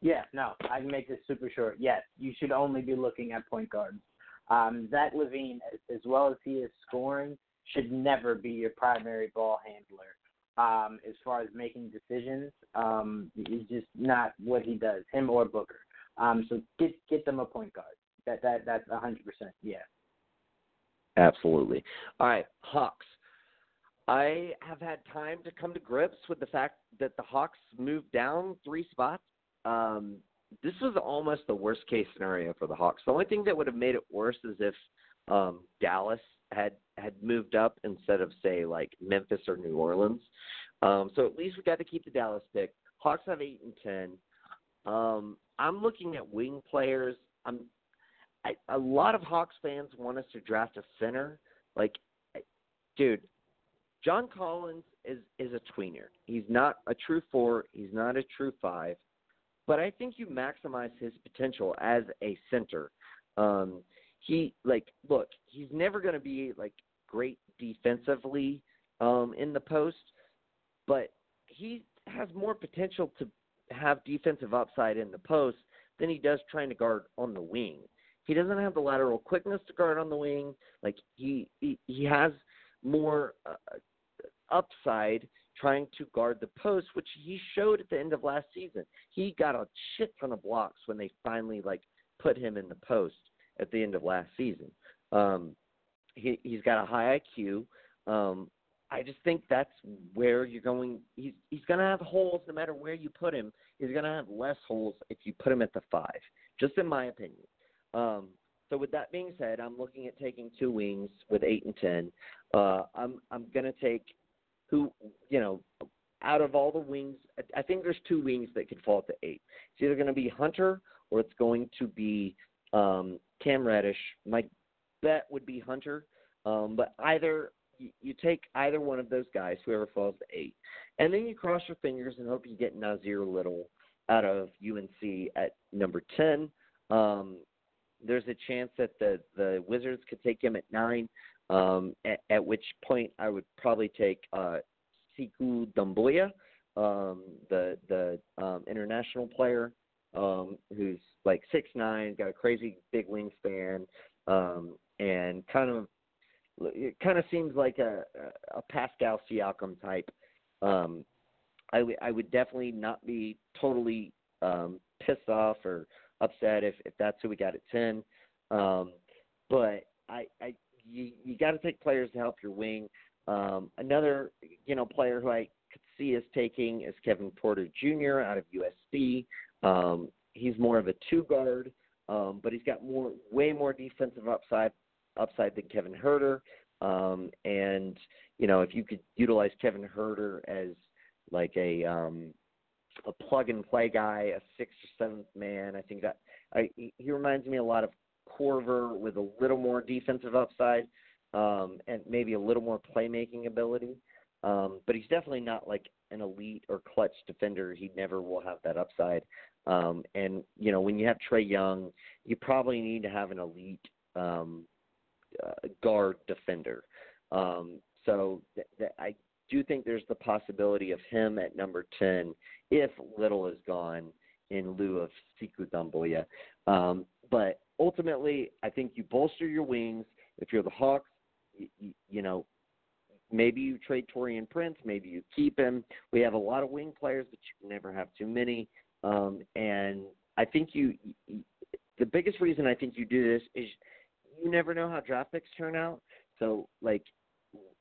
[SPEAKER 2] Yeah, no, I can make this super short. Yes, you should only be looking at point guards. Um, Zach LaVine, as, as well as he is scoring, should never be your primary ball handler. Um, as far as making decisions, um, it's just not what he does, him or Booker. Um, so get get them a point guard. That that that's hundred percent. Yeah.
[SPEAKER 1] Absolutely. All right, Hawks. I have had time to come to grips with the fact that the Hawks moved down three spots. Um, this was almost the worst case scenario for the Hawks. The only thing that would have made it worse is if um, Dallas had had moved up instead of say like Memphis or New Orleans. Um, so at least we got to keep the Dallas pick. Hawks have eight and ten. Um, I'm looking at wing players. I'm I, a lot of Hawks fans want us to draft a center. Like, dude, John Collins is is a tweener. He's not a true four. He's not a true five. But I think you maximize his potential as a center. Um, he like look, he's never going to be like great defensively um, in the post, but he has more potential to have defensive upside in the post than he does trying to guard on the wing. He doesn't have the lateral quickness to guard on the wing. Like he he, he has more uh, upside trying to guard the post, which he showed at the end of last season. He got a shit ton of blocks when they finally like put him in the post at the end of last season. Um, he he's got a high IQ. Um, I just think that's where you're going. He's he's going to have holes no matter where you put him. He's going to have less holes if you put him at the five, just in my opinion. Um, so with that being said, I'm looking at taking two wings with eight and ten. Uh, I'm I'm going to take who you know out of all the wings. I think there's two wings that could fall to eight. It's either going to be Hunter or it's going to be um, Cam Reddish. My bet would be Hunter, um, but either you, take either one of those guys, whoever falls to eight, and then you cross your fingers and hope you get Nassir Little out of UNC at number ten. Um, there's a chance that the the Wizards could take him at nine. Um, at, at which point I would probably take uh, Sekou Doumbouya, um, the the um, international player um, who's like six nine, got a crazy big wingspan, um, and kind of it kind of seems like a a Pascal Siakam type. Um, I, w- I would definitely not be totally um, pissed off or upset if, if that's who we got at ten. Um, but I, I you you got to take players to help your wing. Um, another you know player who I could see us taking is Kevin Porter Jr. out of USC. Um, he's more of a two guard, um, but he's got more way more defensive upside upside than Kevin Huerter. Um, and you know if you could utilize Kevin Huerter as like a um, a plug and play guy, a sixth or seventh man, I think that I, he reminds me a lot of Korver with a little more defensive upside um, and maybe a little more playmaking ability. Um, but he's definitely not like an elite or clutch defender. He never will have that upside. Um, and you know, when you have Trae Young, you probably need to have an elite um, uh, guard defender. Um, so th- th- I do think there's the possibility of him at number ten if Little is gone in lieu of Sekou Doumbouya. Um, but ultimately, I think you bolster your wings. If you're the Hawks, you, you, you know, maybe you trade Taurean Prince, maybe you keep him. We have a lot of wing players, but you can never have too many. Um, and I think you, you, the biggest reason I think you do this is you never know how draft picks turn out. So, like,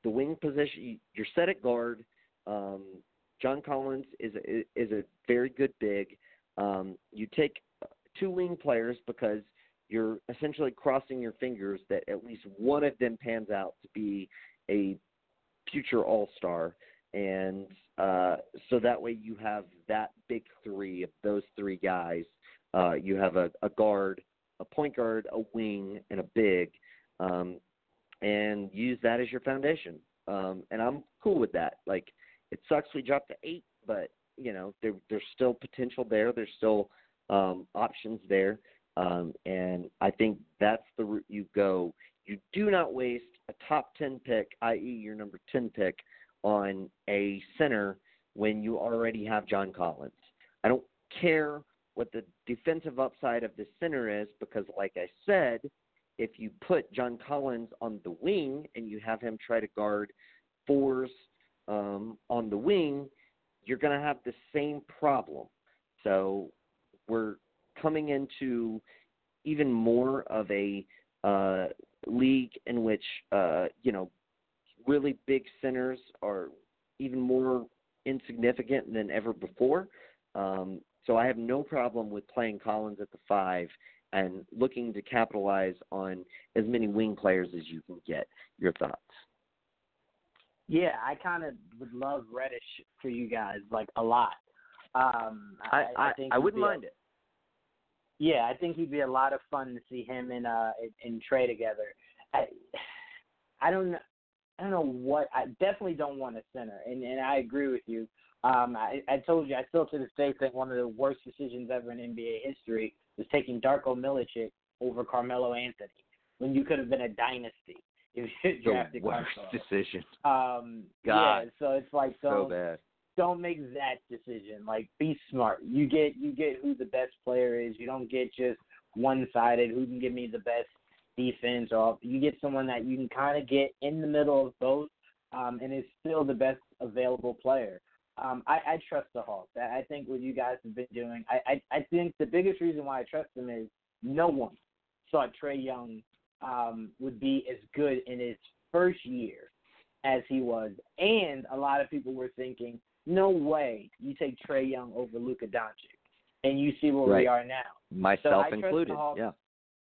[SPEAKER 1] the wing position, you're set at guard. Um, John Collins is a, is a very good big. Um, you take two wing players because you're essentially crossing your fingers that at least one of them pans out to be a future All Star, and uh, so that way you have that big three of those three guys. Uh, you have a, a guard, a point guard, a wing, and a big, um, and use that as your foundation. Um, and I'm cool with that. Like, it sucks we dropped to eight, but you know there, there's still potential there. There's still um, options there. Um, and I think that's the route you go. You do not waste a top 10 pick, i.e., your number 10 pick, on a center when you already have John Collins. I don't care what the defensive upside of the center is because, like I said, if you put John Collins on the wing and you have him try to guard fours um, on the wing, you're going to have the same problem. So we're coming into even more of a uh, league in which uh, you know really big centers are even more insignificant than ever before. Um, so I have no problem with playing Collins at the five and looking to capitalize on as many wing players as you can get. Your thoughts?
[SPEAKER 2] Yeah, I kind of would love Reddish for you guys, like a lot. Um,
[SPEAKER 1] I I,
[SPEAKER 2] I, think
[SPEAKER 1] I wouldn't mind it.
[SPEAKER 2] Yeah, I think he'd be a lot of fun to see him and uh and Trae together. I I don't know. I don't know what. I definitely don't want a center, and and I agree with you. Um, I, I told you I still to this day think one of the worst decisions ever in NBA history was taking Darko Milicic over Carmelo Anthony when you could have been a dynasty if you drafted
[SPEAKER 1] the worst
[SPEAKER 2] Carmelo.
[SPEAKER 1] decision.
[SPEAKER 2] Um,
[SPEAKER 1] God.
[SPEAKER 2] yeah, so it's like
[SPEAKER 1] So
[SPEAKER 2] don't
[SPEAKER 1] bad.
[SPEAKER 2] Don't make that decision. Like be smart. You get you get who the best player is. You don't get just one sided. Who can give me the best defense? Or you get someone that you can kind of get in the middle of both, um, and is still the best available player. Um, I, I trust the Hawks. I, I think what you guys have been doing. I, I I think the biggest reason why I trust them is no one thought Trae Young um, would be as good in his first year as he was, and a lot of people were thinking, no way you take Trae Young over Luka Doncic, and you see where
[SPEAKER 1] Right.
[SPEAKER 2] we are now.
[SPEAKER 1] Myself
[SPEAKER 2] the
[SPEAKER 1] included.
[SPEAKER 2] Hawks.
[SPEAKER 1] Yeah.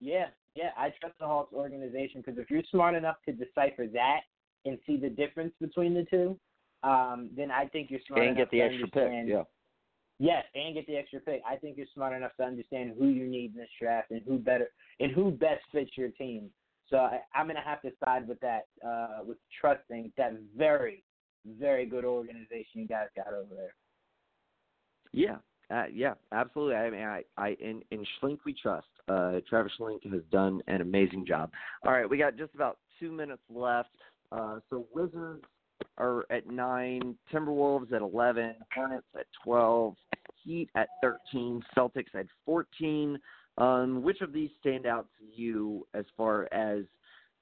[SPEAKER 2] Yeah, yeah, I trust the Hawks organization because if you're smart enough to decipher that and see the difference between the two, um, then I think you're smart
[SPEAKER 1] And
[SPEAKER 2] enough
[SPEAKER 1] get the
[SPEAKER 2] to
[SPEAKER 1] extra pick.
[SPEAKER 2] understand.
[SPEAKER 1] Yeah.
[SPEAKER 2] Yes, and get the extra pick. I think you're smart enough to understand who you need in this draft and who better and who best fits your team. So I, I'm gonna have to side with that, uh, with trusting that very, very good organization you guys got over there.
[SPEAKER 1] Yeah, uh, yeah, absolutely. I mean, I, I in in Schlenk we trust. Uh, Travis Schlenk has done an amazing job. All right, we got just about two minutes left. Uh, so Wizards are at nine, Timberwolves at eleven, Hornets at twelve, Heat at thirteen, Celtics at fourteen. Um, which of these stand out to you as far as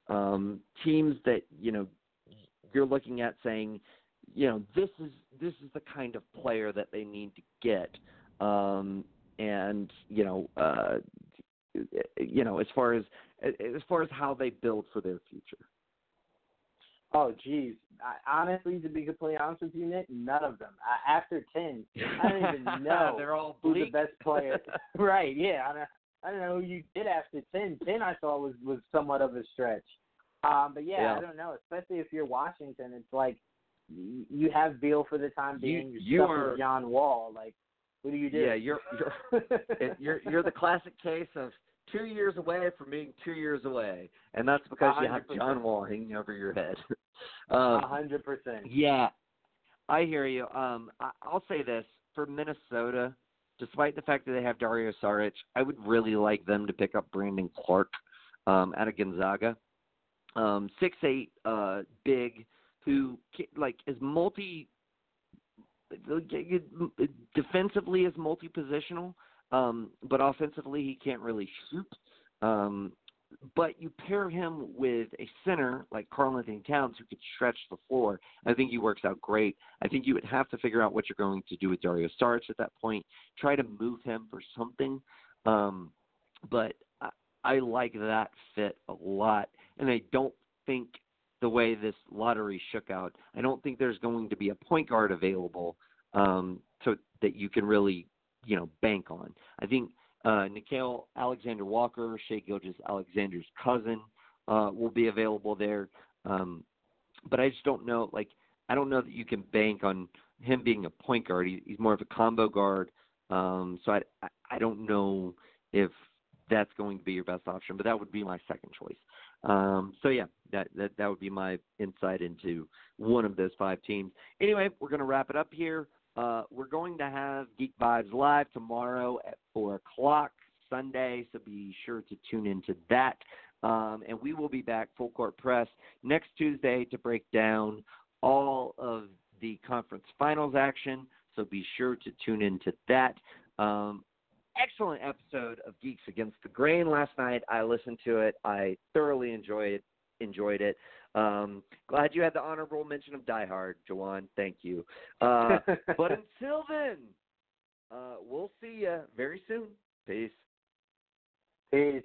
[SPEAKER 1] um, teams that you know you're looking at saying, you know, this is this is the kind of player that they need to get, um, and you know, uh, you know, as far as as far as how they build for their future.
[SPEAKER 2] Oh, geez. I, honestly, to be completely honest with you, Nick, none of them. I, after ten, I don't even know
[SPEAKER 1] They're all
[SPEAKER 2] who the best player. right? Yeah, I don't, I don't know who you did after ten. Ten, I thought was was somewhat of a stretch. Um, but yeah,
[SPEAKER 1] Yeah.
[SPEAKER 2] I don't know. Especially if you're Washington, it's like you have Beal for the time being. You're
[SPEAKER 1] you
[SPEAKER 2] stuck
[SPEAKER 1] are-
[SPEAKER 2] with John Wall. Like, what do you do?
[SPEAKER 1] Yeah, you're you're you're you're the classic case of two years away from being two years away, and that's because you have John Wall hanging over your head.
[SPEAKER 2] A
[SPEAKER 1] um,
[SPEAKER 2] hundred percent.
[SPEAKER 1] yeah, I hear you. Um, I, I'll say this for Minnesota, despite the fact that they have Dario Saric, I would really like them to pick up Brandon Clarke um, out of Gonzaga. Um, six eight, uh, big, who like is multi defensively is multi positional, um, but offensively he can't really shoot. Um, but you pair him with a center like Karl-Anthony Towns who could stretch the floor. I think he works out great. I think you would have to figure out what you're going to do with Dario Saric at that point. Try to move him for something. Um, but I, I like that fit a lot, and I don't think the way this lottery shook out, I don't think there's going to be a point guard available um, so that you can really, you know, bank on. I think uh, Nickeil Alexander-Walker, Shea Gilgis Alexander's cousin, uh, will be available there. Um, but I just don't know. Like, I don't know that you can bank on him being a point guard. He, he's more of a combo guard. Um, so I, I, I don't know if that's going to be your best option, but that would be my second choice. Um, so yeah, that, that that would be my insight into one of those five teams. Anyway, we're going to wrap it up here. Uh, we're going to have Geek Vibes live tomorrow at four o'clock Sunday, so be sure to tune into that. Um, and we will be back full court press next Tuesday to break down all of the conference finals action. So be sure to tune into that. Um, excellent episode of Geeks Against the Grain last night. I listened to it. I thoroughly enjoyed enjoyed it. Um, glad you had the honorable mention of Die Hard, Juwan. Thank you. Uh, but until then, uh, we'll see you very soon. Peace.
[SPEAKER 2] Peace.